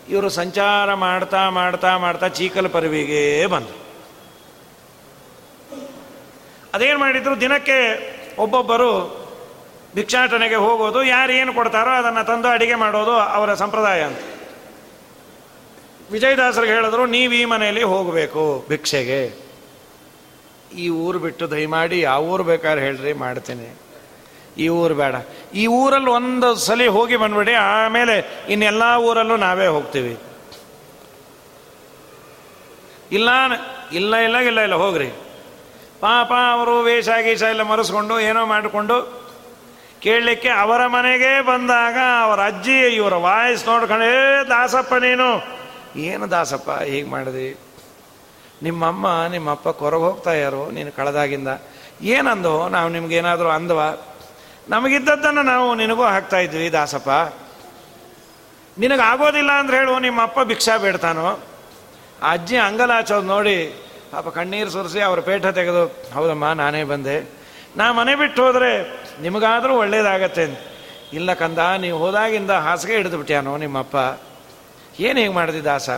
ಇವರು ಸಂಚಾರ ಮಾಡ್ತಾ ಮಾಡ್ತಾ ಮಾಡ್ತಾ ಚೀಕಲ ಪರವಿಗೆ ಬಂದರು. ಅದೇನು ಮಾಡಿದ್ರು, ದಿನಕ್ಕೆ ಒಬ್ಬೊಬ್ಬರು ಭಿಕ್ಷಾಟನೆಗೆ ಹೋಗೋದು, ಯಾರು ಏನು ಕೊಡ್ತಾರೋ ಅದನ್ನು ತಂದು ಅಡಿಗೆ ಮಾಡೋದು ಅವರ ಸಂಪ್ರದಾಯ ಅಂತ. ವಿಜಯದಾಸರಿಗೆ ಹೇಳಿದ್ರು, ನೀವು ಈ ಮನೆಯಲ್ಲಿ ಹೋಗಬೇಕು ಭಿಕ್ಷೆಗೆ. ಈ ಊರು ಬಿಟ್ಟು ದಯಮಾಡಿ ಯಾವ ಊರು ಬೇಕಾದ್ರೆ ಹೇಳ್ರಿ, ಮಾಡ್ತೀನಿ. ಈ ಊರು ಬೇಡ. ಈ ಊರಲ್ಲಿ ಒಂದು ಸಲ ಹೋಗಿ ಬಂದ್ಬಿಡಿ, ಆಮೇಲೆ ಇನ್ನೆಲ್ಲ ಊರಲ್ಲೂ ನಾವೇ ಹೋಗ್ತೀವಿ. ಇಲ್ಲ ಇಲ್ಲ ಇಲ್ಲ ಇಲ್ಲ ಇಲ್ಲ, ಹೋಗ್ರಿ. ಪಾಪ ಅವರು ವೇಷ ಗೀಷ ಎಲ್ಲ ಮರೆಸ್ಕೊಂಡು ಏನೋ ಮಾಡಿಕೊಂಡು ಕೇಳಲಿಕ್ಕೆ ಅವರ ಮನೆಗೆ ಬಂದಾಗ ಅವರ ಅಜ್ಜಿ ಇವರ ವಾಯ್ಸ್ ನೋಡ್ಕೊಂಡೇ ದಾಸಪ್ಪ ನೀನು ಏನು ದಾಸಪ್ಪ, ಹೀಗೆ ಮಾಡಿದ್ರಿ ನಿಮ್ಮಮ್ಮ, ನಿಮ್ಮಪ್ಪ ಕೊರಗೆ ಹೋಗ್ತಾ ಯಾರು ನೀನು ಕಳೆದಾಗಿಂದ. ಏನಂದೋ? ನಾವು ನಿಮ್ಗೇನಾದರೂ ಅಂದವ? ನಮಗಿದ್ದದ್ದನ್ನು ನಾವು ನಿನಗೂ ಹಾಕ್ತಾ ಇದ್ವಿ ದಾಸಪ್ಪ. ನಿನಗಾಗೋದಿಲ್ಲ ಅಂದ್ರೆ ಹೇಳು ನಿಮ್ಮ ಅಪ್ಪ ಭಿಕ್ಷಾ ಬೇಡ್ತಾನೋ? ಅಜ್ಜಿ ಅಂಗಲಾಚೋದು ನೋಡಿ, ಪಾಪ ಕಣ್ಣೀರು ಸುರಿಸಿ ಅವ್ರ ಪೇಟ ತೆಗೆದು, ಹೌದಮ್ಮ, ನಾನೇ ಬಂದೆ. ನಾ ಮನೆ ಬಿಟ್ಟು ಹೋದರೆ ನಿಮಗಾದರೂ ಒಳ್ಳೇದಾಗತ್ತೆ. ಇಲ್ಲ ಕಂದ, ನೀವು ಹೋದಾಗಿಂದ ಹಾಸಿಗೆ ಹಿಡಿದು ಬಿಟ್ಯಾನೋ ನಿಮ್ಮಪ್ಪ? ಏನು ಹೇಗೆ ಮಾಡಿದೆ ದಾಸ?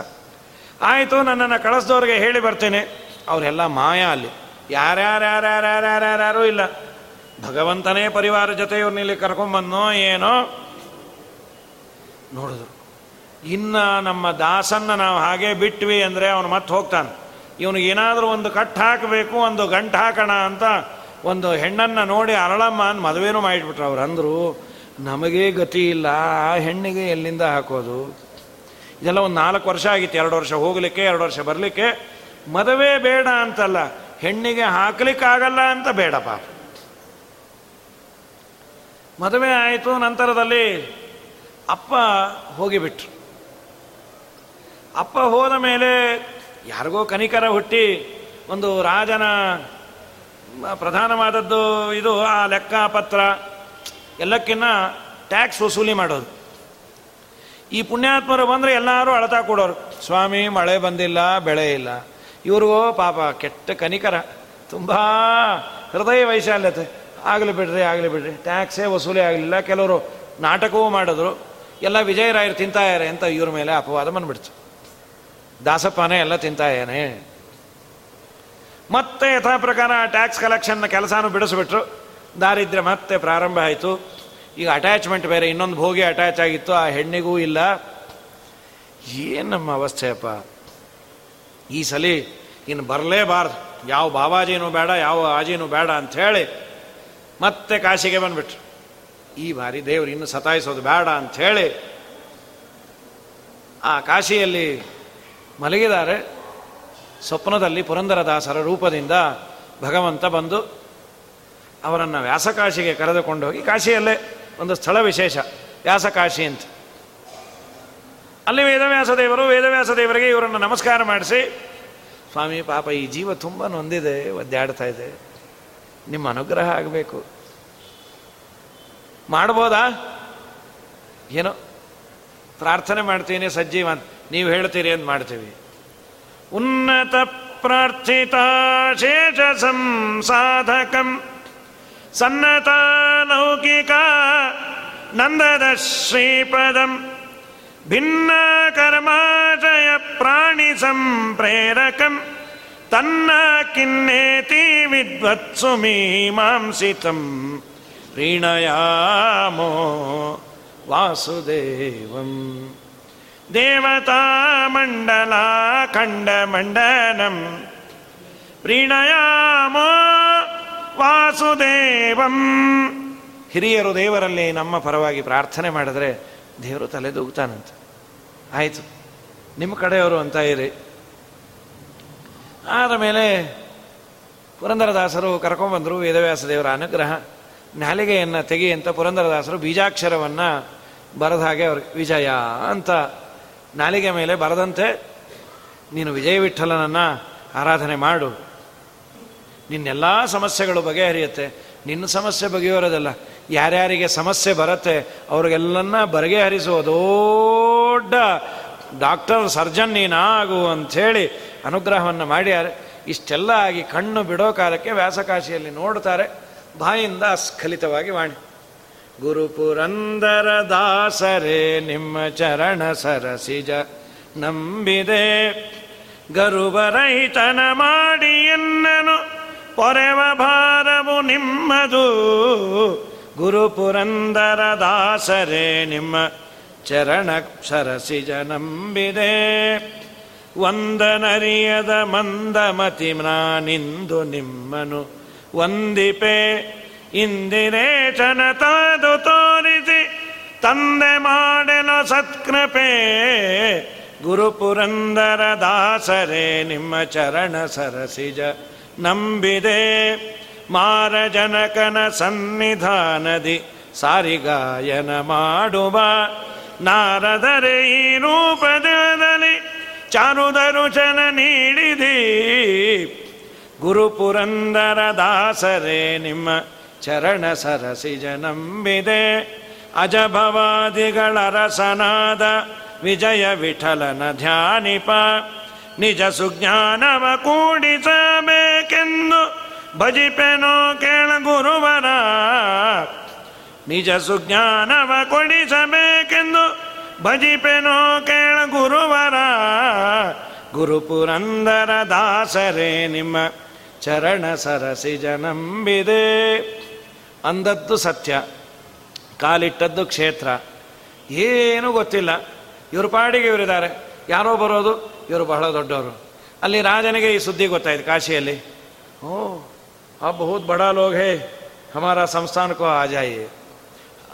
ಆಯಿತು, ನನ್ನನ್ನು ಕಳಿಸ್ದವ್ರಿಗೆ ಹೇಳಿ ಬರ್ತೇನೆ. ಅವರೆಲ್ಲ ಮಾಯ ಅಲ್ಲಿ. ಯಾರ್ಯಾರ್ಯಾರ್ಯಾರ್ಯಾರ್ಯಾರ್ಯಾರೂ ಇಲ್ಲ. ಭಗವಂತನೇ ಪರಿವಾರ ಜೊತೆ ಇವ್ರನ್ನಿಲ್ಲಿ ಕರ್ಕೊಂಬಂದೋ ಏನೋ? ನೋಡಿದ್ರು. ಇನ್ನು ನಮ್ಮ ದಾಸನ್ನ ನಾವು ಹಾಗೆ ಬಿಟ್ವಿ ಅಂದರೆ ಅವನು ಮತ್ತೆ ಹೋಗ್ತಾನೆ. ಇವನಿಗೆ ಏನಾದರೂ ಒಂದು ಕಟ್ಟು ಹಾಕಬೇಕು, ಒಂದು ಗಂಟು ಹಾಕೋಣ ಅಂತ ಒಂದು ಹೆಣ್ಣನ್ನು ನೋಡಿ ಅರಳಮ್ಮ ಅಂತ ಮದುವೆನೂ ಮಾಡಿಬಿಟ್ರು ಅವ್ರು ಅಂದರು, ನಮಗೇ ಗತಿ ಇಲ್ಲ, ಆ ಹೆಣ್ಣಿಗೆ ಎಲ್ಲಿಂದ ಹಾಕೋದು? ಇದೆಲ್ಲ ಒಂದು ನಾಲ್ಕು ವರ್ಷ ಆಗಿತ್ತು, ಎರಡು ವರ್ಷ ಹೋಗಲಿಕ್ಕೆ, ಎರಡು ವರ್ಷ ಬರಲಿಕ್ಕೆ. ಮದುವೆ ಬೇಡ ಅಂತಲ್ಲ, ಹೆಣ್ಣಿಗೆ ಹಾಕಲಿಕ್ಕಾಗಲ್ಲ ಅಂತ ಬೇಡ ಪಾಪ. ಮದುವೆ ಆಯಿತು, ನಂತರದಲ್ಲಿ ಅಪ್ಪ ಹೋಗಿಬಿಟ್ರು. ಅಪ್ಪ ಹೋದ ಮೇಲೆ ಯಾರಿಗೋ ಕನಿಕರ ಹುಟ್ಟಿ ಒಂದು ರಾಜನ ಪ್ರಧಾನವಾದದ್ದು ಇದು, ಆ ಲೆಕ್ಕಪತ್ರ, ಎಲ್ಲಕ್ಕಿನ್ನ ಟ್ಯಾಕ್ಸ್ ವಸೂಲಿ ಮಾಡೋದು. ಈ ಪುಣ್ಯಾತ್ಮರು ಬಂದರೆ ಎಲ್ಲರೂ ಅಳತಾ ಕೊಡೋರು. ಸ್ವಾಮಿ, ಮಳೆ ಬಂದಿಲ್ಲ, ಬೆಳೆ ಇಲ್ಲ. ಇವ್ರಿಗೋ ಪಾಪ, ಕೆಟ್ಟ ಕನಿಕರ. ತುಂಬ ಹೃದಯ ವೈಶಾಲ್ಯತೆ. ಆಗಲಿ ಬಿಡ್ರಿ ಆಗಲಿ ಬಿಡ್ರಿ. ಟ್ಯಾಕ್ಸೇ ವಸೂಲಿ ಆಗಲಿಲ್ಲ. ಕೆಲವರು ನಾಟಕವೂ ಮಾಡಿದ್ರು. ಎಲ್ಲ ವಿಜಯರಾಯರು ತಿಂತಾಯಾರೆ ಅಂತ ಇವ್ರ ಮೇಲೆ ಅಪವಾದ ಬಂದ್ಬಿಡ್ತು. ದಾಸಪ್ಪನೇ ಎಲ್ಲ ತಿಂತಾಯೇನೆ ಮತ್ತೆ ಯಥಾ ಪ್ರಕಾರ ಟ್ಯಾಕ್ಸ್ ಕಲೆಕ್ಷನ್ನ ಕೆಲಸನೂ ಬಿಡಿಸ್ಬಿಟ್ರು. ದಾರಿದ್ರ್ಯ ಮತ್ತೆ ಪ್ರಾರಂಭ ಆಯಿತು. ಈಗ ಅಟ್ಯಾಚ್ಮೆಂಟ್ ಬೇರೆ, ಇನ್ನೊಂದು ಭೋಗಿ ಅಟ್ಯಾಚ್ ಆಗಿತ್ತು, ಆ ಹೆಣ್ಣಿಗೂ ಇಲ್ಲ. ಏನು ನಮ್ಮ ಅವಸ್ಥೆಯಪ್ಪ ಈ ಸಲ ಇನ್ನು ಬರಲೇಬಾರ್ದು. ಯಾವ ಬಾಬಾಜಿನೂ ಬೇಡ, ಯಾವ ಆಜಿನೂ ಬೇಡ ಅಂಥೇಳಿ ಮತ್ತೆ ಕಾಶಿಗೆ ಬಂದ್ಬಿಟ್ರು. ಈ ಬಾರಿ ದೇವರು ಇನ್ನು ಸತಾಯಿಸೋದು ಬೇಡ ಅಂಥೇಳಿ ಆ ಕಾಶಿಯಲ್ಲಿ ಮಲಗಿದ್ದಾರೆ. ಸ್ವಪ್ನದಲ್ಲಿ ಪುರಂದರದಾಸರ ರೂಪದಿಂದ ಭಗವಂತ ಬಂದು ಅವರನ್ನು ವ್ಯಾಸಕಾಶಿಗೆ ಕರೆದುಕೊಂಡು ಹೋಗಿ ಕಾಶಿಯಲ್ಲೇ ಒಂದು ಸ್ಥಳ ವಿಶೇಷ, ವ್ಯಾಸಕಾಶಿ ಅಂತ. ಅಲ್ಲಿ ವೇದವ್ಯಾಸ ದೇವರು ವೇದವ್ಯಾಸ ದೇವರಿಗೆ ಇವರನ್ನು ನಮಸ್ಕಾರ ಮಾಡಿಸಿ, ಸ್ವಾಮಿ, ಪಾಪ ಈ ಜೀವ ತುಂಬ ನೊಂದಿದೆ, ಒದ್ದಾಡ್ತಾ ಇದೆ. ನಿಮ್ಮ ಅನುಗ್ರಹ ಆಗಬೇಕು. ಮಾಡ್ಬೋದಾ? ಏನೋ, ಪ್ರಾರ್ಥನೆ ಮಾಡ್ತೀನಿ ಸಜ್ಜೀವ ನೀವು ಹೇಳ್ತೀರಿ ಅಂತ ಮಾಡ್ತೀವಿ. ಉನ್ನತ ಪ್ರಾರ್ಥಿತ ಶೇಷ ಸಂಸಾಧಕಂ सन्नता लौकिका नन्दद श्रीपदम्। तन्न किन्नेति विद्वत्सु मीमांसितम्। प्रीणयामो वासुदेवम्। देवतामण्डलाखण्डमण्डनम् प्रीणयामो ವಾಸುದೇವಂ ಹಿರಿಯರು ದೇವರಲ್ಲಿ ನಮ್ಮ ಪರವಾಗಿ ಪ್ರಾರ್ಥನೆ ಮಾಡಿದ್ರೆ ದೇವರು ತಲೆದೂಗ್ತಾನಂತ ಆಯಿತು, ನಿಮ್ಮ ಕಡೆಯವರು ಅಂತ ಇರಿ. ಆದ ಮೇಲೆ ಪುರಂದರದಾಸರು ಕರ್ಕೊಂಡ್ಬಂದರು ವೇದವ್ಯಾಸ ದೇವರ ಅನುಗ್ರಹ. ನಾಲಿಗೆಯನ್ನು ತೆಗಿ ಅಂತ ಪುರಂದರದಾಸರು ಬೀಜಾಕ್ಷರವನ್ನು ಬರೆದ ಹಾಗೆ ಅವ್ರಿಗೆ ವಿಜಯ ಅಂತ ನಾಲಿಗೆ ಮೇಲೆ ಬರದಂತೆ, ನೀನು ವಿಜಯ ವಿಠಲನನ್ನು ಆರಾಧನೆ ಮಾಡು. ನಿನ್ನೆಲ್ಲ ಸಮಸ್ಯೆಗಳು ಬಗೆಹರಿಯುತ್ತೆ. ನಿನ್ನ ಸಮಸ್ಯೆ ಬಗೆಯೋರೋದಲ್ಲ ಯಾರ್ಯಾರಿಗೆ ಸಮಸ್ಯೆ ಬರುತ್ತೆ, ಅವ್ರಿಗೆಲ್ಲನ್ನ ಬಗೆಹರಿಸುವ ದೊಡ್ಡ ಡಾಕ್ಟರ್, ಸರ್ಜನ್ ನೀನಾಗು ಅಂಥೇಳಿ ಅನುಗ್ರಹವನ್ನು ಮಾಡ್ಯಾರೆ. ಇಷ್ಟೆಲ್ಲ ಆಗಿ ಕಣ್ಣು ಬಿಡೋ ಕಾಲಕ್ಕೆ ವ್ಯಾಸಕಾಶಿಯಲ್ಲಿ ನೋಡ್ತಾರೆ. ಬಾಯಿಂದ ಸ್ಖಲಿತವಾಗಿ ವಾಣಿ. ಗುರುಪುರಂದರ ದಾಸರೇ, ನಿಮ್ಮ ಚರಣ ಸರಸಿಜ. ನಂಬಿದೆ. ಗರುಬರಹಿತನ ಮಾಡಿ ಎನ್ನನು. ಪೊರೆವ ಭಾರವು ನಿಮ್ಮದು. ಗುರು ಪುರಂದರ ದಾಸರೇ, ನಿಮ್ಮ ಚರಣ ನಂಬಿದೆ ವಂದನರಿಯದ ಮಂದಮತಿ, ನಾನಿಂದು ನಿಮ್ಮನು ವಂದಿಪೆ. ಇಂದಿರೇಶನ ತಾದು ತೋರಿಸಿ, ತಂದೆ ಮಾಡೆನ ಸತ್ಕೃಪೆ. ಗುರುಪುರಂದರ ದಾಸರೇ, ನಿಮ್ಮ ಚರಣ ಸರಸಿಜ ನಂಬಿದೆ. ಮಾರಜನಕನ ಸನ್ನಿಧಾನದಿ ಸಾರಿಗಾಯನ ಮಾಡುವ. ನಾರದರೆ ಈ ರೂಪದಲ್ಲಿ ಚಾರುದರುಚನ ನೀಡಿದಿ. ಗುರುಪುರಂದರ ದಾಸರೇ, ನಿಮ್ಮ ಚರಣ ಸರಸಿಜ ನಂಬಿದೆ. ಅಜಭವಾದಿಗಳ ರಸನಾದ ವಿಜಯ ವಿಠಲನ ಧ್ಯಾನಿಪ. ನಿಜ ಸುಜ್ಞಾನವ ಕೂಡಿಸಬೇಕೆಂದು ಭಜಿಪೆನೋ ಕೇಳ ಗುರುವರ. ನಿಜ ಸುಜ್ಞಾನವ ಕೊಡಿಸಬೇಕೆಂದು ಭಜಿಪೆನೋ ಕೇಳ ಗುರುವರ. ಗುರುಪುರಂದರ ದಾಸರೇ, ನಿಮ್ಮ ಚರಣ ಸರಸಿಜ ನಂಬಿದೆ ಅಂದದ್ದು ಸತ್ಯ, ಕಾಲಿಟ್ಟದ್ದು ಕ್ಷೇತ್ರ. ಏನೂ ಗೊತ್ತಿಲ್ಲ, ಇವ್ರ ಪಾಡಿಗೆ ಇವರಿದ್ದಾರೆ. ಯಾರೋ ಬರೋದು? ಇವರು ಬಹಳ ದೊಡ್ಡವರು. ಅಲ್ಲಿ ರಾಜನಿಗೆ ಈ ಸುದ್ದಿ ಗೊತ್ತಾಯ್ತು ಕಾಶಿಯಲ್ಲಿ. ಓ, ಆ ಬಹುತ್ ಬಡ ಲೋಗ್ ಹೇ, ಹಮಾರ ಸಂಸ್ಥಾನಕ್ಕೂ ಆಜಾಯಿ. ಜಾಯಿ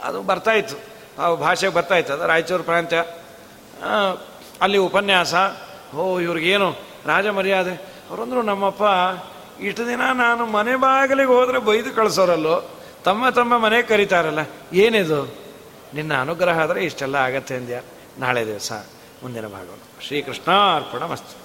ಅದು ಬರ್ತಾಯಿತ್ತು ಆ ಭಾಷೆಗೆ ಬರ್ತಾಯಿತ್ತು ಅದು ರಾಯಚೂರು ಪ್ರಾಂತ್ಯ. ಅಲ್ಲಿ ಉಪನ್ಯಾಸ. ಓ, ಇವ್ರಿಗೇನು ರಾಜ ಮರ್ಯಾದೆ ಅವರಂದ್ರು ನಮ್ಮಪ್ಪ, ಇಷ್ಟು ದಿನ ನಾನು ಮನೆ ಬಾಗಿಲಿಗೆ ಹೋದರೆ ಬೈದು ಕಳಿಸೋರಲ್ಲೋ? ತಮ್ಮ ತಮ್ಮ ಮನೆ ಕರೀತಾರಲ್ಲ, ಏನಿದು? ನಿನ್ನ ಅನುಗ್ರಹ ಆದರೆ ಇಷ್ಟೆಲ್ಲ ಆಗತ್ತೆ ಅಂದ್ಯ? ನಾಳೆ ದಿವಸ, ಮುಂದಿನ ಭಾಗವನ್ನು. ಶ್ರೀಕೃಷ್ಣ ಅರ್ಪಣ ಮಸ್ತು